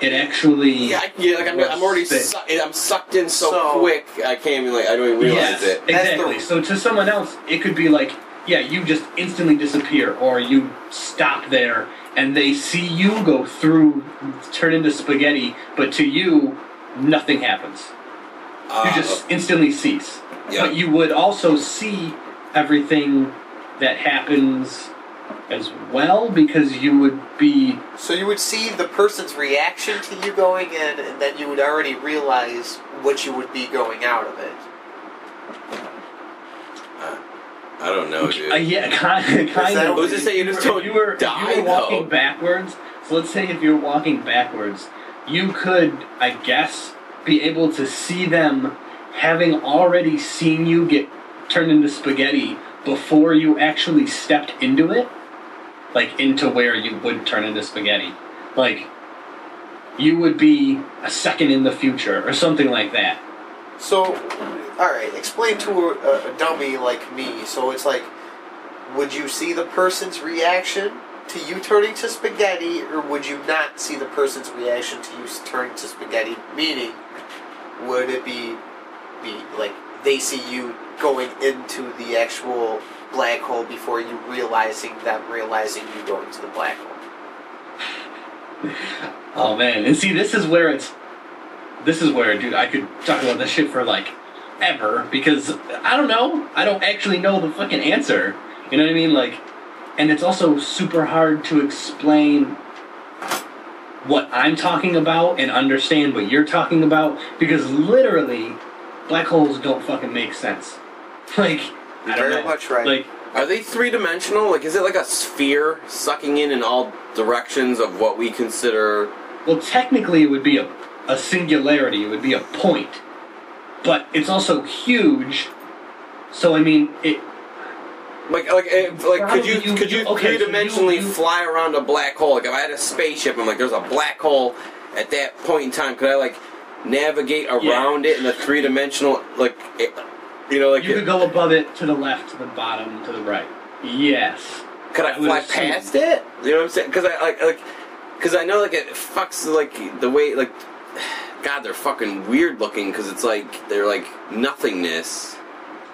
it actually Yeah, I- yeah, like I'm, I'm already su- I'm sucked in so, So- quick. I can't even like I don't even realize Yes, it. Exactly the- so to someone else it could be like yeah you just instantly disappear or you stop there and they see you go through turn into spaghetti but to you nothing happens Uh, you just instantly cease. Yeah. But you would also see everything that happens as well because you would be So you would see the person's reaction to you going in, and then you would already realize what you would be going out of it. I don't know, dude. uh, yeah, kind, kind of. what Who's to say you just If don't you were, die, you were walking though? backwards. So let's say if you're walking backwards, you could, I guess, be able to see them having already seen you get turned into spaghetti before you actually stepped into it, like into where you would turn into spaghetti. Like you would be a second in the future or something like that. So, all right, explain to a, a dummy like me. So it's like, would you see the person's reaction to you turning to spaghetti, or would you not see the person's reaction to you turning to spaghetti? Meaning, would it be be like they see you going into the actual black hole before you realizing them realizing you going to the black hole? Oh man, and see, this is where it's. This is where, dude, I could talk about this shit for like ever because I don't know. I don't actually know the fucking answer. You know what I mean? Like, and it's also super hard to explain what I'm talking about and understand what you're talking about because literally, black holes don't fucking make sense. Like, I don't Very know. much right. Like, Are they three dimensional? Like, is it like a sphere sucking in in all directions of what we consider? Well, technically, it would be a, a singularity. It would be a point, but it's also huge. So I mean, it. Like, like, eh, like, could you, you- could you, you- okay, three-dimensionally you- you- fly around a black hole? Like, if I had a spaceship, I'm like, there's a black hole at that point in time. Could I like navigate around it in a three dimensional, like, eh, you know, like, You could go above it, to the left, to the bottom, to the right. Yes. Could I I fly assume. past it? You know what I'm saying? Because I like like because I know like it fucks like the way like God they're fucking weird looking because it's like they're like nothingness.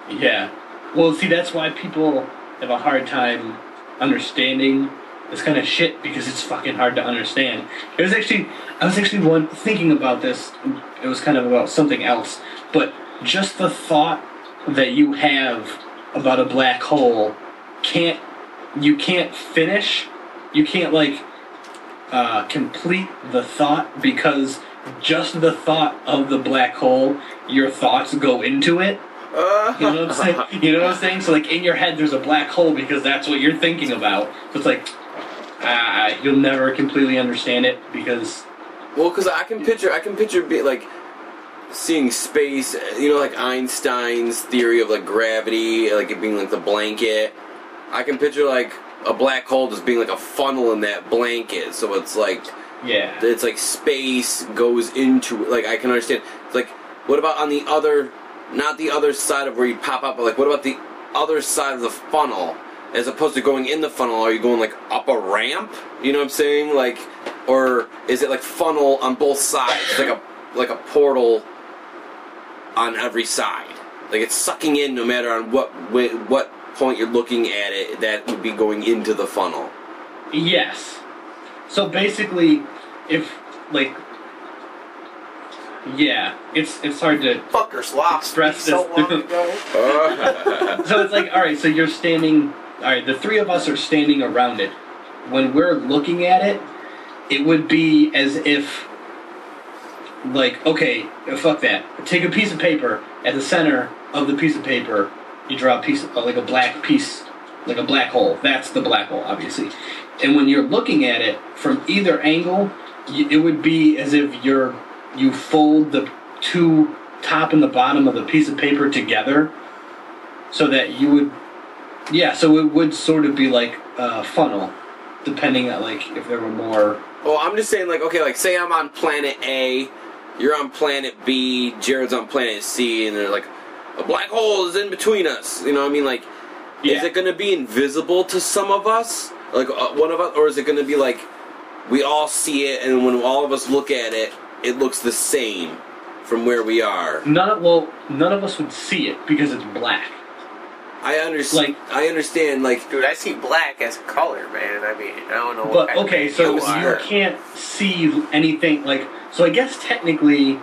Yeah. Well, see, that's why people have a hard time understanding this kind of shit because it's fucking hard to understand. It was actually, I was actually one thinking about this. It was kind of about something else, but just the thought that you have about a black hole can't, you can't finish, you can't like uh, complete the thought because just the thought of the black hole, your thoughts go into it. Uh, You know what I'm saying? You know what I'm saying? So like in your head, there's a black hole because that's what you're thinking about. So it's like, ah, you'll never completely understand it because well, because I can picture I can picture be like seeing space. You know, like Einstein's theory of like gravity, like it being like the blanket. I can picture like a black hole just being like a funnel in that blanket. So it's like yeah, it's like space goes into like I can understand. It's like what about on the other, not the other side of where you pop up, but like what about the other side of the funnel? As opposed to going in the funnel, are you going like up a ramp? You know what I'm saying? Like, or is it like funnel on both sides, like a like a portal on every side? Like it's sucking in no matter on what wh- what point you're looking at it. That would be going into the funnel. yes. So basically, if like Yeah, it's it's hard to. Fuckers lost Express me so this- long ago. Uh, So it's like, all right, so you're standing. All right, the three of us are standing around it. When we're looking at it, it would be as if, like, okay, fuck that. Take a piece of paper. At the center of the piece of paper, you draw a piece, uh, like a black piece, like a black hole. That's the black hole, obviously. And when you're looking at it from either angle, it would be as if you're you fold the two top and the bottom of the piece of paper together, so that you would, yeah. So it would sort of be like a funnel, depending on like if there were more. well, I'm just saying, like, okay, like, say I'm on planet A, you're on planet B, Jared's on planet C, and they're like, a black hole is in between us. You know what I mean? Like, is it going to be invisible to some of us, like uh, one of us, or is it going to be like we all see it, and when all of us look at it, it looks the same from where we are? None of, well, none of us would see it because it's black. I understand. Like- I understand. Like, Dude, I see black as a color, man. I mean, I don't know. what But kind okay, so you you can't see anything like. So I guess technically,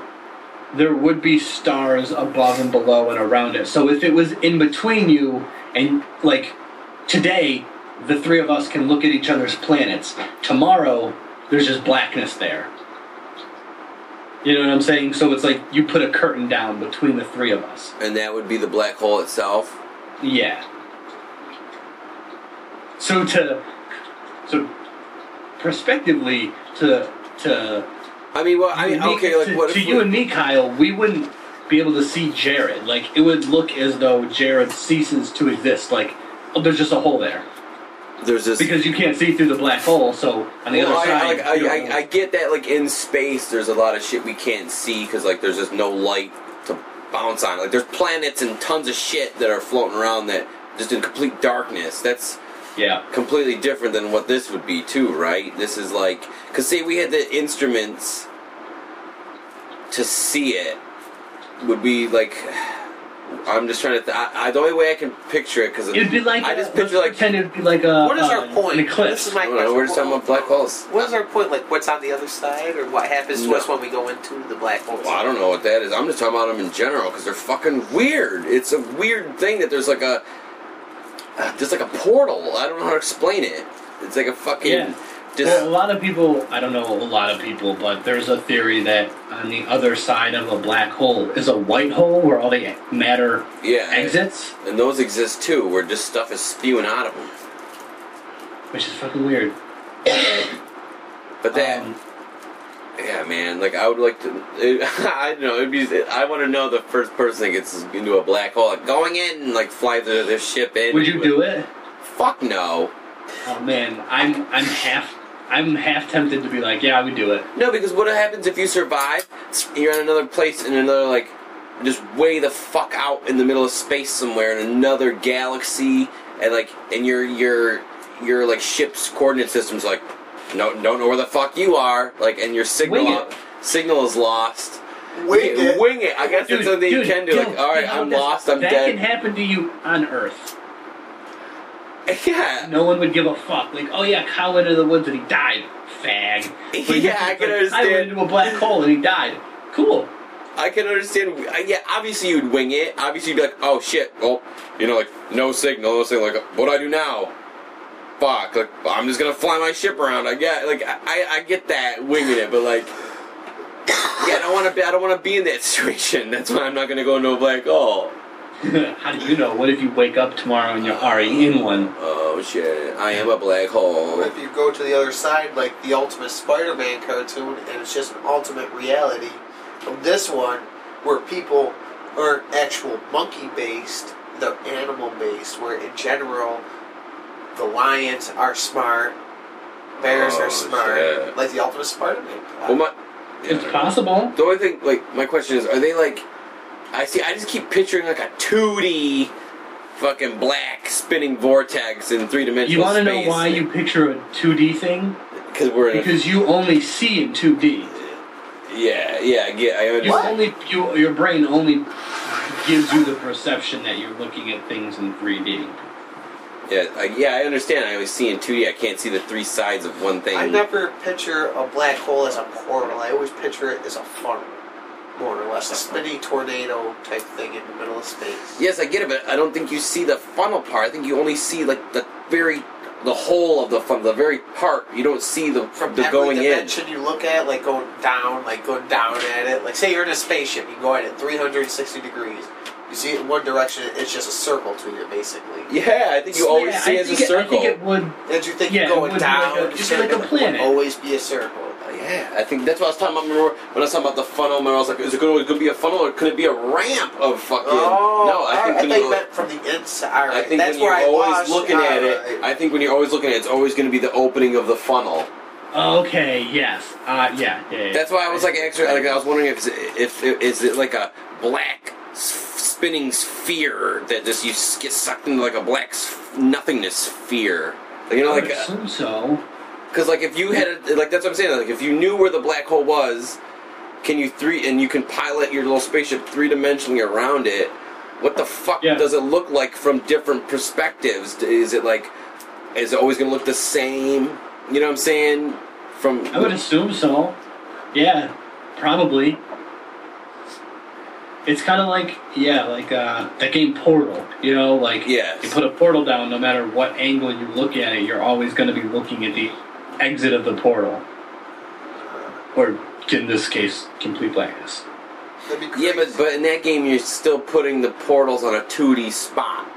there would be stars above and below and around it. So if it was in between you and like today, the three of us can look at each other's planets. Tomorrow, there's just blackness there. You know what I'm saying? So it's like you put a curtain down between the three of us. and that would be the black hole itself. Yeah. So to so prospectively to to I mean, well, I mean, me- okay, like to, what to you we- and me, Kyle, we wouldn't be able to see Jared. Like it would look as though Jared ceases to exist. Like oh, there's just a hole there there's this because you can't see through the black hole. So on the Well, other I, side, like, I, you're- I, I get that like in space there's a lot of shit we can't see because like there's just no light to bounce on. Like there's planets and tons of shit that are floating around that just in complete darkness. That's yeah, completely different than what this would be too right? This is like because say we had the instruments to see it would be like i'm just trying to th- I, I, the only way i can picture it because it'd be like i a- just let's picture like pretend it'd be like a What is uh, our point? An eclipse. This is my I we're just talking about black holes What is our point? Like, what's on the other side, or what happens to us when we go into the black hole? Well, I don't know what that is. I'm just talking about them in general because they're fucking weird. It's a weird thing that there's like a uh, there's like a portal. I don't know how to explain it. It's like a fucking Yeah. Just well, a lot of people, I don't know a lot of people, but there's a theory that on the other side of a black hole is a white hole where all the matter yeah. exits, And those exist too, where just stuff is spewing out of them. which is fucking weird. But that, Um, yeah, man. Like I would like to. It, I don't know. It'd be. I want to know the first person that gets into a black hole, like going in and like fly the, their ship in. would you do it? Fuck no. Oh man, I'm I'm half I'm half tempted to be like, yeah, I would do it. No, because what happens if you survive? You're in another place in another like, just way the fuck out in the middle of space somewhere in another galaxy, and like, and your your your like ship's coordinate system's like, no, don't know where the fuck you are, like, and your signal Wing signal is lost. Wing it. Wing it. I guess Dude, that's something you can do. dude, Like, all right, I'm this- lost. I'm that dead. can happen to you on Earth. yeah. No one would give a fuck. Like, oh yeah, Kyle went into the woods and he died. Fag. But Yeah, I can like, I went into a black hole and he died. Cool. I can understand. uh, Yeah, obviously you'd wing it. Obviously you'd be like, oh shit. Well, you know, like no signal. No signal. Like, what do I do now? Fuck. Like, I'm just gonna fly my ship around. I get. Like, I, I get that winging it, but like, yeah, I don't want to be. I don't want to be in that situation. That's why I'm not gonna go into a black hole. How do you know? What if you wake up tomorrow and you're already in one? Oh shit! I am a black hole. What If you go to the other side, like the Ultimate Spider-Man cartoon, and it's just an ultimate reality of this one, where people aren't actual monkey-based, they're animal-based. Where in general, the lions are smart, bears Oh, are smart, shit. like the Ultimate Spider-Man. plot. Well, my. It's possible. The only thing, like, my question is, are they like? I see. I just keep picturing like a 2D, fucking black spinning vortex in three dimensional. You want to know why you picture a 2D thing? Because we're in. A, Because you only see in 2D. yeah, yeah, I get. I You understand. only you, your brain only gives you the perception that you're looking at things in 3D. Yeah, I, yeah, I understand. I always see in 2D. I can't see the three sides of one thing. I never picture a black hole as a portal. I always picture it as a funnel. More or less a spinning tornado type thing in the middle of space. Yes, I get it, but I don't think you see the funnel part. I think you only see like the very, the whole of the funnel, the very part. You don't see the From the every going in. dimension you look at, like going down, like going down at it. Like say you're in a spaceship, you go at it 360 degrees. You see it in one direction, it's just a circle to you, basically. Yeah, I think you always Yeah, see I it as a think it- I think it would. And you think Yeah, it you're would going down, like a- you it'd see be like a it would planet. always be a circle. yeah, I think that's what I was talking about. Remember when I was talking about the funnel? When I was like, is it going to be a funnel or could it be a ramp of fucking? Oh, no, I think I, when you you- meant from the inside. All right, I think that's when you're where I always was. looking at it, I think when you're always looking at it, it's always going to be the opening of the funnel. Okay. Yes. Uh. Yeah. Yeah. yeah. That's why I was like, actually, like I was wondering if if, if is it like a black s- spinning sphere that just you get sucked into like a black nothingness sphere. Like, you know, like I would like assume so. because like if you had it, like that's what I'm saying. Like if you knew where the black hole was, can you three and you can pilot your little spaceship three dimensionally around it? What the fuck Yeah. does it look like from different perspectives? Is it like is it always going to look the same? You know what I'm saying? From I would assume so. Yeah. Probably. It's kind of like yeah, like uh, that game Portal. You know, like Yes. you put a portal down. No matter what angle you look at it, you're always going to be looking at the exit of the portal, or in this case, complete blackness. Yeah, but but in that game, you're still putting the portals on a 2D spot.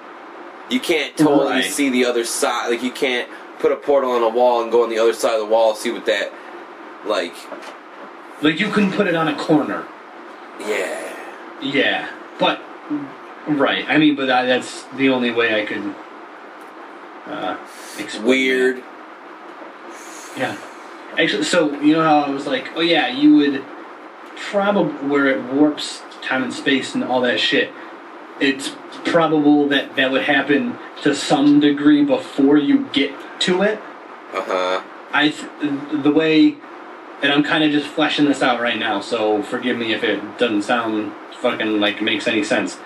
You can't totally Right. see the other side. Like you can't put a portal on a wall and go on the other side of the wall and see what that like. Like you couldn't put it on a corner. Yeah. Yeah, but right. I mean, but that, that's the only way I could. Uh, explain Weird. that. Yeah. Actually, so you know how I was like, oh yeah, you would probably where it warps time and space and all that shit. It's probable that that would happen to some degree before you get to it. Uh huh. I th- the way, and I'm kind of just fleshing this out right now, so forgive me if it doesn't sound fucking like makes any sense.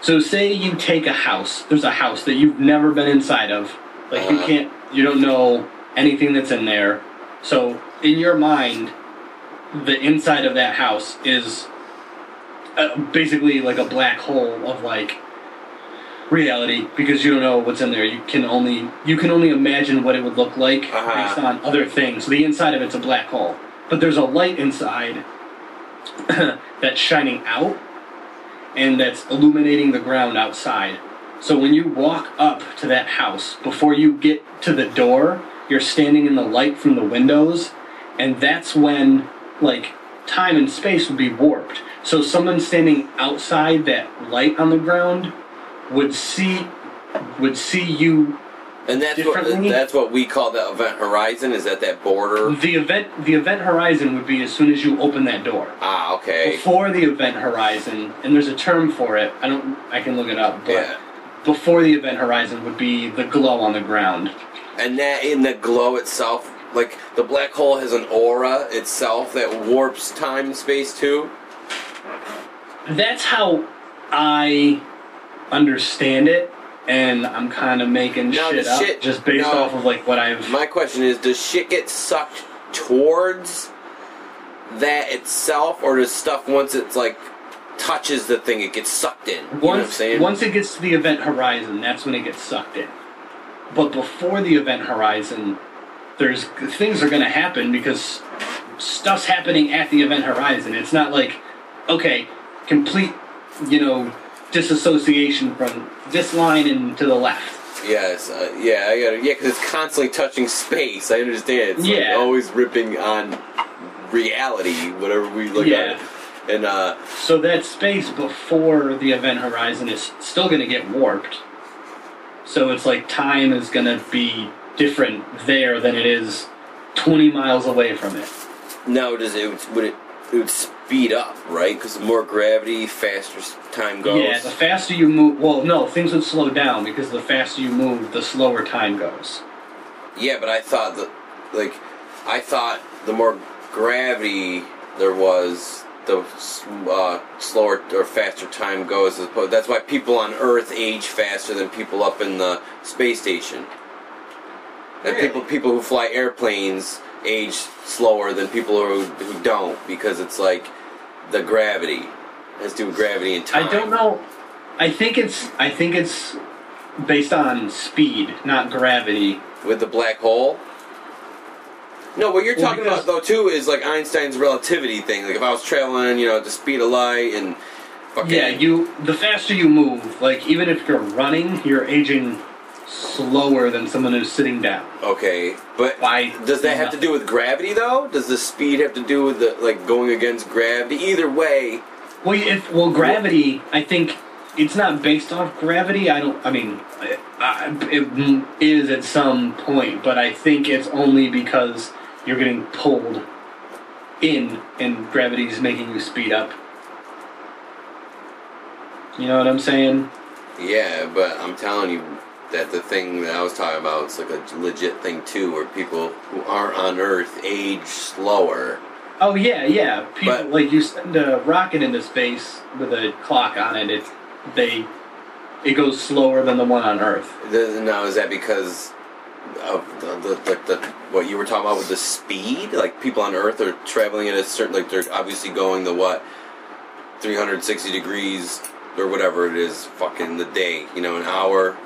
So say you take a house. There's a house that you've never been inside of. Like you Uh-huh. can't, you don't know anything that's in there. So in your mind, the inside of that house is uh, basically like a black hole of like reality because you don't know what's in there. You can only you can only imagine what it would look like Uh-huh. based on other things. So the inside of it's a black hole, but there's a light inside that's shining out and that's illuminating the ground outside. So when you walk up to that house, before you get to the door, you're standing in the light from the windows, and that's when like time and space would be warped. So someone standing outside that light on the ground would see would see you And that's what that's what we call the event horizon. Is that that border? the event the event horizon would be as soon as you open that door. Ah, okay. Before the event horizon, and there's a term for it. I don't I can look it up, but Yeah. before the event horizon would be the glow on the ground. And that in the glow itself, like the black hole has an aura itself that warps time and space too. That's how I understand it, and I'm kind of making shit up shit- just based no. off of like what I've. My question is, does shit get sucked towards that itself, or does stuff once it's like touches the thing, it gets sucked in? You know what I'm once once it gets to the event horizon, that's when it gets sucked in. But before the event horizon, there's things are going to happen because stuff's happening at the event horizon. It's not like okay, complete, you know, disassociation from this line and to the left. Yes, uh, yeah, I got it. Yeah, because it's constantly touching space. I understand. It's like Yeah. always ripping on reality, whatever we look Yeah. at. And uh, So that space before the event horizon is still going to get warped. So it's like time is going to be different there than it is 20 miles away from it. now does it would it it would speed up, right? Because the more gravity, faster time goes. Yeah, the faster you move, well, no, things would slow down because the faster you move, the slower time goes. Yeah, but I thought that, like, I thought the more gravity there was, the uh, slower or faster time goes. As opposed, that's why people on Earth age faster than people up in the space station. And Really? people people who fly airplanes age slower than people who who don't because it's like the gravity. It has to do with gravity and time. I don't know. I think it's I think it's based on speed, not gravity. With the black hole. No, what you're Well, talking about though too is like Einstein's relativity thing. Like if I was traveling, you know, at the speed of light and fucking Yeah, you the faster you move, like even if you're running, you're aging slower than someone who's sitting down. Okay, but By does that have to do with gravity though? Does the speed have to do with the like going against gravity? Either way, Well, if well, gravity. I think it's not based off gravity. I don't. I mean, it, it is at some point, but I think it's only because you're getting pulled in, and gravity's making you speed up. You know what I'm saying? yeah. But I'm telling you that the thing that I was talking about is like a legit thing too, where people who aren't on Earth age slower. Oh yeah, yeah. People But- like you send a rocket into space with a clock on it. It they it goes slower than the one on Earth. The- Now is that because of the, the, the, the what you were talking about with the speed? Like people on Earth are traveling at a certain like they're obviously going the what 360 degrees or whatever it is, fucking the day, you know, an hour.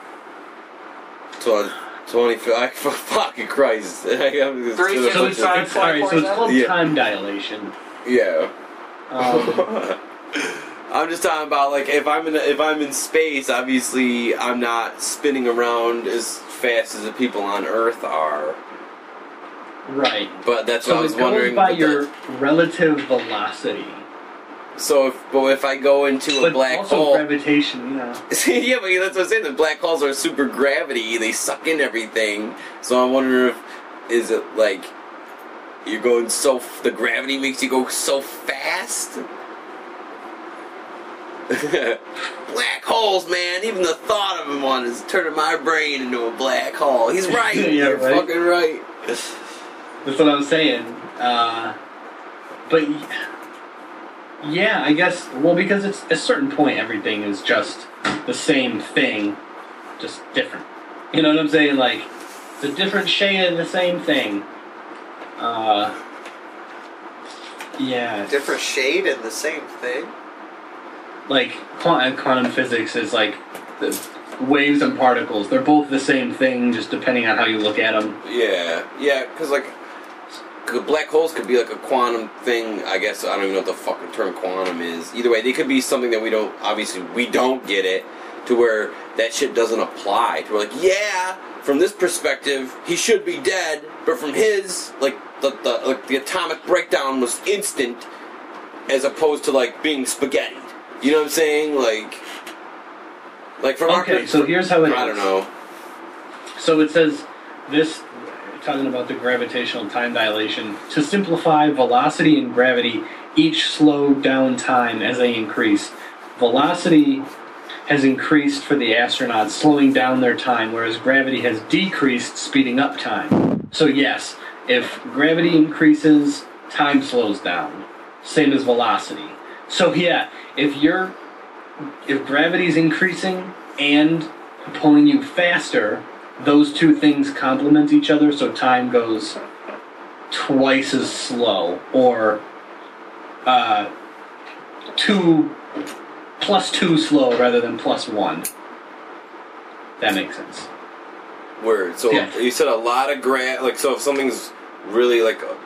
20, 25, fucking Christ. I'm- Three So it's, Five, it's all right. So it's called Yeah. time dilation. Yeah. Um, I'm just talking about like if I'm in if I'm in space, obviously I'm not spinning around as fast as the people on Earth are. right. But that's what So I was it goes wondering. by but your relative velocity, so if but if I go into a but black also hole, gravitation. You know. yeah, but that's what I'm saying. The black holes are super gravity; they suck in everything. So I'm wondering if is it like you're going so f- the gravity makes you go so fast. black holes, man. Even the thought of them one is turning my brain into a black hole. He's right. Yeah, You're right. fucking right. That's what I'm saying. Uh, but yeah, I guess. Well, because it's a certain point, everything is just the same thing, just different. You know what I'm saying? Like it's a different shade of the same thing. Uh, yeah, Different shade and the same thing. like quantum, quantum physics is like the waves and particles. They're both the same thing, just depending on how you look at them. Yeah, yeah, because like the black holes could be like a quantum thing. I guess I don't even know what the fucking term quantum is. Either way, they could be something that we don't. Obviously, we don't get it to where that shit doesn't apply. To where like, yeah, from this perspective, he should be dead, but from his, like the the like the atomic breakdown was instant, as opposed to like being spaghetti. You know what I'm saying? Like, like from our Okay, so here's how it is. I don't know. So it says this, talking about the gravitational time dilation. To simplify, velocity and gravity each slow down time as they increase. Velocity has increased for the astronauts, slowing down their time, whereas gravity has decreased, speeding up time. So, yes, if gravity increases, time slows down. Same as velocity. So, yeah, if you're if gravity's increasing and pulling you faster, those two things complement each other, so time goes twice as slow, or uh, two plus two slow rather than plus one. That makes sense. Word. So Yeah. you said a lot of gra like so if something's really like a,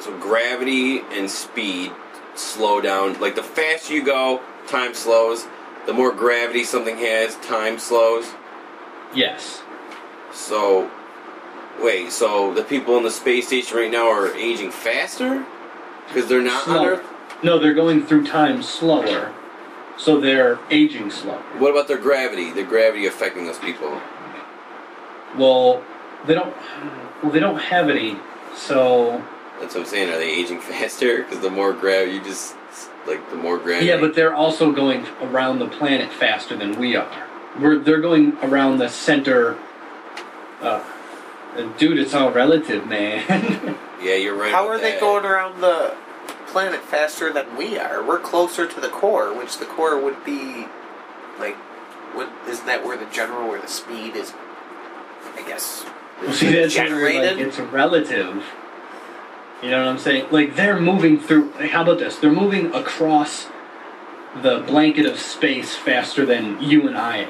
so gravity and speed slow down. Like the faster you go, time slows. The more gravity something has, time slows. Yes. So wait, so the people in the space station right now are aging faster because they're not on Slower. Earth. No, they're going through time slower, so they're aging slower. What about their gravity? The gravity affecting those people. Well, they don't. Well, they don't have any, so That's what I'm saying. Are they aging faster? Because the more gravity, you just like the more gravity. Yeah, but they're also going around the planet faster than we are. We're they're going around the center. Uh, dude, it's all relative, man. yeah, you're right. How about are they going around the planet faster than we are? We're closer to the core, which the core would be like. Would, isn't that where the general, where the speed is? I guess. Well, See, that's where, generated. like, it's relative. You know what I'm saying? Like they're moving through. Like, how about this? They're moving across the blanket of space faster than you and I,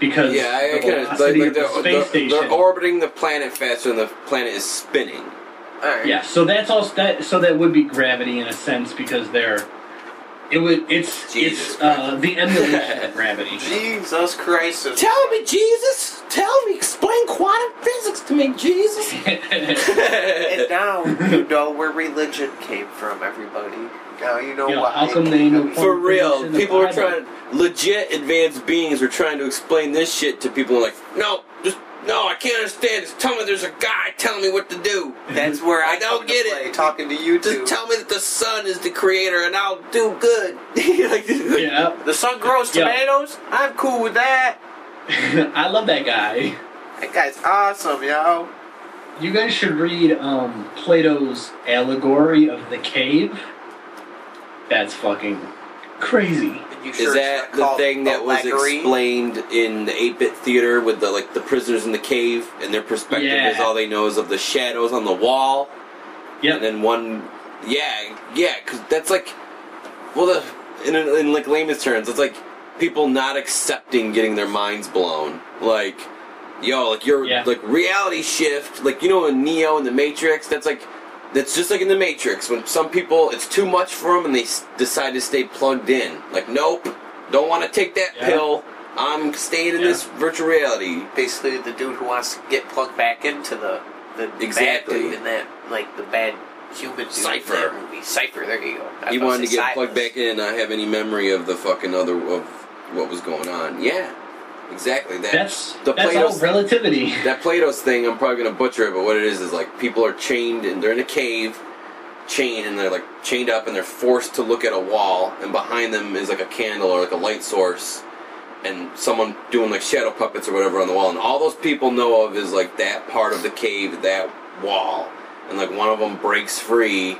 because Yeah, I, I the can like, like of the they're, space they're, station. they're orbiting the planet faster than the planet is spinning. Alright. yeah, so that's also that. So that would be gravity in a sense because they're. It would. It's Jesus it's uh, the emulation of gravity. Jesus Christ. Tell me, Jesus. Tell me. Explain quantum physics to me, Jesus. And now you know where religion came from, everybody. Now you know Yeah, why. how come they know For real, people are trying. Legit advanced beings are trying to explain this shit to people. Like, no, just no. I can't understand. Just tell me there's a guy telling me what to do. That's where I, I don't come into get it. Talking to you two. Just tell me that the sun is the creator, and I'll do good. like, Yeah, the sun grows Yeah. tomatoes. I'm cool with that. I love that guy. That guy's awesome, yo. You guys should read um, Plato's allegory of the cave. That's fucking crazy. Is that the thing that was allegory? explained in the 8-bit theater with the like the prisoners in the cave and their perspective Yeah. is all they know is of the shadows on the wall Yeah. and then one yeah yeah because that's like well the in, in like layman's terms it's like people not accepting getting their minds blown like yo like your Yeah. like reality shift like you know in Neo and the Matrix that's like that's just like in the Matrix when some people it's too much for them and they s- decide to stay plugged in. Like, nope, don't want to take that Yeah. pill. I'm staying in Yeah. this virtual reality. Basically, the dude who wants to get plugged back into the the Exactly. bad dude in that, like the bad human dude Cypher. in that movie. Cypher. There you go. I He about wanted to say get plugged Silas. back in and not have any memory of the fucking other of what was going on. Yeah, exactly. That That's the that's all Plato's relativity. that Plato's thing. I'm probably gonna butcher it, but what it is is like people are chained and they're in a cave, chained and they're like chained up and they're forced to look at a wall, and behind them is like a candle or like a light source, and someone doing like shadow puppets or whatever on the wall, and all those people know of is like that part of the cave, that wall, and like one of them breaks free,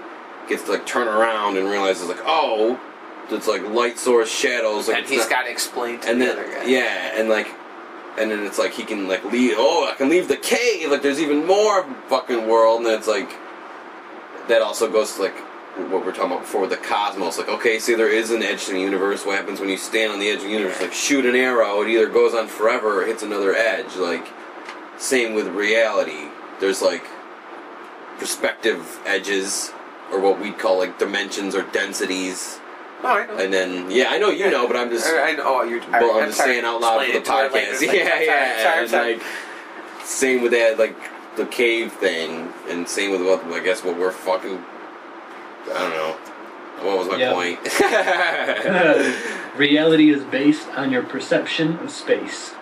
gets to like turn around and realizes like oh, it's like light source shadows, like and he's got to explain to and the then other guy. yeah, and like, and then it's like he can like leave. Oh, I can leave the cave. Like there's even more fucking world, and then it's like that also goes to like what we are talking about before with the cosmos. Like okay, see there is an edge to the universe. What happens when you stand on the edge of the universe? Like shoot an arrow, it either goes on forever or hits another edge. Like same with reality. There's like perspective edges. Or what we'd call like dimensions or densities, Oh, I know. and then yeah, I know you know, but I'm just I, I know. Oh, you're. well, I'm I'm just saying out loud for the it to her podcast. later. yeah, Like, yeah. Sorry, and sorry, like same with that, like the cave thing, and same with what I guess what we're fucking. I don't know. What was my Yeah. point? Reality is based on your perception of space.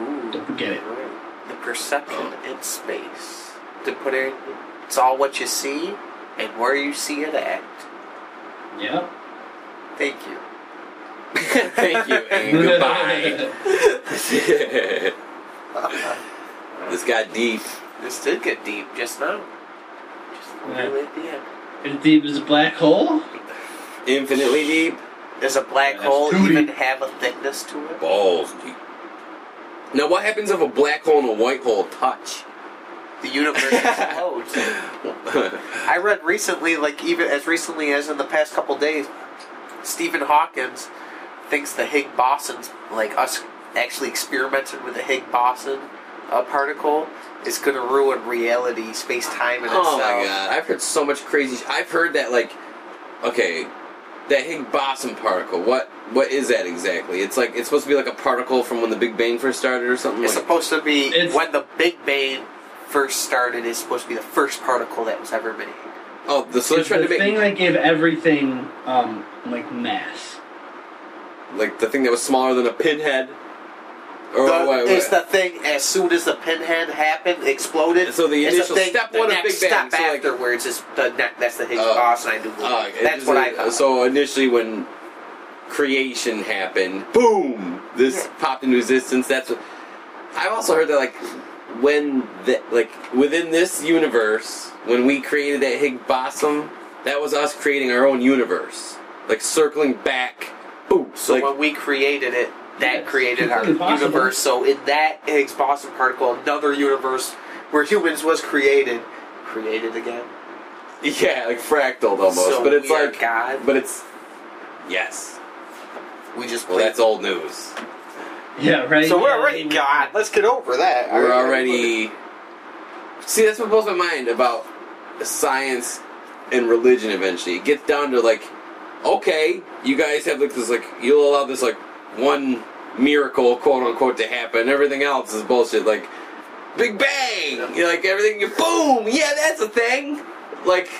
Ooh. Don't forget it. Right. The perception Oh. in space. To put it, it's all what you see and where you see it at. Yep. Thank you. Thank you and goodbye. this got deep. This did get deep just now. Just Yeah. really at the end. as deep as a black hole. Infinitely deep. Does a black That's hole too even deep. have a thickness to it? Balls deep. Now, what happens if a black hole and a white hole touch? The universe explodes. I read recently, like even as recently as in the past couple days, Stephen Hawkins thinks the Higgs boson, like us actually experimenting with the Higgs boson uh, particle, is going to ruin reality, space time, and Oh my god, I've heard so much crazy. Sh- I've heard that like, okay, that Higgs boson particle. What what is that exactly? It's like it's supposed to be like a particle from when the Big Bang first started or something. It's Like, supposed to be It's- when the Big Bang first started. is supposed to be the first particle that was ever made. oh, the, so they're trying the to make thing that gave everything um, like mass. like the thing that was smaller than a pinhead. Or The, what, It's the thing. As soon as the pinhead happened, exploded. So the it's initial thing, step one of next Big Bang, Step so like- afterwards is the ne- that's the Higgs Oh. boson. I do believe. Oh, that's is what a- I thought. So initially, when creation happened, boom, this Yeah. popped into existence. That's what. I've also heard that like when the like within this universe, when we created that Higgs boson, that was us creating our own universe, like circling back. Boom. so like, when we created it, that Yeah, it's created our completely universe. So in that Higgs boson particle, another universe where humans was created, created again. Yeah, like fractal almost, So but it's we are like God. But it's yes. We just Well, that's old news. Yeah, right. So we're yeah, already we- God. Let's get over that. We're already. See, that's what blows my mind about science and religion. Eventually, it gets down to like, okay, you guys have like this like you'll allow this like one miracle, quote unquote, to happen. Everything else is bullshit. Like, Big Bang. You like everything. You boom. Yeah, that's a thing. Like,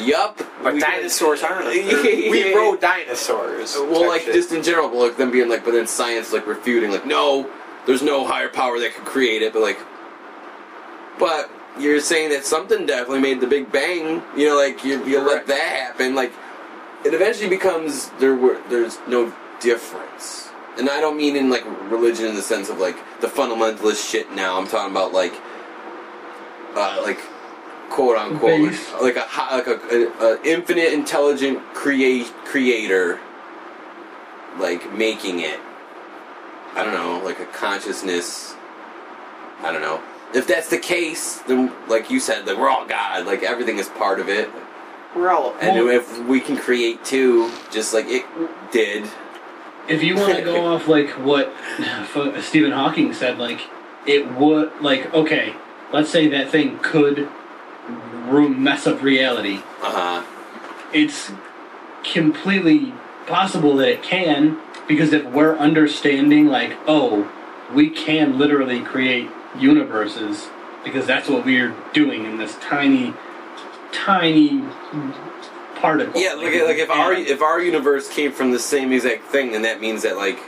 yup. But we- dinosaurs aren't. we rode dinosaurs. Well, like shit. just in general, but like them being like, but then science like refuting, like, no, there's no higher power that could create it, but like, but you're saying that something definitely made the Big Bang. You know, like you you let that happen, like it eventually becomes there were there's no difference, and I don't mean in like religion in the sense of like the fundamentalist shit. Now I'm talking about like, uh, like quote unquote, like, Base. like a like a, a, a infinite intelligent create creator, like making it. I don't know, like a consciousness. I don't know. If that's the case, then like you said, like we're all God, like everything is part of it. we're all. And Well- if we can create too, just like it did. If you want to go off like what Stephen Hawking said, like it would, like okay, let's say that thing could ru- mess up reality. Uh huh. It's completely possible that it can because if we're understanding, like, oh, we can literally create universes because that's what we're doing in this tiny, tiny particle. Yeah, like like if our if our universe came from the same exact thing, then that means that like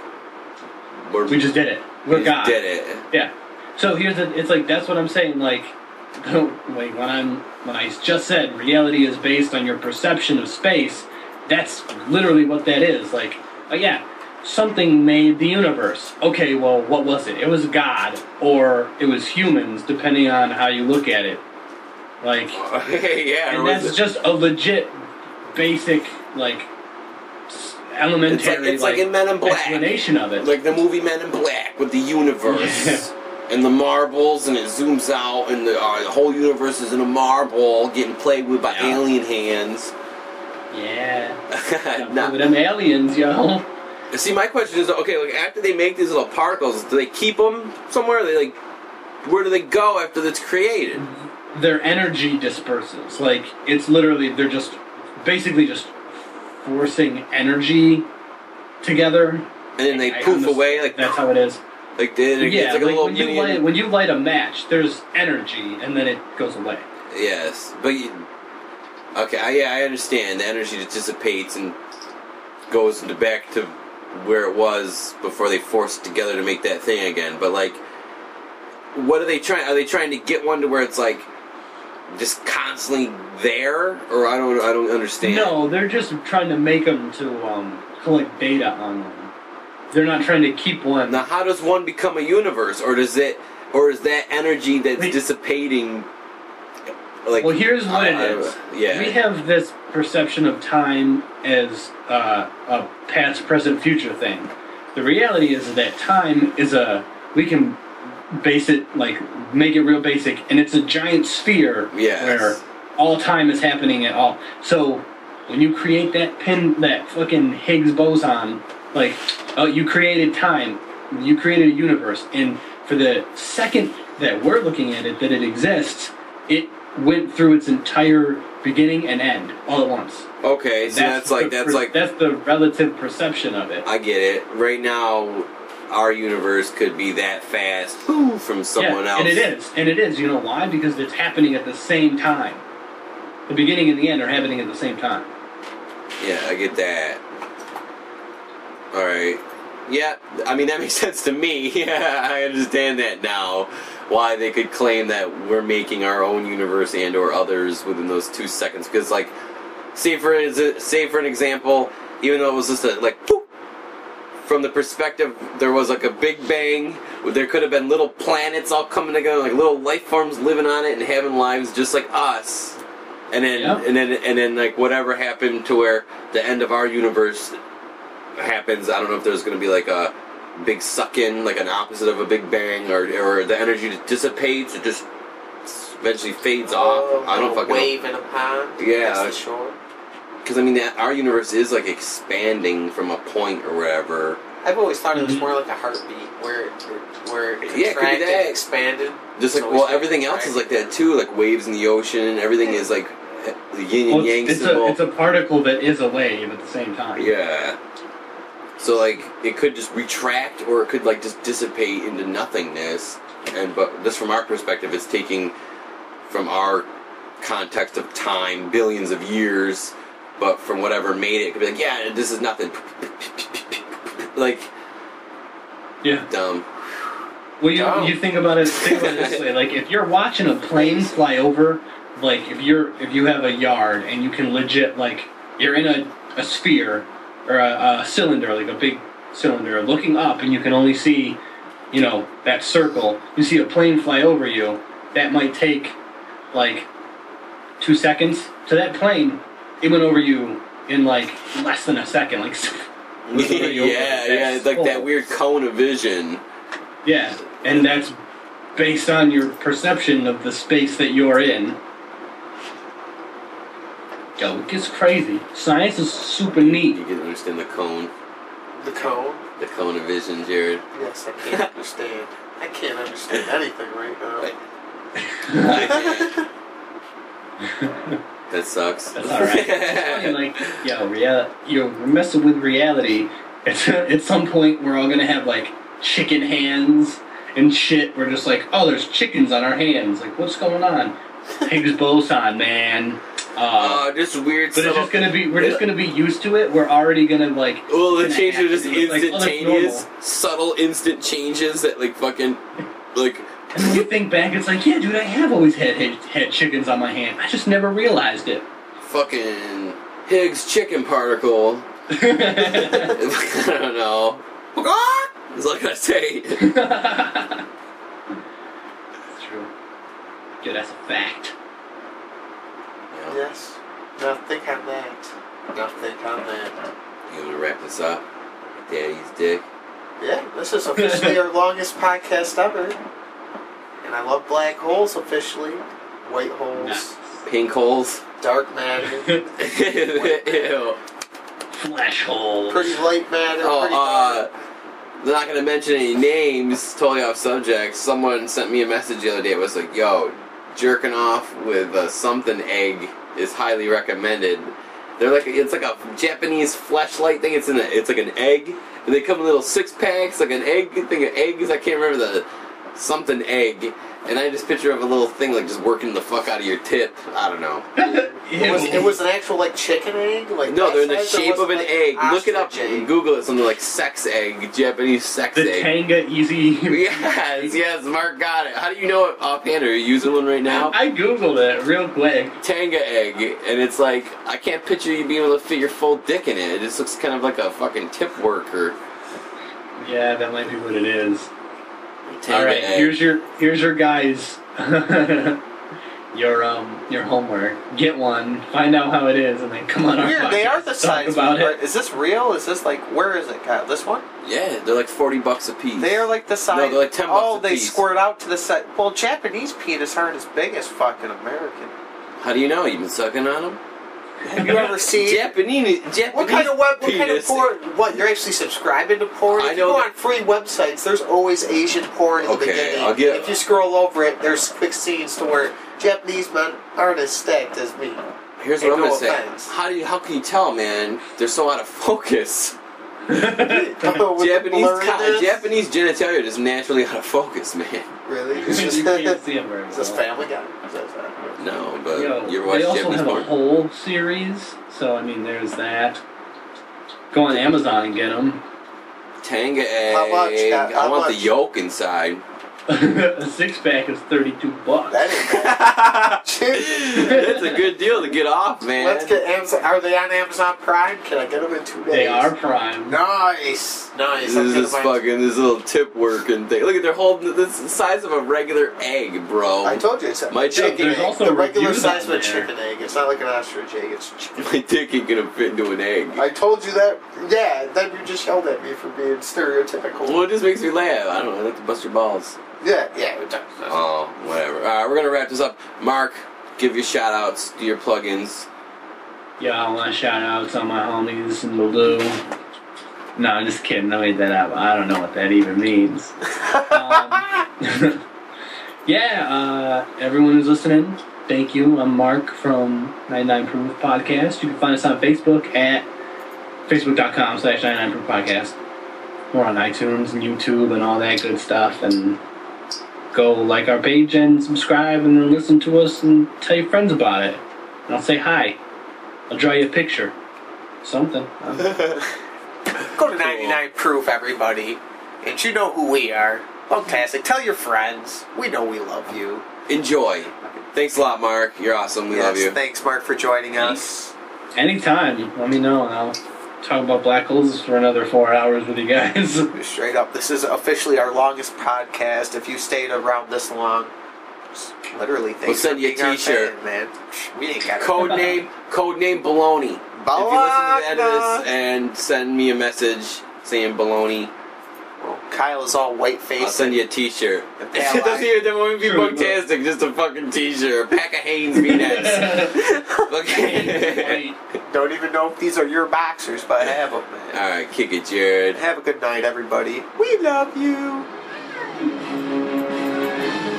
we're, we just did it. We're we God. did it. Yeah. So here's the. It's like that's what I'm saying. Like, like when I'm when I just said reality is based on your perception of space. That's literally what that is. Like, uh, yeah, something made the universe. Okay, well, what was it? It was God, or it was humans, depending on how you look at it. Like, yeah, and that's just a legit, basic, like, elementary, it's like in Men in Black. explanation of it. like the movie Men in Black with the universe. And the marbles, and it zooms out, and the, uh, the whole universe is in a marble getting played with by Yeah. alien hands. yeah. Nah. With them aliens, yo. See, my question is, okay, like after they make these little particles, do they keep them somewhere? Are they like, where do they go after it's created? Their energy disperses. Like it's literally they're just basically just forcing energy together. And then they I- poof away, like that's how it is. Like they, yeah, it's like a like little when you light when you light a match, there's energy, and then it goes away. Yes, but you, okay, I, yeah, I understand the energy that dissipates and goes into back to where it was before they forced it together to make that thing again. But like, what are they trying? Are they trying to get one to where it's like just constantly there, or I don't, I don't understand. No, they're just trying to make them to um, collect data on them. They're not trying to keep one. Now, how does one become a universe, or does it, or is that energy that's Wait. dissipating? Like, Well, here's what I- it I- is. Yeah. We have this perception of time as uh, a past, present, future thing. The reality is that time is a we can base it like make it real basic, and it's a giant sphere Yes. where all time is happening at all. So when you create that pin, that fucking Higgs boson, like oh, you created time, you created a universe, and for the second that we're looking at it, that it exists, it went through its entire beginning and end all at once. okay, so that's, like that's per- like that's the relative perception of it. I get it. Right now, our universe could be that fast whew, from someone yeah, else. and it is, and it is. You know why? Because it's happening at the same time. The beginning and the end are happening at the same time. Yeah, I get that. All right. Yeah, I mean that makes sense to me. Yeah, I understand that now. Why they could claim that we're making our own universe and or others within those two seconds? Because like, say for say for an example, even though it was just a like, boop, from the perspective there was like a big bang. There could have been little planets all coming together, like little life forms living on it and having lives just like us. And then Yep. and then and then like whatever happened to where the end of our universe happens. I don't know if there's going to be like a big suck in, like an opposite of a big bang, or or the energy just dissipates. It just eventually fades off. I don't a fucking wave in a pond. Yeah. That's the shore. Because I mean, that, our universe is like expanding from a point or whatever. I've always thought it was Mhm. more like a heartbeat, where it, where it Yeah, it could be that. expanded. Just like well, always everything else is like that too. Like waves in the ocean. Everything is like the yin Well, and yang it's, it's, a, it's a particle that is a wave at the same time. Yeah. So like it could just retract or it could like just dissipate into nothingness. And but this from our perspective is taking from our context of time, billions of years, but from whatever made it, it could be like, yeah, this is nothing. Like Yeah. dumb. Well, you, Oh. you think about it. Think about it this way: like if you're watching a plane fly over, like if you're if you have a yard and you can legit like you're in a, a sphere or a, a cylinder, like a big cylinder, looking up, and you can only see, you know, that circle. You see a plane fly over you. That might take like two seconds. To that plane, it went over you in like less than a second. Like yeah, yeah, it's like that weird cone of vision. Yeah, and that's based on your perception of the space that you're in. Yo, it gets crazy. Science is super neat. You can understand the cone, The cone. the cone of vision, Jared. Yes, I can't understand. I can't understand anything right now. I that sucks. That's alright. It's funny, like, yo, real, you're messing with reality. It's, at some point, we're all gonna have like chicken hands and shit. We're just like, oh, there's chickens on our hands. Like, what's going on? Higgs boson, man. Uh, Oh, just weird But it's just gonna be we're just gonna be used to it. We're already gonna like Well, the gonna changes are just it, like, oh, instantaneous, subtle, instant changes that like fucking, like, And when you think back, it's like, yeah, dude, I have always had had, had chickens on my hand. I just never realized it. fucking Higgs chicken particle. I don't know. That's all I gotta say. It's true. Yeah, that's a fact. Yeah. Yes. Nothing on that. Nothing on that. You wanna wrap this up? Daddy's dick. Yeah, this is officially our longest podcast ever. And I love black holes officially. White holes, Nice. Pink holes. dark matter, Ew. Flesh hole. pretty light matter, pretty Oh, dark. uh, not gonna mention any names, totally off subject. Someone sent me a message the other day. It was like, yo, jerking off with a something egg is highly recommended. They're like, it's like a Japanese flashlight thing. It's in a, it's like an egg, and they come in little six packs, like an egg thing of eggs. I can't remember the something egg. And I just picture of a little thing like just working the fuck out of your tip. I don't know. It was, it was an actual like chicken egg, like No, they're in the shape of an like, egg. Look it up. egg? Google it. Something like sex egg, Japanese sex the egg. Tenga Easy. Yes, yes, Mark got it. How do you know it offhand? Are you using one right now? I googled it real quick. Tenga egg, and it's like I can't picture you being able to fit your full dick in it. It just looks kind of like a fucking tip worker. Yeah, that might be what it is. Tenga All right, egg. here's your here's your guys. your um your homework. Get one. Find out how it is, and then come on our Weird, they podcast, are the talk size. about right? it. Is this real? Is this like where is it, Kyle? This one? yeah, they're like forty bucks a piece. They are like the size. No, they're like 10 bucks Oh, a they piece. squirt out to the side. Well, Japanese penis aren't as big as fucking American. How do you know? You've been sucking on them? Have you ever seen? Japanese, Japanese What kind of web? What kind of porn? What you're actually subscribing to porn? I If know you go on free websites, there's always Asian porn in the beginning. I'll get- if you scroll over it, there's quick scenes to where Japanese men aren't as stacked as me. Here's Hey, what I'm no gonna say. How do you? How can you tell, man? They're so out of focus. Japanese, co- Japanese genitalia are just naturally out of focus, man. Really? It's just you can't see them very Is this well. Family Guy? Is that- is that- No, but Yo, you ever they also Japanese have porn? a whole series, so I mean, there's that. Go on Amazon and get them. Tenga egg. How much, Scott? I How want much? the yolk inside. a six pack is thirty-two bucks. That ain't bad. That's a good deal to get off, man. Let's get Amazon. Are they on Amazon Prime? Can I get them in two days? They are prime. Nice, nice. This I'm is gonna this buy- fucking this little tip working thing. Look at they're holding this is the size of a regular egg, bro. I told you it's a My chicken dick- there's egg. also the regular reviews size on of a there. chicken egg. It's not like an ostrich egg. It's chicken. My dick ain't gonna fit into an egg. I told you that. Yeah, then you just yelled at me for being stereotypical. Well, it just makes me laugh. I don't know. I like to bust your balls. Yeah, yeah. it does. Oh, whatever. All right, we're gonna wrap this up. Mark, give your shout outs, do your plugins. Yeah, I want to shout out to my homies in the Blue. No, I'm just kidding. I made that up. I don't know what that even means. um, yeah, uh, everyone who's listening, thank you. I'm Mark from 99 Proof Podcast. You can find us on Facebook at facebook.com slash 99 Proof Podcast. We're on iTunes and YouTube and all that good stuff. And go like our page and subscribe and then listen to us and tell your friends about it. And I'll say hi. I'll draw you a picture. Something. Go to 99 Proof, everybody. And you know who we are. Fantastic. Tell your friends. We know we love you. Enjoy. Thanks a lot, Mark. You're awesome. We Yes, love you. Thanks, Mark, for joining us. anytime, let me know and I'll talk about black holes for another four hours with you guys. Straight up, this is officially our longest podcast. If you stayed around this long, literally, thanks We'll send you a being our t-shirt. fan, man. We ain't got Code name, code name baloney. If you listen to the end of Baloney. this and send me a message saying baloney, Well, Kyle is all white faced. I'll send you a t-shirt. It doesn't even that won't be True. fantastic. Just a fucking t-shirt, a pack of Hanes V-necks. okay. Don't even know if these are your boxers, but I have them, man. All right, kick it, Jared. Have a good night, everybody. We love you.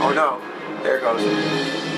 Oh no, there it goes.